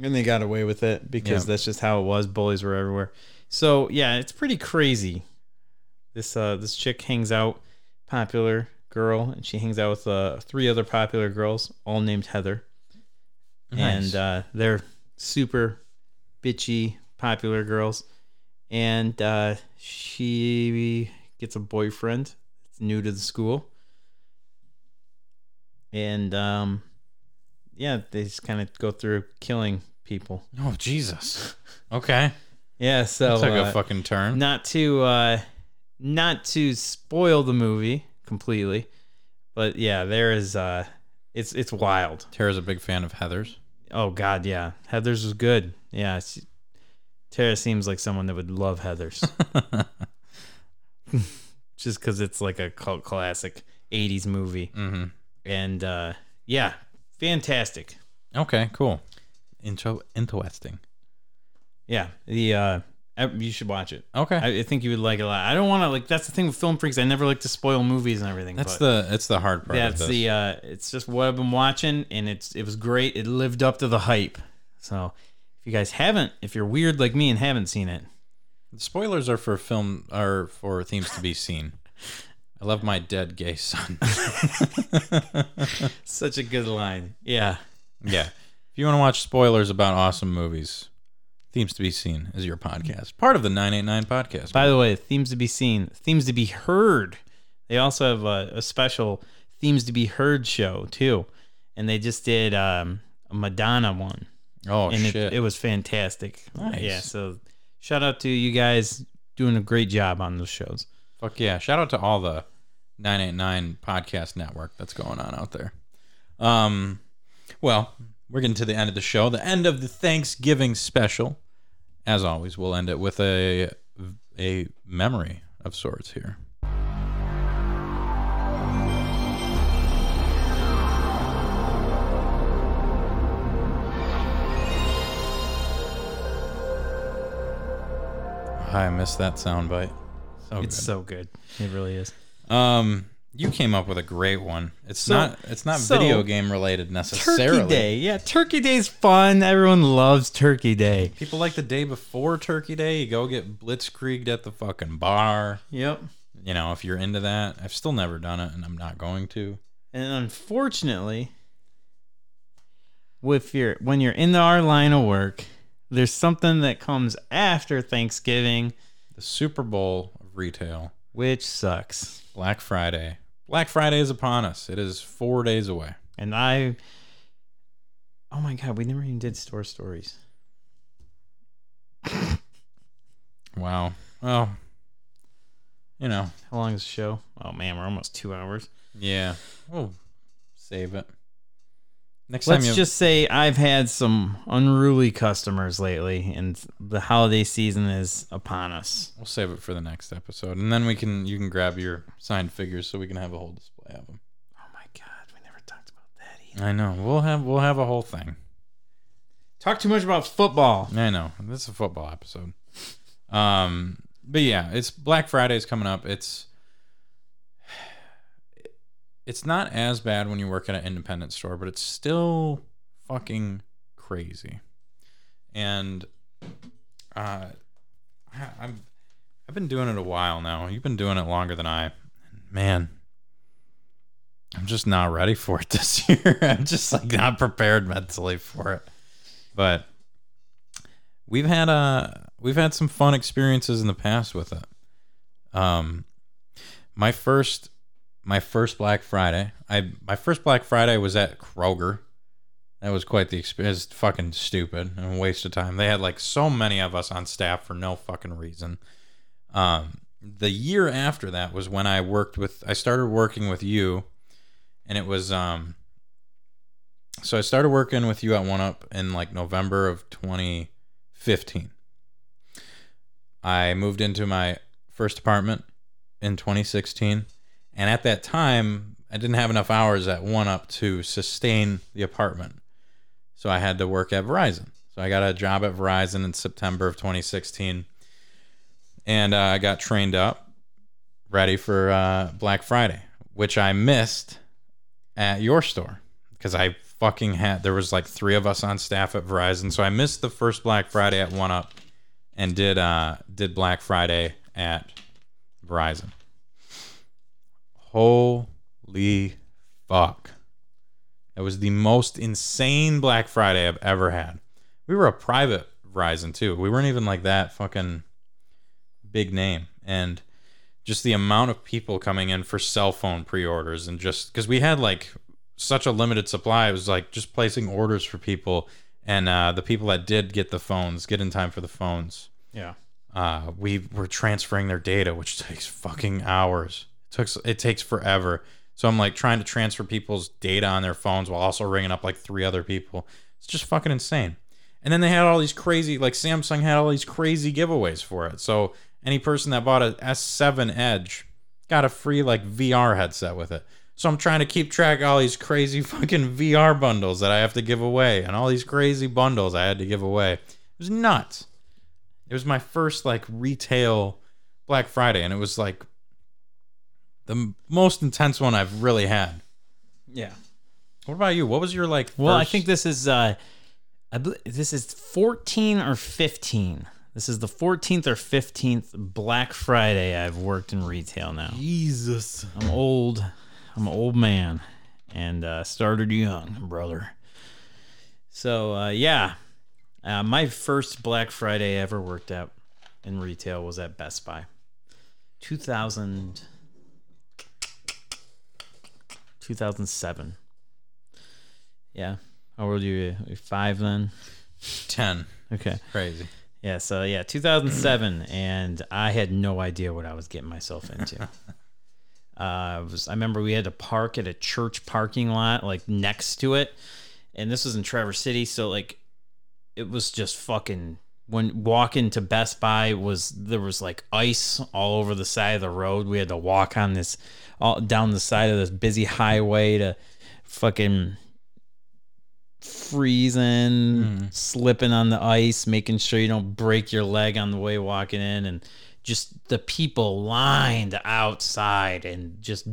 And they got away with it because Yeah. that's just how it was. Bullies were everywhere. So yeah, it's pretty crazy. This uh this chick hangs out, popular girl, and she hangs out with uh three other popular girls, all named Heather. Nice. And uh they're super bitchy popular girls. And uh she gets a boyfriend that's new to the school. And um yeah, they just kind of go through killing people. Oh Jesus. Okay. Yeah, so Took uh, a fucking turn. not to uh not to spoil the movie completely, but yeah, there is uh it's it's wild. Tara's a big fan of Heathers. Oh god, yeah. Heathers was good. Yeah, she, Tara seems like someone that would love Heathers. [laughs] [laughs] Just cuz it's like a cult classic 80s movie. Mm-hmm. And uh yeah, fantastic. Okay. Cool. Intro. Interesting. Yeah, the uh you should watch it. Okay. I, I think you would like it a lot. I don't want to like that's the thing with film freaks. I never like to spoil movies and everything. that's the that's the hard part. that's the uh it's just what I've been watching and it's it was great. It lived up to the hype. So if you guys haven't, if you're weird like me and haven't seen it, Spoilers are for film are for themes to be seen. [laughs] I love my dead gay son. [laughs] such a good line. Yeah. yeah. If you want to watch spoilers about awesome movies, themes to be seen is your podcast. Part of the 989 podcast. By the way, themes to be seen, themes to be heard. They also have a, a special themes to be heard show too, and they just did um, a Madonna one. oh and shit. it, it was fantastic. Nice. Yeah, so shout out to you guys doing a great job on those shows. Fuck yeah. Shout out to all the 989 podcast network that's going on out there. Um well, we're getting to the end of the show, the end of the Thanksgiving special. As always, we'll end it with a a memory of sorts here. I missed that soundbite. So It's good. so good. It really is. Um, you came up with a great one. It's So- not. It's not so- video game related necessarily. Turkey Day. Yeah, Turkey Day's fun. Everyone loves Turkey Day. People like the day before Turkey Day. You go get blitzkrieged at the fucking bar. Yep. You know, if you're into that, I've still never done it, and I'm not going to. And unfortunately, with your when you're in our line of work, there's something that comes after Thanksgiving, The Super Bowl of retail, which sucks. Black Friday. Black Friday is upon us. It is four days away. And I Oh my god, we never even did store stories. Wow. Well, you know, How long is the show? Oh man, we're almost two hours. yeah. We'll save it. Next Let's time just say I've had some unruly customers lately, and the holiday season is upon us. We'll save it for the next episode, and then we can you can grab your signed figures so we can have a whole display of them. Oh my god, we never talked about that either. I know we'll have we'll have a whole thing. Talk too much about football. I know this is a football episode. Um, but yeah, it's Black Friday is coming up. It's it's not as bad when you work at an independent store, but it's still fucking crazy. And uh, I- I'm I've been doing it a while now. You've been doing it longer than I. Man, I'm just not ready for it [laughs] this year. I'm just like not prepared mentally for it. But we've had uh we've had some fun experiences in the past with it. Um my first my first Black Friday, I my first Black Friday was at Kroger. That was quite the experience. Fucking stupid and waste of time. They had like so many of us on staff for no fucking reason. Um, the year after that was when I worked with. I started working with you, and it was um. So I started working with you at One Up in like November of 2015. I moved into my first apartment in 2016, and at that time, I didn't have enough hours at one up to sustain the apartment, so I had to work at Verizon. So I got a job at Verizon in September of 2016, and uh, I got trained up, ready for uh, Black Friday, which I missed at your store because I fucking had there was like three of us on staff at Verizon, so I missed the first Black Friday at One Up, and did uh did Black Friday at Verizon. Holy fuck! That was the most insane Black Friday I've ever had. We were a private Verizon too. We weren't even like that fucking big name, and just the amount of people coming in for cell phone pre-orders and just because we had like such a limited supply it was like just placing orders for people and uh, the people that did get the phones get in time for the phones Yeah. uh, we were transferring their data which takes fucking hours it it takes forever. So i'm like trying to transfer people's data on their phones while also ringing up like three other people. It's just fucking insane. And then they had all these crazy like samsung had all these crazy giveaways for it. So any person that bought a s7 edge got a free like vr headset with it. So i'm trying to keep track of all these crazy [laughs] fucking vr bundles that i have to give away and all these crazy bundles i had to give away. It was nuts. It was my first like retail Black Friday, and it was like the most intense one I've really had. Yeah. What about you? What was your like? Well, I think this is uh, I bel this is 14 or 15. This is the 14th or 15th Black Friday I've worked in retail now. Jesus. I'm old. I'm an old man and uh, started young, brother. So uh, yeah, uh, my first Black Friday I ever worked at in retail was at Best Buy, 2000, 2007. Yeah, how old are you? You're Five then. Ten. Okay. Crazy. Yeah, so yeah, 2007, and I had no idea what I was getting myself into. [laughs] uh, I was I remember we had to park at a church parking lot, like next to it, and this was in Traverse City, so like it was just fucking. When walking to Best Buy was there was like ice all over the side of the road. We had to walk on this all down the side of this busy highway to fucking freezing, mm-hmm. slipping on the ice, making sure you don't break your leg on the way walking in, and just the people lined outside, and just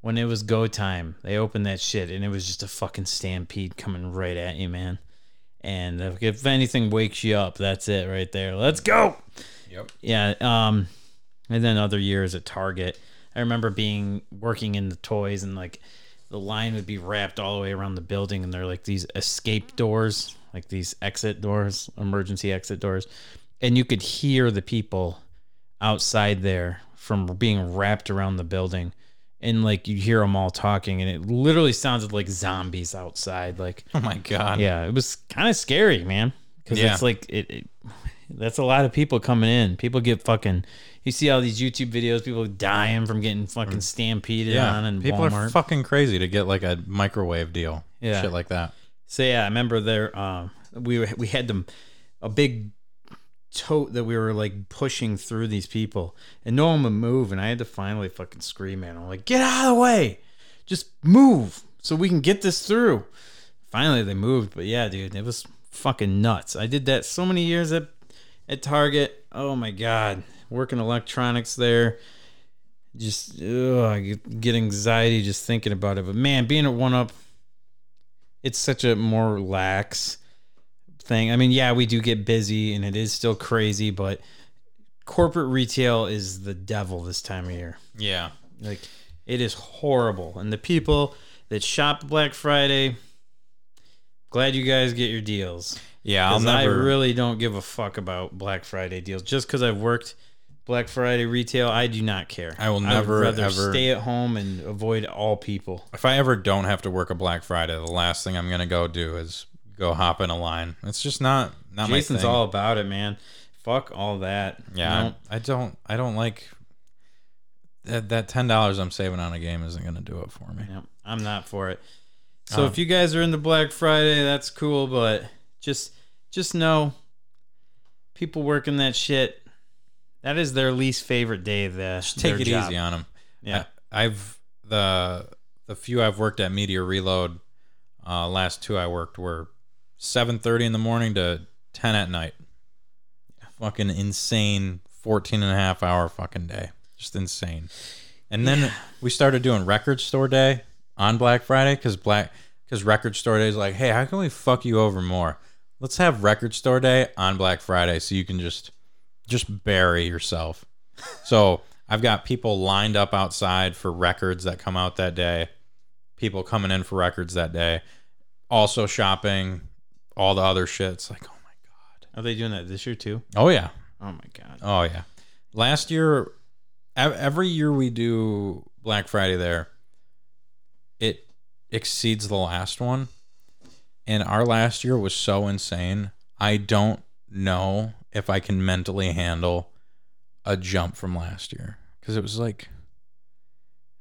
when it was go time, they opened that shit, and it was just a fucking stampede coming right at you, man. And if, if anything wakes you up, that's it right there. Let's go. Yep. Yeah. Um, and then other years at Target, I remember being working in the toys and like the line would be wrapped all the way around the building, and they're like these escape doors, like these exit doors, emergency exit doors, and you could hear the people outside there from being wrapped around the building. And like you hear them all talking, and it literally sounded like zombies outside. Like [laughs] Oh my god. yeah, it was kind of scary, man. Because Yeah. it's like it, it. That's a lot of people coming in. People get fucking. You see all these YouTube videos, people dying from getting fucking stampeded Yeah. on, and People Walmart. are fucking crazy to get like a microwave deal. Yeah. Shit like that. So yeah, I remember there. Um, we were, we had them a big tote that we were like pushing through these people, and no one would move, and I had to finally fucking scream at them like, "Get out of the way! Just move so we can get this through." Finally, they moved, but yeah, dude, it was fucking nuts. I did that so many years at at Target. Oh my god, working electronics there. Just ugh, I get- get anxiety just thinking about it. But man, being at One Up it's such a more lax thing. I mean, yeah, we do get busy and it is still crazy, but corporate retail is the devil this time of year. Yeah. Like it is horrible. And the people that shop Black Friday, glad you guys get your deals. Yeah. I'll 'Cause I never. really don't give a fuck about Black Friday deals. Just because I've worked Black Friday retail, I do not care. I will never, rather ever- stay at home and avoid all people. if I ever don't have to work a Black Friday, the last thing I'm gonna go do is go hop in a line. It's just not not Jason's my thing. all about it, man. Fuck all that. Yeah. I, I don't. I don't like that. That ten dollars I'm saving on a game isn't going to do it for me. Yep, I'm not for it. So Um, if you guys are into Black Friday, that's cool, but just just know people working that shit, That is their least favorite day of the Just take it job. easy on them. Yeah. I, have the the few I've worked at Meteor Reload. Uh, last two I worked were seven thirty in the morning to ten at night. Fucking insane 14 and a half hour fucking day. Just insane. And then we started doing record store day on Black Friday because black because record store day is like, hey, how can we fuck you over more? Let's have record store day on Black Friday so you can just just bury yourself. So I've got people lined up outside for records that come out that day. People coming in for records that day. Also shopping, all the other shit. It's like, oh my god. Are they doing that this year too? Oh yeah. Oh my god. Oh yeah. Last year, every year we do Black Friday there, it exceeds the last one. And our last year was so insane. I don't know if I can mentally handle a jump from last year because it was like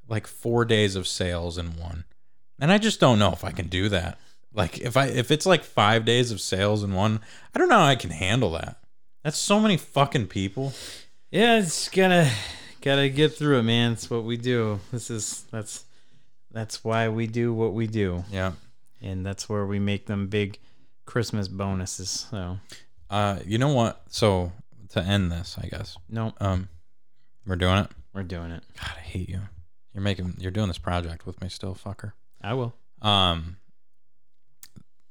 like 4 days of sales in one. And I just don't know if I can do that. Like if I if it's like 5 days of sales in one, I don't know how I can handle that. That's so many fucking people. Yeah, it's gotta gotta get through it, man. It's what we do. This is that's that's why we do what we do, Yeah. and that's where we make them big Christmas bonuses. So Uh, you know what? So to end this, I guess. no, Um, we're doing it. we're doing it. God, I hate you. You're making. You're doing this project with me still, fucker. I will. Um,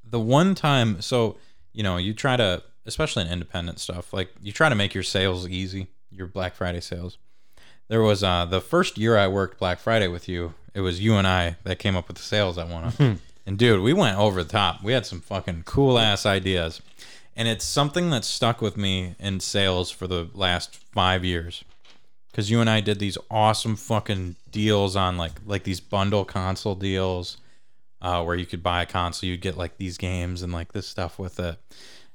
the one time, so you know, you try to, especially in independent stuff, like you try to make your sales easy, your Black Friday sales. There was uh the first year I worked Black Friday with you. It was you and I that came up with the sales I wanted. and dude, we went over the top. We had some fucking cool ass ideas, and it's something that stuck with me in sales for the last five years. Because you and I did these awesome fucking deals on like like these bundle console deals uh, where you could buy a console, you'd get like these games and like this stuff with it,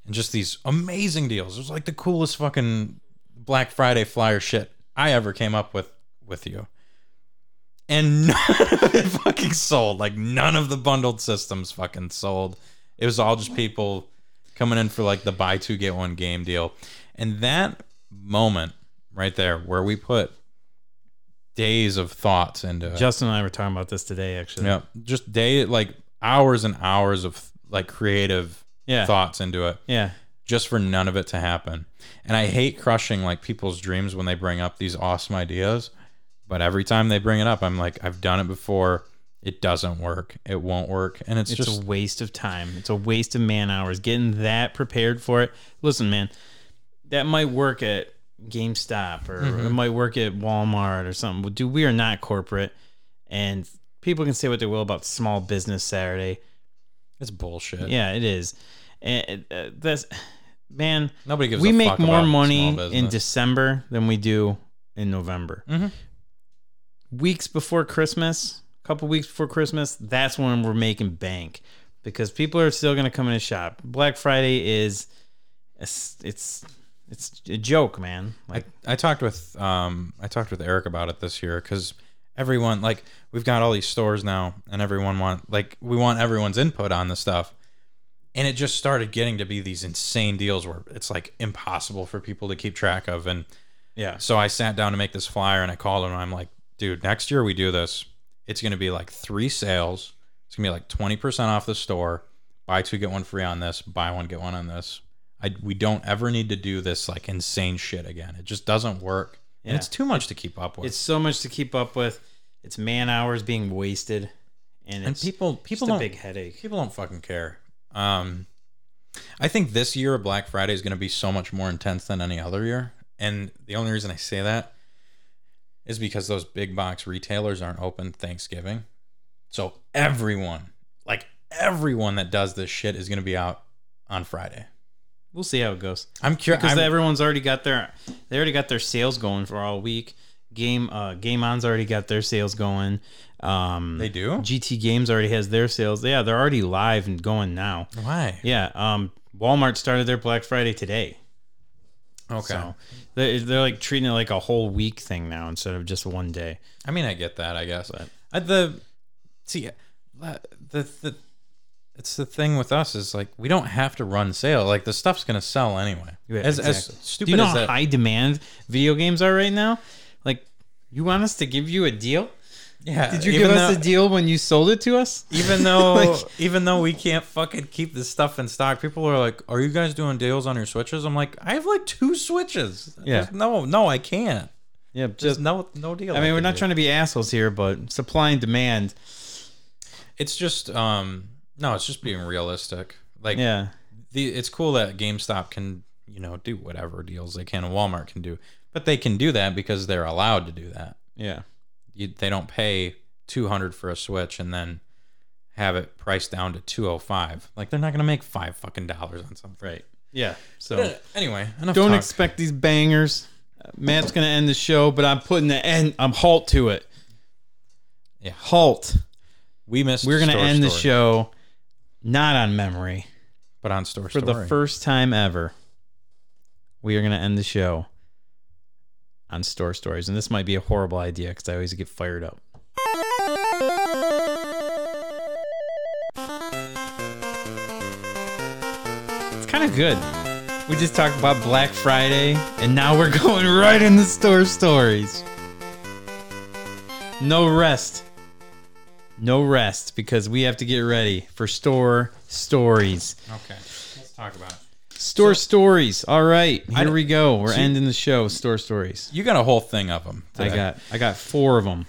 and just these amazing deals. It was like the coolest fucking Black Friday flyer shit I ever came up with with you. And [laughs] none of it fucking sold. Like none of the bundled systems fucking sold. It was all just people coming in for like the buy two get one game deal. And that moment right there where we put days of thoughts into it. Justin and I were talking about this today, actually. Yeah, just day like hours and hours of like creative Yeah. thoughts into it, Yeah. just for none of it to happen. And I hate crushing like people's dreams when they bring up these awesome ideas, but every time they bring it up, I'm like, I've done it before. It doesn't work. It won't work, and it's, It's just a waste of time. It's a waste of man hours getting that prepared for it. Listen, man, that might work at GameStop or Mm-hmm. it might work at Walmart or something. Dude, we are not corporate, and people can say what they will about Small Business Saturday. it's bullshit. Yeah, it is. And uh, that's man. Nobody gives we a make more money in. December than we do in November. Mhm. Weeks before Christmas, a couple weeks before Christmas, that's when we're making bank because people are still going to come in and shop. Black Friday is it's it's a joke, man. Like I talked with um I talked with Eric about it this year because everyone like we've got all these stores now and everyone want like we want everyone's input on the stuff. And it just started getting to be these insane deals where it's like impossible for people to keep track of. And yeah, so I sat down to make this flyer and I called him and I'm like dude next year we do this. It's gonna be like three sales. It's gonna be like 20% off the store. Buy two get one free on this. Buy one get one on this I, we don't ever need to do this like insane shit again. It just doesn't work. And it's too much to keep up with. It's so much to keep up with. It's man hours being wasted, and and it's people people don't big headache. people don't fucking care. Um i think this year black friday is going to be so much more intense than any other year. And the only reason i say that is because those big box retailers aren't open thanksgiving. So everyone like everyone that does this shit is going to be out on friday We'll see how it goes. i'm curious because everyone's already got their they already got their sales going for all week. Game uh Game On's already got their sales going. Um they do GT Games already has their sales. Yeah, they're already live and going now. why Yeah, um Walmart started their Black Friday today. okay So they're, they're like treating it like a whole week thing now instead of just one day. I mean, I get that. I guess But- I, the see the the it's the thing with us is like we don't have to run sale. Like the stuff's gonna sell anyway. as, as Exactly. stupid Do you know as how that, high demand video games are right now? Like, you want us to give you a deal? yeah. Did you give us a deal when you sold it to us? [laughs] Even though, [laughs] Like- even though we can't fucking keep this stuff in stock, people are like, "Are you guys doing deals on your switches?" I'm like, "I have like two switches." Yeah. There's no, no, I can't. Yeah, Just just. no, no deal. I mean, we're not do. trying to be assholes here, but supply and demand. It's just, um, no, it's just being realistic. Like, Yeah, the it's cool that GameStop can you know do whatever deals they can and Walmart can do, but they can do that because they're allowed to do that. yeah. You, they don't pay two hundred for a Switch and then have it priced down to two oh five. Like they're not gonna make five fucking dollars on something. Right. Yeah. So But anyway, enough don't talk. expect these bangers. Uh, Matt's gonna end the show, but I'm putting the end. I'm halt to it. Yeah. Halt. we missed. We're gonna end the show not on memory but on store for story. the first time ever. We are gonna end the show on store stories, and this might be a horrible idea because I always get fired up. It's kind of good. We just talked about Black Friday, and now we're [laughs] going right into store stories. No rest. No rest because we have to get ready for store stories. Okay, let's talk about it. Store stories. All right, here we go. We're so ending the show. Store stories. You got a whole thing of them. I got I got four of them.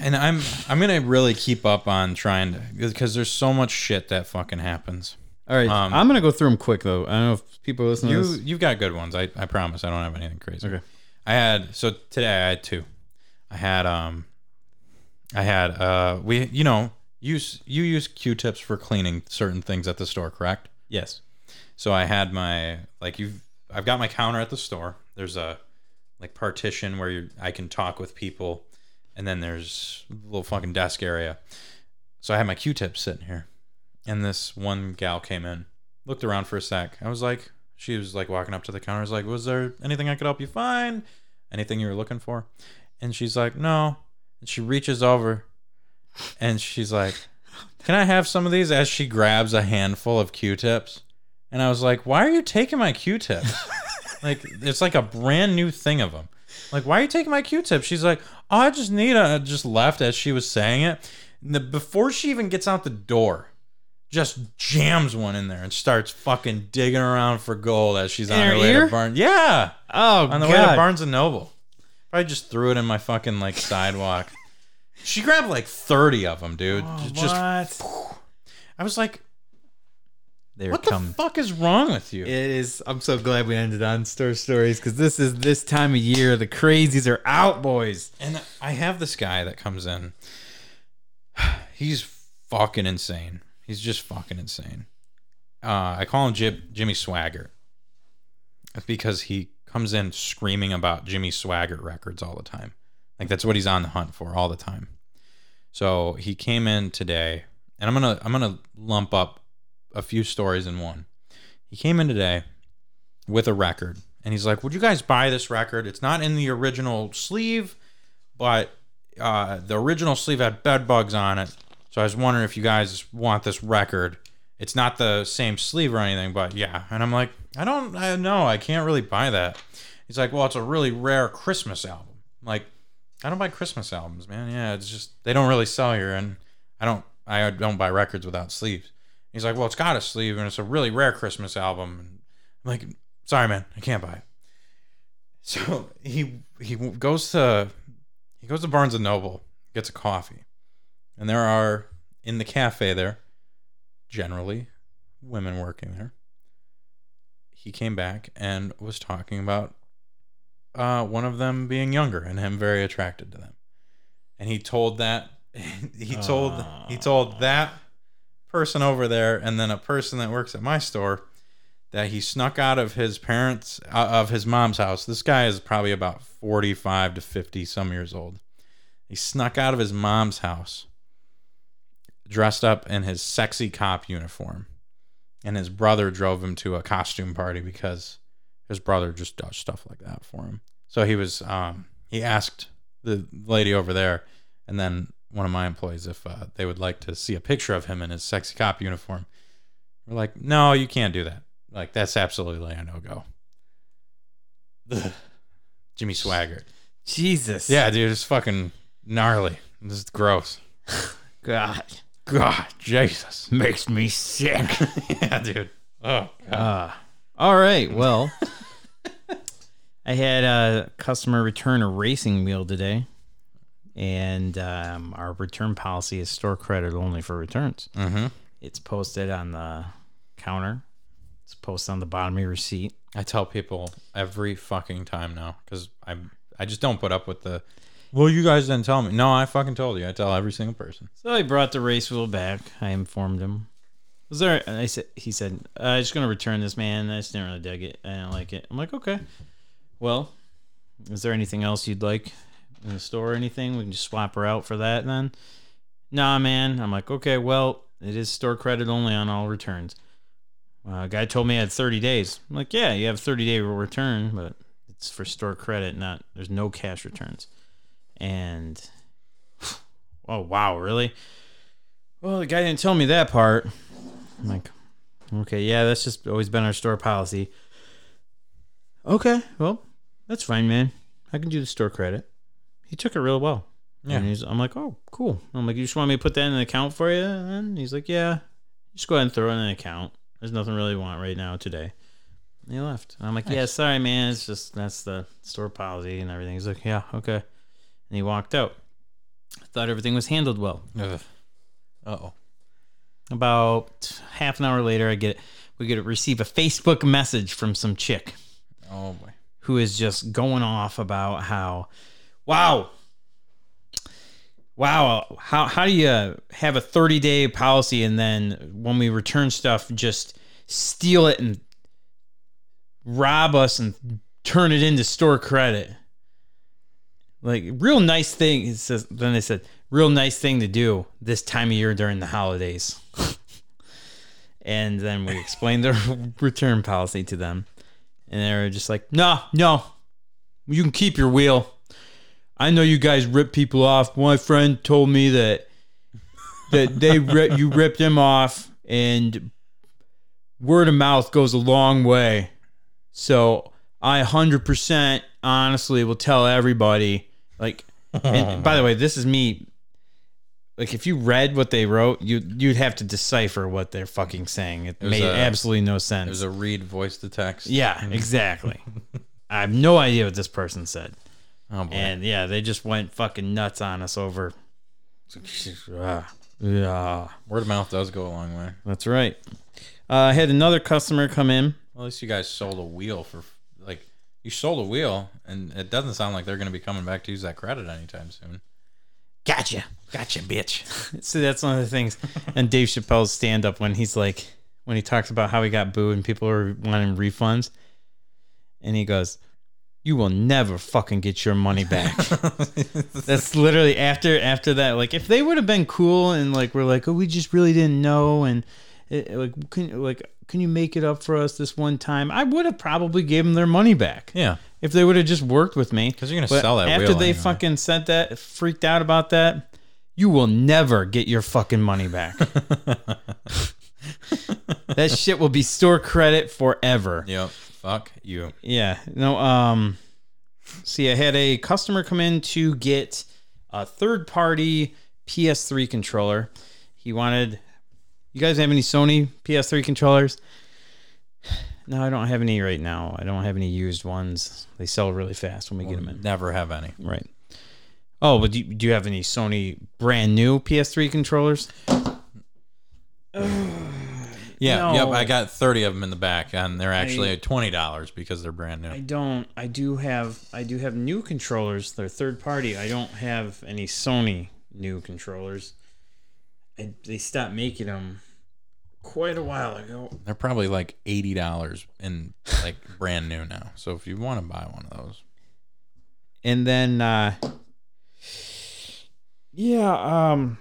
and I'm I'm gonna really keep up on trying to because there's so much shit that fucking happens. All right, Um, I'm gonna go through them quick though. I don't know if people are listening. You to this. you've got good ones. I, I promise. I don't have anything crazy. Okay. I had so today I had two. I had um I had uh we you know use you use Q-tips for cleaning certain things at the store, correct? Yes. So I had my like you've I've got my counter at the store. There's a like partition where you I can talk with people, and then there's a little fucking desk area. So I had my Q-tips sitting here, and this one gal came in, looked around for a sec. I was like, she was like walking up to the counter. I was like, was there anything I could help you find? Anything you were looking for? And she's like, no. And she reaches over, and she's like, can I have some of these? As she grabs a handful of Q-tips. And I was like, why are you taking my Q-tips? [laughs] like, it's like a brand new thing of them. Like, why are you taking my Q-tips? She's like, oh, I just need a, just left as she was saying it. And the, before she even gets out the door, just jams one in there and starts fucking digging around for gold as she's on her, her way to Barnes. Yeah, Oh on the way to Barnes and Noble. Probably just threw it in my fucking like sidewalk. She grabbed like thirty of them, dude. just, I was like, They're what the fuck is wrong with you? It is. I'm so glad we ended on store stories because this is this time of year. The crazies are out, boys. And I have this guy that comes in. [sighs] He's fucking insane. He's just fucking insane. Uh, I call him Jim, Jimmy Swagger because he comes in screaming about Jimmy Swaggart records all the time. Like that's what he's on the hunt for all the time. So he came in today, and I'm gonna I'm gonna lump up a few stories in one. He came in today with a record, and he's like, "Would you guys buy this record? It's not in the original sleeve, but uh, the original sleeve had bed bugs on it. So I was wondering if you guys want this record. It's not the same sleeve or anything, but yeah." And I'm like, "I don't, I know, I can't really buy that." He's like, "Well, it's a really rare Christmas album." I'm like, I don't buy Christmas albums, man. Yeah, it's just they don't really sell here, and I don't I don't buy records without sleeves. He's like, well, it's got a sleeve, and it's a really rare Christmas album. And I'm like, sorry, man, I can't buy it. [laughs] So he he goes to he goes to Barnes and Noble, gets a coffee, and there are in the cafe there, generally, women working there. He came back and was talking about uh, one of them being younger and him very attracted to them. And he told that [laughs] he told he told that person over there and then a person that works at my store that he snuck out of his parents uh, of his mom's house. This guy is probably about 45 to 50 some years old. He snuck out of his mom's house dressed up in his sexy cop uniform. And his brother drove him to a costume party because his brother just does stuff like that for him. So he was um he asked the lady over there and then one of my employees if uh, they would like to see a picture of him in his sexy cop uniform. We're like, no, you can't do that. Like that's absolutely a no go. [laughs] Jimmy Swaggart. Jesus. Yeah, dude, it's fucking gnarly. This is gross. [laughs] God. God, Jesus. Makes me sick. [laughs] yeah, dude. Oh, God. Uh, all right. Well, [laughs] I had a customer return a racing wheel today, and um, our return policy is store credit only for returns. mm-hmm. It's posted on the counter. It's posted on the bottom of your receipt. I tell people every fucking time now because I I just don't put up with the. Well, you guys didn't tell me. No, I fucking told you. I tell every single person. So I brought the race wheel back. I informed him. Was there? I said. He said, uh, "I'm just gonna return this, man. I just didn't really dig it. I don't like it." I'm like, "Okay. Well, is there anything else you'd like in the store? Or anything? We can just swap her out for that then." Nah, man. I'm like, "Okay. Well, it is store credit only on all returns." Uh, guy told me I had 30 days. I'm like, "Yeah, you have 30 day return, but it's for store credit, not there's no cash returns." And oh wow, really? Well, the guy didn't tell me that part. I'm like, okay, yeah, that's just always been our store policy. Okay, well, that's fine, man. I can do the store credit. He took it real well. Yeah. And he's, I'm like, oh, cool. I'm like, you just want me to put that in an account for you? And he's like, yeah, just go ahead and throw it in an account. There's nothing really you want right now today. And he left. And I'm like, yeah, sorry, man. It's just that's the store policy and everything. He's like, yeah, okay. And he walked out. Thought everything was handled well. Uh oh. About half an hour later, I get we get to receive a Facebook message from some chick Oh boy. who is just going off about how, wow, wow, how how do you have a thirty day policy and then when we return stuff, just steal it and rob us and turn it into store credit? Like real nice thing. It says then they said real nice thing to do this time of year during the holidays. [laughs] and then we explained the [laughs] return policy to them. And they were just like, no, no, you can keep your wheel. I know you guys rip people off. My friend told me that that they [laughs] ri- you ripped him off, and word of mouth goes a long way. So I hundred percent honestly will tell everybody. Like, and [laughs] by the way, this is me. Like, if you read what they wrote, you you'd have to decipher what they're fucking saying. It, was made a- absolutely no sense. There's a read voice to text. Yeah, exactly. [laughs] I have no idea what this person said. Oh boy. And yeah, they just went fucking nuts on us over. Ah, [sighs] Yeah, Word of mouth does go a long way. that's right. Uh, I had another customer come in. Well, at least you guys sold a wheel for you sold a wheel, and it doesn't sound like they're going to be coming back to use that credit anytime soon. Gotcha, gotcha, bitch. [laughs] so that's one of the things. And Dave Chappelle's stand up when he's like, when he talks about how he got booed and people are wanting refunds, and he goes, "You will never fucking get your money back." [laughs] That's literally after after that. Like if they would have been cool and like we're like, oh, we just really didn't know, and it, like can like can you make it up for us this one time? I would have probably gave them their money back Yeah, if they would have just worked with me. Because you're gonna sell that after they anyway. fucking said that, freaked out about that. You will never get your fucking money back. [laughs] that shit will be store credit forever. yep. Fuck you. Yeah. No, um see I had a customer come in to get a third party PS3 controller. He wanted You guys have any Sony PS3 controllers? No, I don't have any right now. I don't have any used ones. They sell really fast when we get them in. Never have any. Right. Oh, but do you, do you have any Sony brand new PS3 controllers? [sighs] Yeah, No. yep. I got thirty of them in the back, and they're actually twenty dollars because they're brand new. I don't. I do have. I do have new controllers. They're third party. I don't have any Sony new controllers. I, they stopped making them quite a while ago. They're probably like eighty dollars and like [laughs] brand new now. So if you want to buy one of those, And then, uh, yeah, um,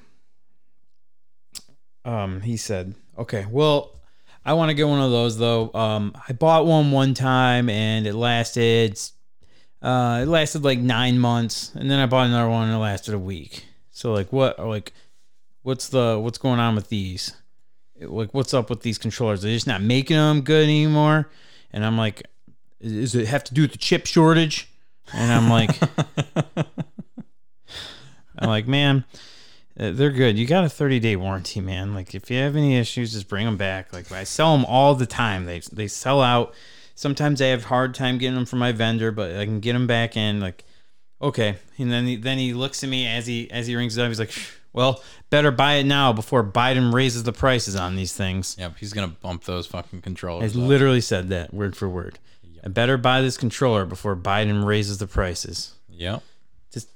um, he said, okay, well, I want to get one of those though. Um, I bought one one time and it lasted, uh, it lasted like nine months, and then I bought another one and it lasted a week. So like, what, like, what's the what's going on with these? Like what's up with these controllers? They're just not making them good anymore. And I'm like, does it have to do with the chip shortage? And I'm like, [laughs] I'm like, man, uh, they're good. You got a 30 day warranty, man. Like, if you have any issues, just bring them back. Like, I sell them all the time. They they sell out. Sometimes I have hard time getting them from my vendor, but I can get them back in. Like, okay. And then he, then he looks at me as he as he rings it up. He's like, well, better buy it now before Biden raises the prices on these things. Yep, he's gonna bump those fucking I controllers. up. literally said that word for word. I better buy this controller before Biden raises the prices. Yep. Does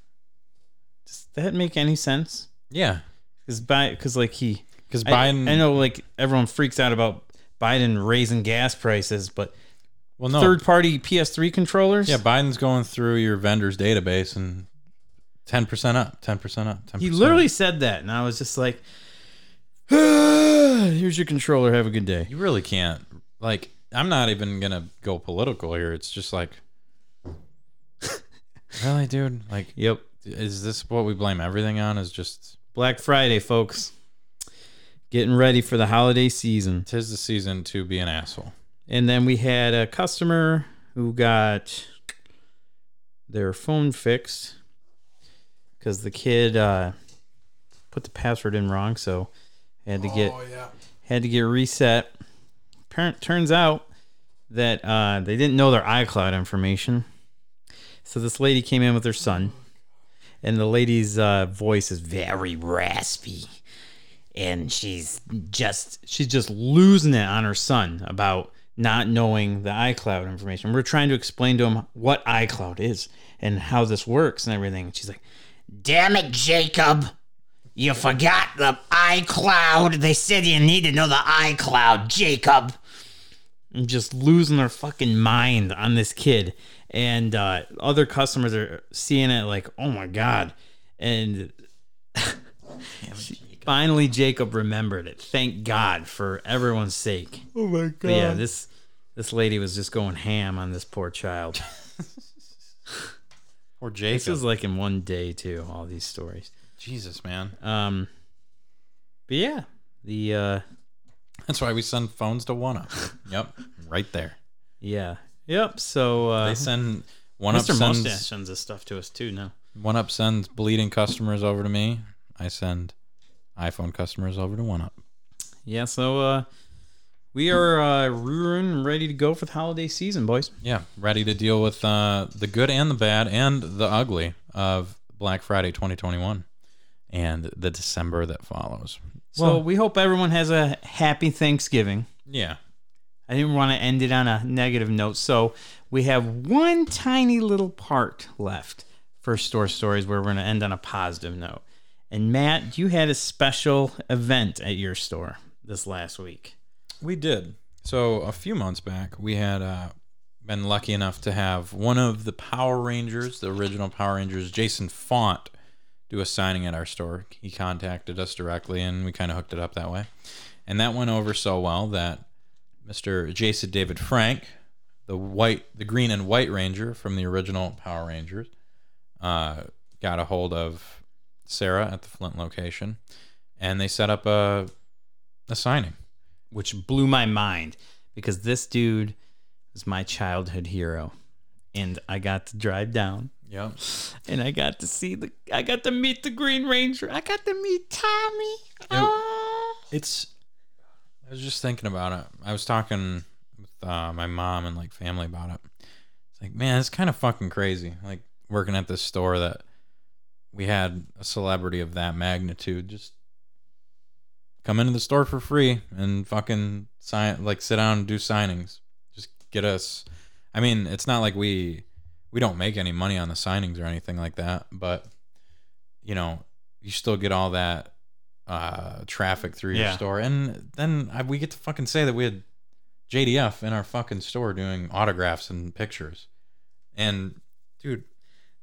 does that make any sense? Yeah, Because because like he because I- Biden. I, know like everyone freaks out about Biden raising gas prices, but Well, no. third party PS3 controllers. Yeah, Biden's going through your vendor's database and ten percent up, ten percent up, ten. he literally said that, and I was just like, [sighs] "Here's your controller. Have a good day." You really can't. Like, I'm not even gonna go political here. It's just like, [laughs] really, dude. Like, Yep. is this what we blame everything on? Is just Black Friday, folks. Getting ready for the holiday season. tis the season to be an asshole. And then we had a customer who got their phone fixed because the kid uh, put the password in wrong, so had to get had to get reset. Parent turns out that uh, they didn't know their iCloud information, so this lady came in with her son, and the lady's uh, voice is very raspy and she's just she's just losing it on her son about not knowing the iCloud information. We're trying to explain to him what iCloud is and how this works and everything. And she's like, Damn it, Jacob. You forgot the iCloud. They said you need to know the iCloud, Jacob. I'm just losing their fucking mind on this kid. And uh, other customers are seeing it like, oh my god. And [laughs] finally, Jacob remembered it. Thank God for everyone's sake. Oh my god. yeah, this this lady was just going ham on this poor child. [laughs] Or This is like in one day too. All these stories. Jesus, man. Um, but yeah, the uh, That's why we send phones to One Up. yep, right there. yeah, yep. So uh, They send One Up Mr. sends Mustache sends this stuff to us too now. One Up sends bleeding customers over to me. I send iPhone customers over to One Up. Yeah, so uh, we are uh, rearing ready to go for the holiday season, boys. Yeah, ready to deal with uh, the good and the bad and the ugly of Black Friday 2021 and the December that follows. So we hope everyone has a happy Thanksgiving. Yeah, I didn't want to end it on a negative note, so we have one tiny little part left for store stories where we're going to end on a positive note. And Matt, you had a special event at your store this last week. We did. So a few months back, we had uh, been lucky enough to have one of the Power Rangers, the original Power Rangers, Jason Font, do a signing at our store. He contacted us directly, and we kind of hooked it up that way. And that went over so well that Mr. Jason David Frank, the white, the green and white Ranger from the original Power Rangers, uh, got a hold of Sarah at the Flint location, and they set up a a signing. Which blew my mind because this dude is my childhood hero. And I got to drive down Yep. and I got to see the I got to meet the Green Ranger. I got to meet Tommy. Oh. It's. I was just thinking about it. I was talking with uh, my mom and like family about it. It's like, man, it's kind of fucking crazy. Like working at this store that we had a celebrity of that magnitude just come into the store for free and fucking sign, like sit down and do signings. Just get us. I mean, it's not like we we don't make any money on the signings or anything like that, but you know, you still get all that uh, traffic through your Yeah. store, and then I, we get to fucking say that we had JDF in our fucking store doing autographs and pictures, and dude,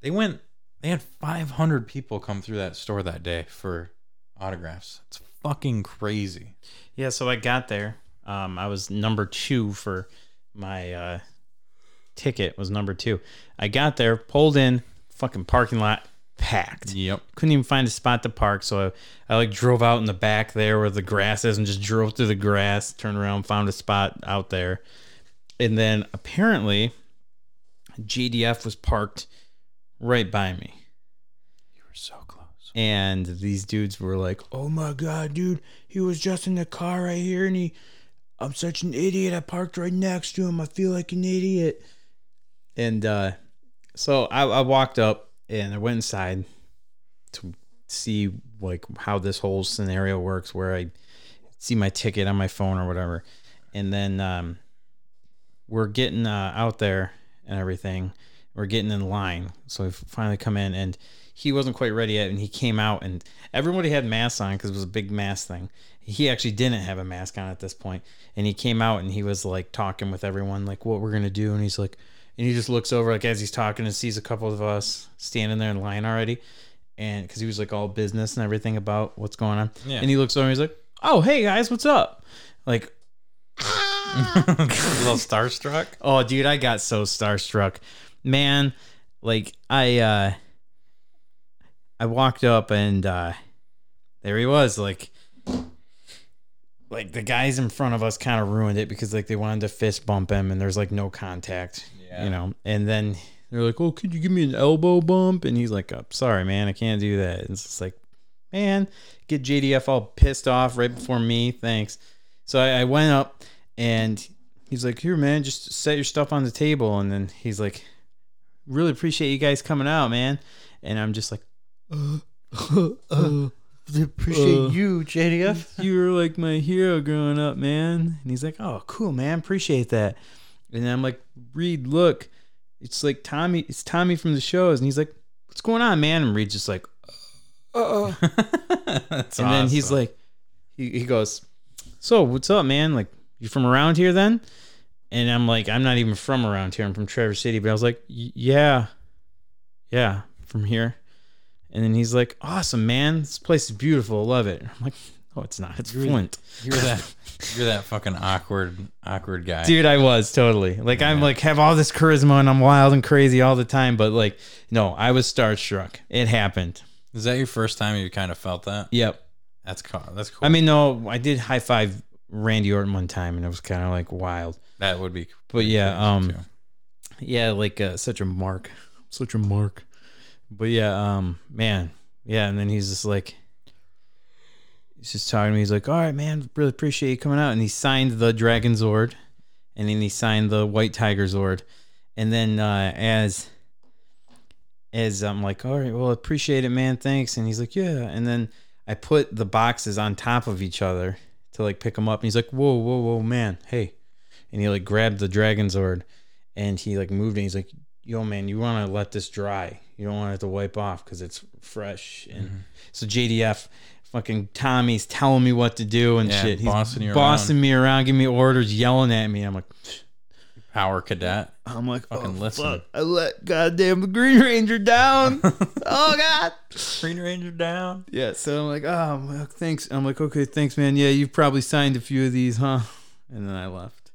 they went. They had 500 people come through that store that day for autographs. It's fucking crazy. Yeah, so I got there. Um, I was number two for my uh, ticket was number two. I got there, pulled in, fucking parking lot packed. Yep. Couldn't even find a spot to park, so I, I like drove out in the back there where the grass is and just drove through the grass, turned around, found a spot out there. And then apparently JDF was parked right by me. You were so close. And these dudes were like, "Oh my god, dude, he was just in the car right here, and he, I'm such an idiot. I parked right next to him. I feel like an idiot." And uh, so I, I walked up and I went inside to see like how this whole scenario works, where I see my ticket on my phone or whatever, and then um, we're getting uh, out there and everything. We're getting in line, so we finally come in, and he wasn't quite ready yet, and he came out, and everybody had masks on because it was a big mask thing. He actually didn't have a mask on at this point, and he came out and he was like talking with everyone, like what we're gonna do, and he's like, and he just looks over like as he's talking and sees a couple of us standing there in line already, and because he was like all business and everything about what's going on, Yeah. and he looks over and he's like, oh hey guys, what's up? Like [laughs] a little starstruck. Oh, dude, I got so starstruck. Man, like I uh I walked up and uh there he was, like like the guys in front of us kind of ruined it because like they wanted to fist bump him and there's like no contact. Yeah. You know. And then they're like, "Oh, could you give me an elbow bump?" And he's like, oh, "Sorry, man, I can't do that." It's just like, man, get JDF all pissed off right before me. Thanks. So I, I went up and he's like, "Here, man, just set your stuff on the table." And then he's like, "Really appreciate you guys coming out, man." And I'm just like, uh, uh, Appreciate Uh, you, JDF. [laughs] you were like my hero growing up, man. And he's like, oh, cool, man. Appreciate that. And then I'm like, Reed, look, it's like Tommy. It's Tommy from the shows. And he's like, what's going on, man? And Reed's just like, uh. [laughs] That's and then he's like, he, he goes, so what's up, man? Like, you from around here then? And I'm like, I'm not even from around here. I'm from Traverse City. But I was like, yeah, yeah, from here. And then he's like, awesome, man. This place is beautiful. I love it. I'm like, oh, it's not. It's Flint. you're that [laughs] you're that fucking awkward awkward guy. Dude, I was totally like I'm like have all this charisma and I'm wild and crazy all the time, but like no, I was starstruck. It happened. Is that your first time you kind of felt that? Yep. That's cool. That's cool. I mean, no, I did high five Randy Orton one time and it was kind of like wild. that would be. But yeah, um, too. yeah, like uh, such a mark, such a mark. But yeah, um, man, yeah, and then he's just like, he's just talking to me. He's like, "All right, man, really appreciate you coming out." And he signed the Dragon Zord, and then he signed the White Tiger Zord, and then uh, as as I'm like, "All right, well, appreciate it, man, thanks." And he's like, "Yeah," and then I put the boxes on top of each other to like pick them up, and he's like, "Whoa, whoa, whoa, man, hey!" And he like grabbed the Dragon Zord and he like moved it. He's like, "Yo, man, you want to let this dry. You don't want it to wipe off because it's fresh." And Mm-hmm. so JDF, fucking Tommy's telling me what to do and Yeah, shit. He's bossing you bossing around. me around, giving me orders, yelling at me. I'm like, Power cadet. I'm like, Fucking oh, listen. fuck. I let goddamn the Green Ranger down. [laughs] oh God. Green Ranger down. Yeah. So I'm like, oh, well, thanks. I'm like, okay, thanks, man. Yeah, you've probably signed a few of these, huh? And then I left.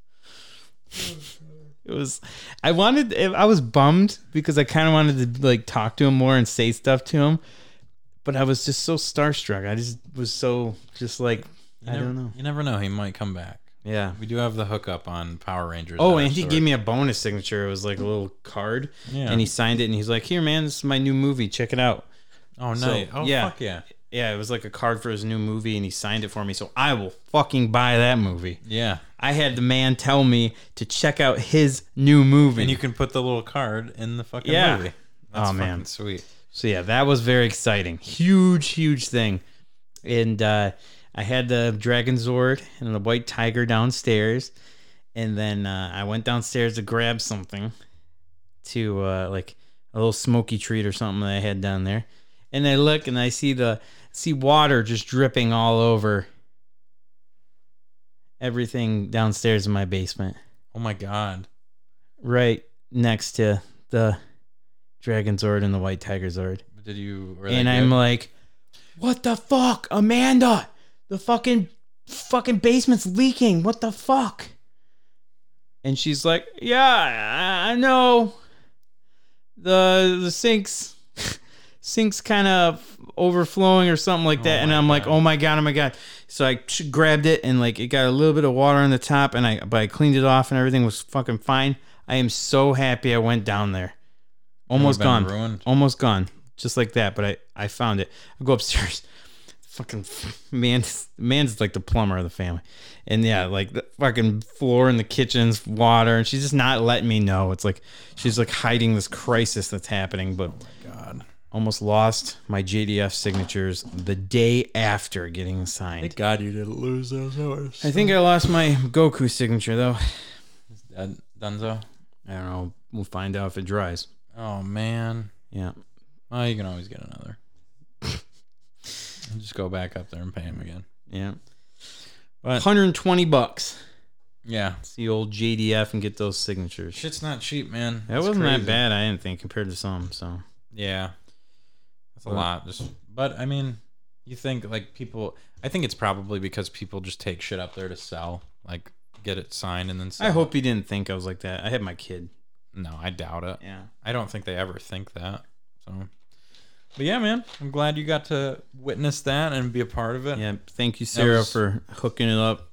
[laughs] It was, I wanted, I was bummed because I kind of wanted to like talk to him more and say stuff to him, but I was just so starstruck. I just was so, just like, You I never, don't know. You never know. He might come back. Yeah. We do have the hookup on Power Rangers. Oh, and he gave me a bonus signature. It was like a little card, Yeah. and he signed it, and he's like, "Here, man, this is my new movie. Check it out." Oh, So, nice. oh, yeah. fuck yeah. Yeah, it was like a card for his new movie, and he signed it for me. So I will fucking buy that movie. Yeah. I had the man tell me to check out his new movie. And you can put the little card in the fucking Yeah. movie. That's Oh, man. fucking sweet. so yeah, that was very exciting. Huge, huge thing. And uh, I had the Dragon Zord and the White Tiger downstairs, and then uh, I went downstairs to grab something, to uh, like a little smoky treat or something that I had down there, and I look and I see the see water just dripping all over everything downstairs in my basement. Oh my god. right next to the Dragon Zord and the White Tiger Zord. Did you? And I'm good? like, what the fuck, Amanda? The fucking fucking basement's leaking. What the fuck? And she's like, yeah, I, I know. The the sinks [laughs] sink's kind of overflowing or something like that. and I'm like, oh my god, oh my god. So I grabbed it and like it got a little bit of water on the top, and I but I cleaned it off and everything was fucking fine. I am so happy I went down there. Almost gone, ruined. almost gone, just like that. But I I found it. I go upstairs. [laughs] Fucking [laughs] man, man's like the plumber of the family, and yeah, like the fucking floor in the kitchen's water, and she's just not letting me know. It's like she's like hiding this crisis that's happening. But God. Almost lost my JDF signatures the day after getting signed. Thank God you didn't lose those hours. I think I lost my Goku signature though. Dun- Dunzo. I don't know. We'll find out if it dries. Oh man. Yeah. Well, you can always get another. [laughs] Just go back up there and pay him again. Yeah. But 120 bucks. yeah, See old JDF and get those signatures. shit's not cheap, man. That It's wasn't that bad, I didn't think, compared to some. So Yeah, that's a But- lot. Just, but I mean, you think like people? I think it's probably because people just take shit up there to sell, like get it signed and then. Sell I hope he didn't think I was like that. I had my kid. No, I doubt it. Yeah. I don't think they ever think that. So, but yeah, man, I'm glad you got to witness that and be a part of it. Yeah. Thank you, Sarah, was- for hooking it up.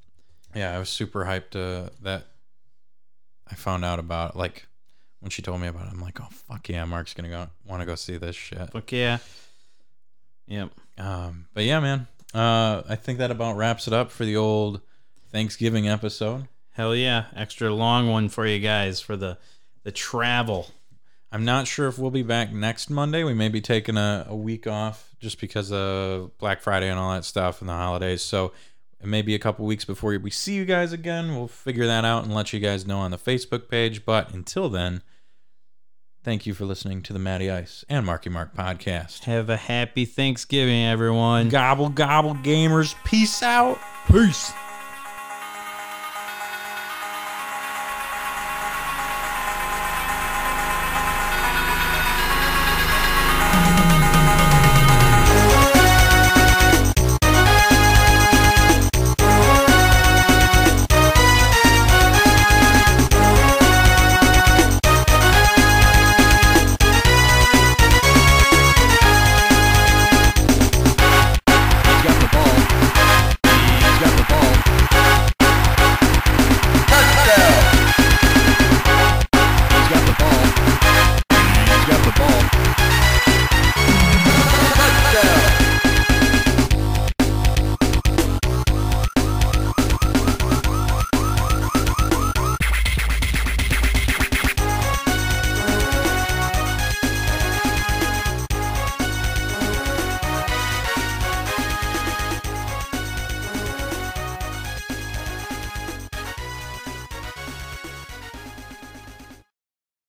Yeah, I was super hyped uh, that I found out about like when she told me about it. I'm like, oh fuck yeah, Mark's gonna go want to go see this shit. Fuck yeah. Yep. Um, but yeah, man, uh, I think that about wraps it up for the old Thanksgiving episode. Hell yeah. Extra long one for you guys for the the travel. I'm not sure if we'll be back next Monday. We may be taking a, a week off just because of Black Friday and all that stuff and the holidays. So it may be a couple weeks before we see you guys again. We'll figure that out and let you guys know on the Facebook page. But until then, thank you for listening to the Matty Ice and Marky Mark podcast. Have a happy Thanksgiving, everyone. Gobble, gobble, gamers. Peace out. Peace.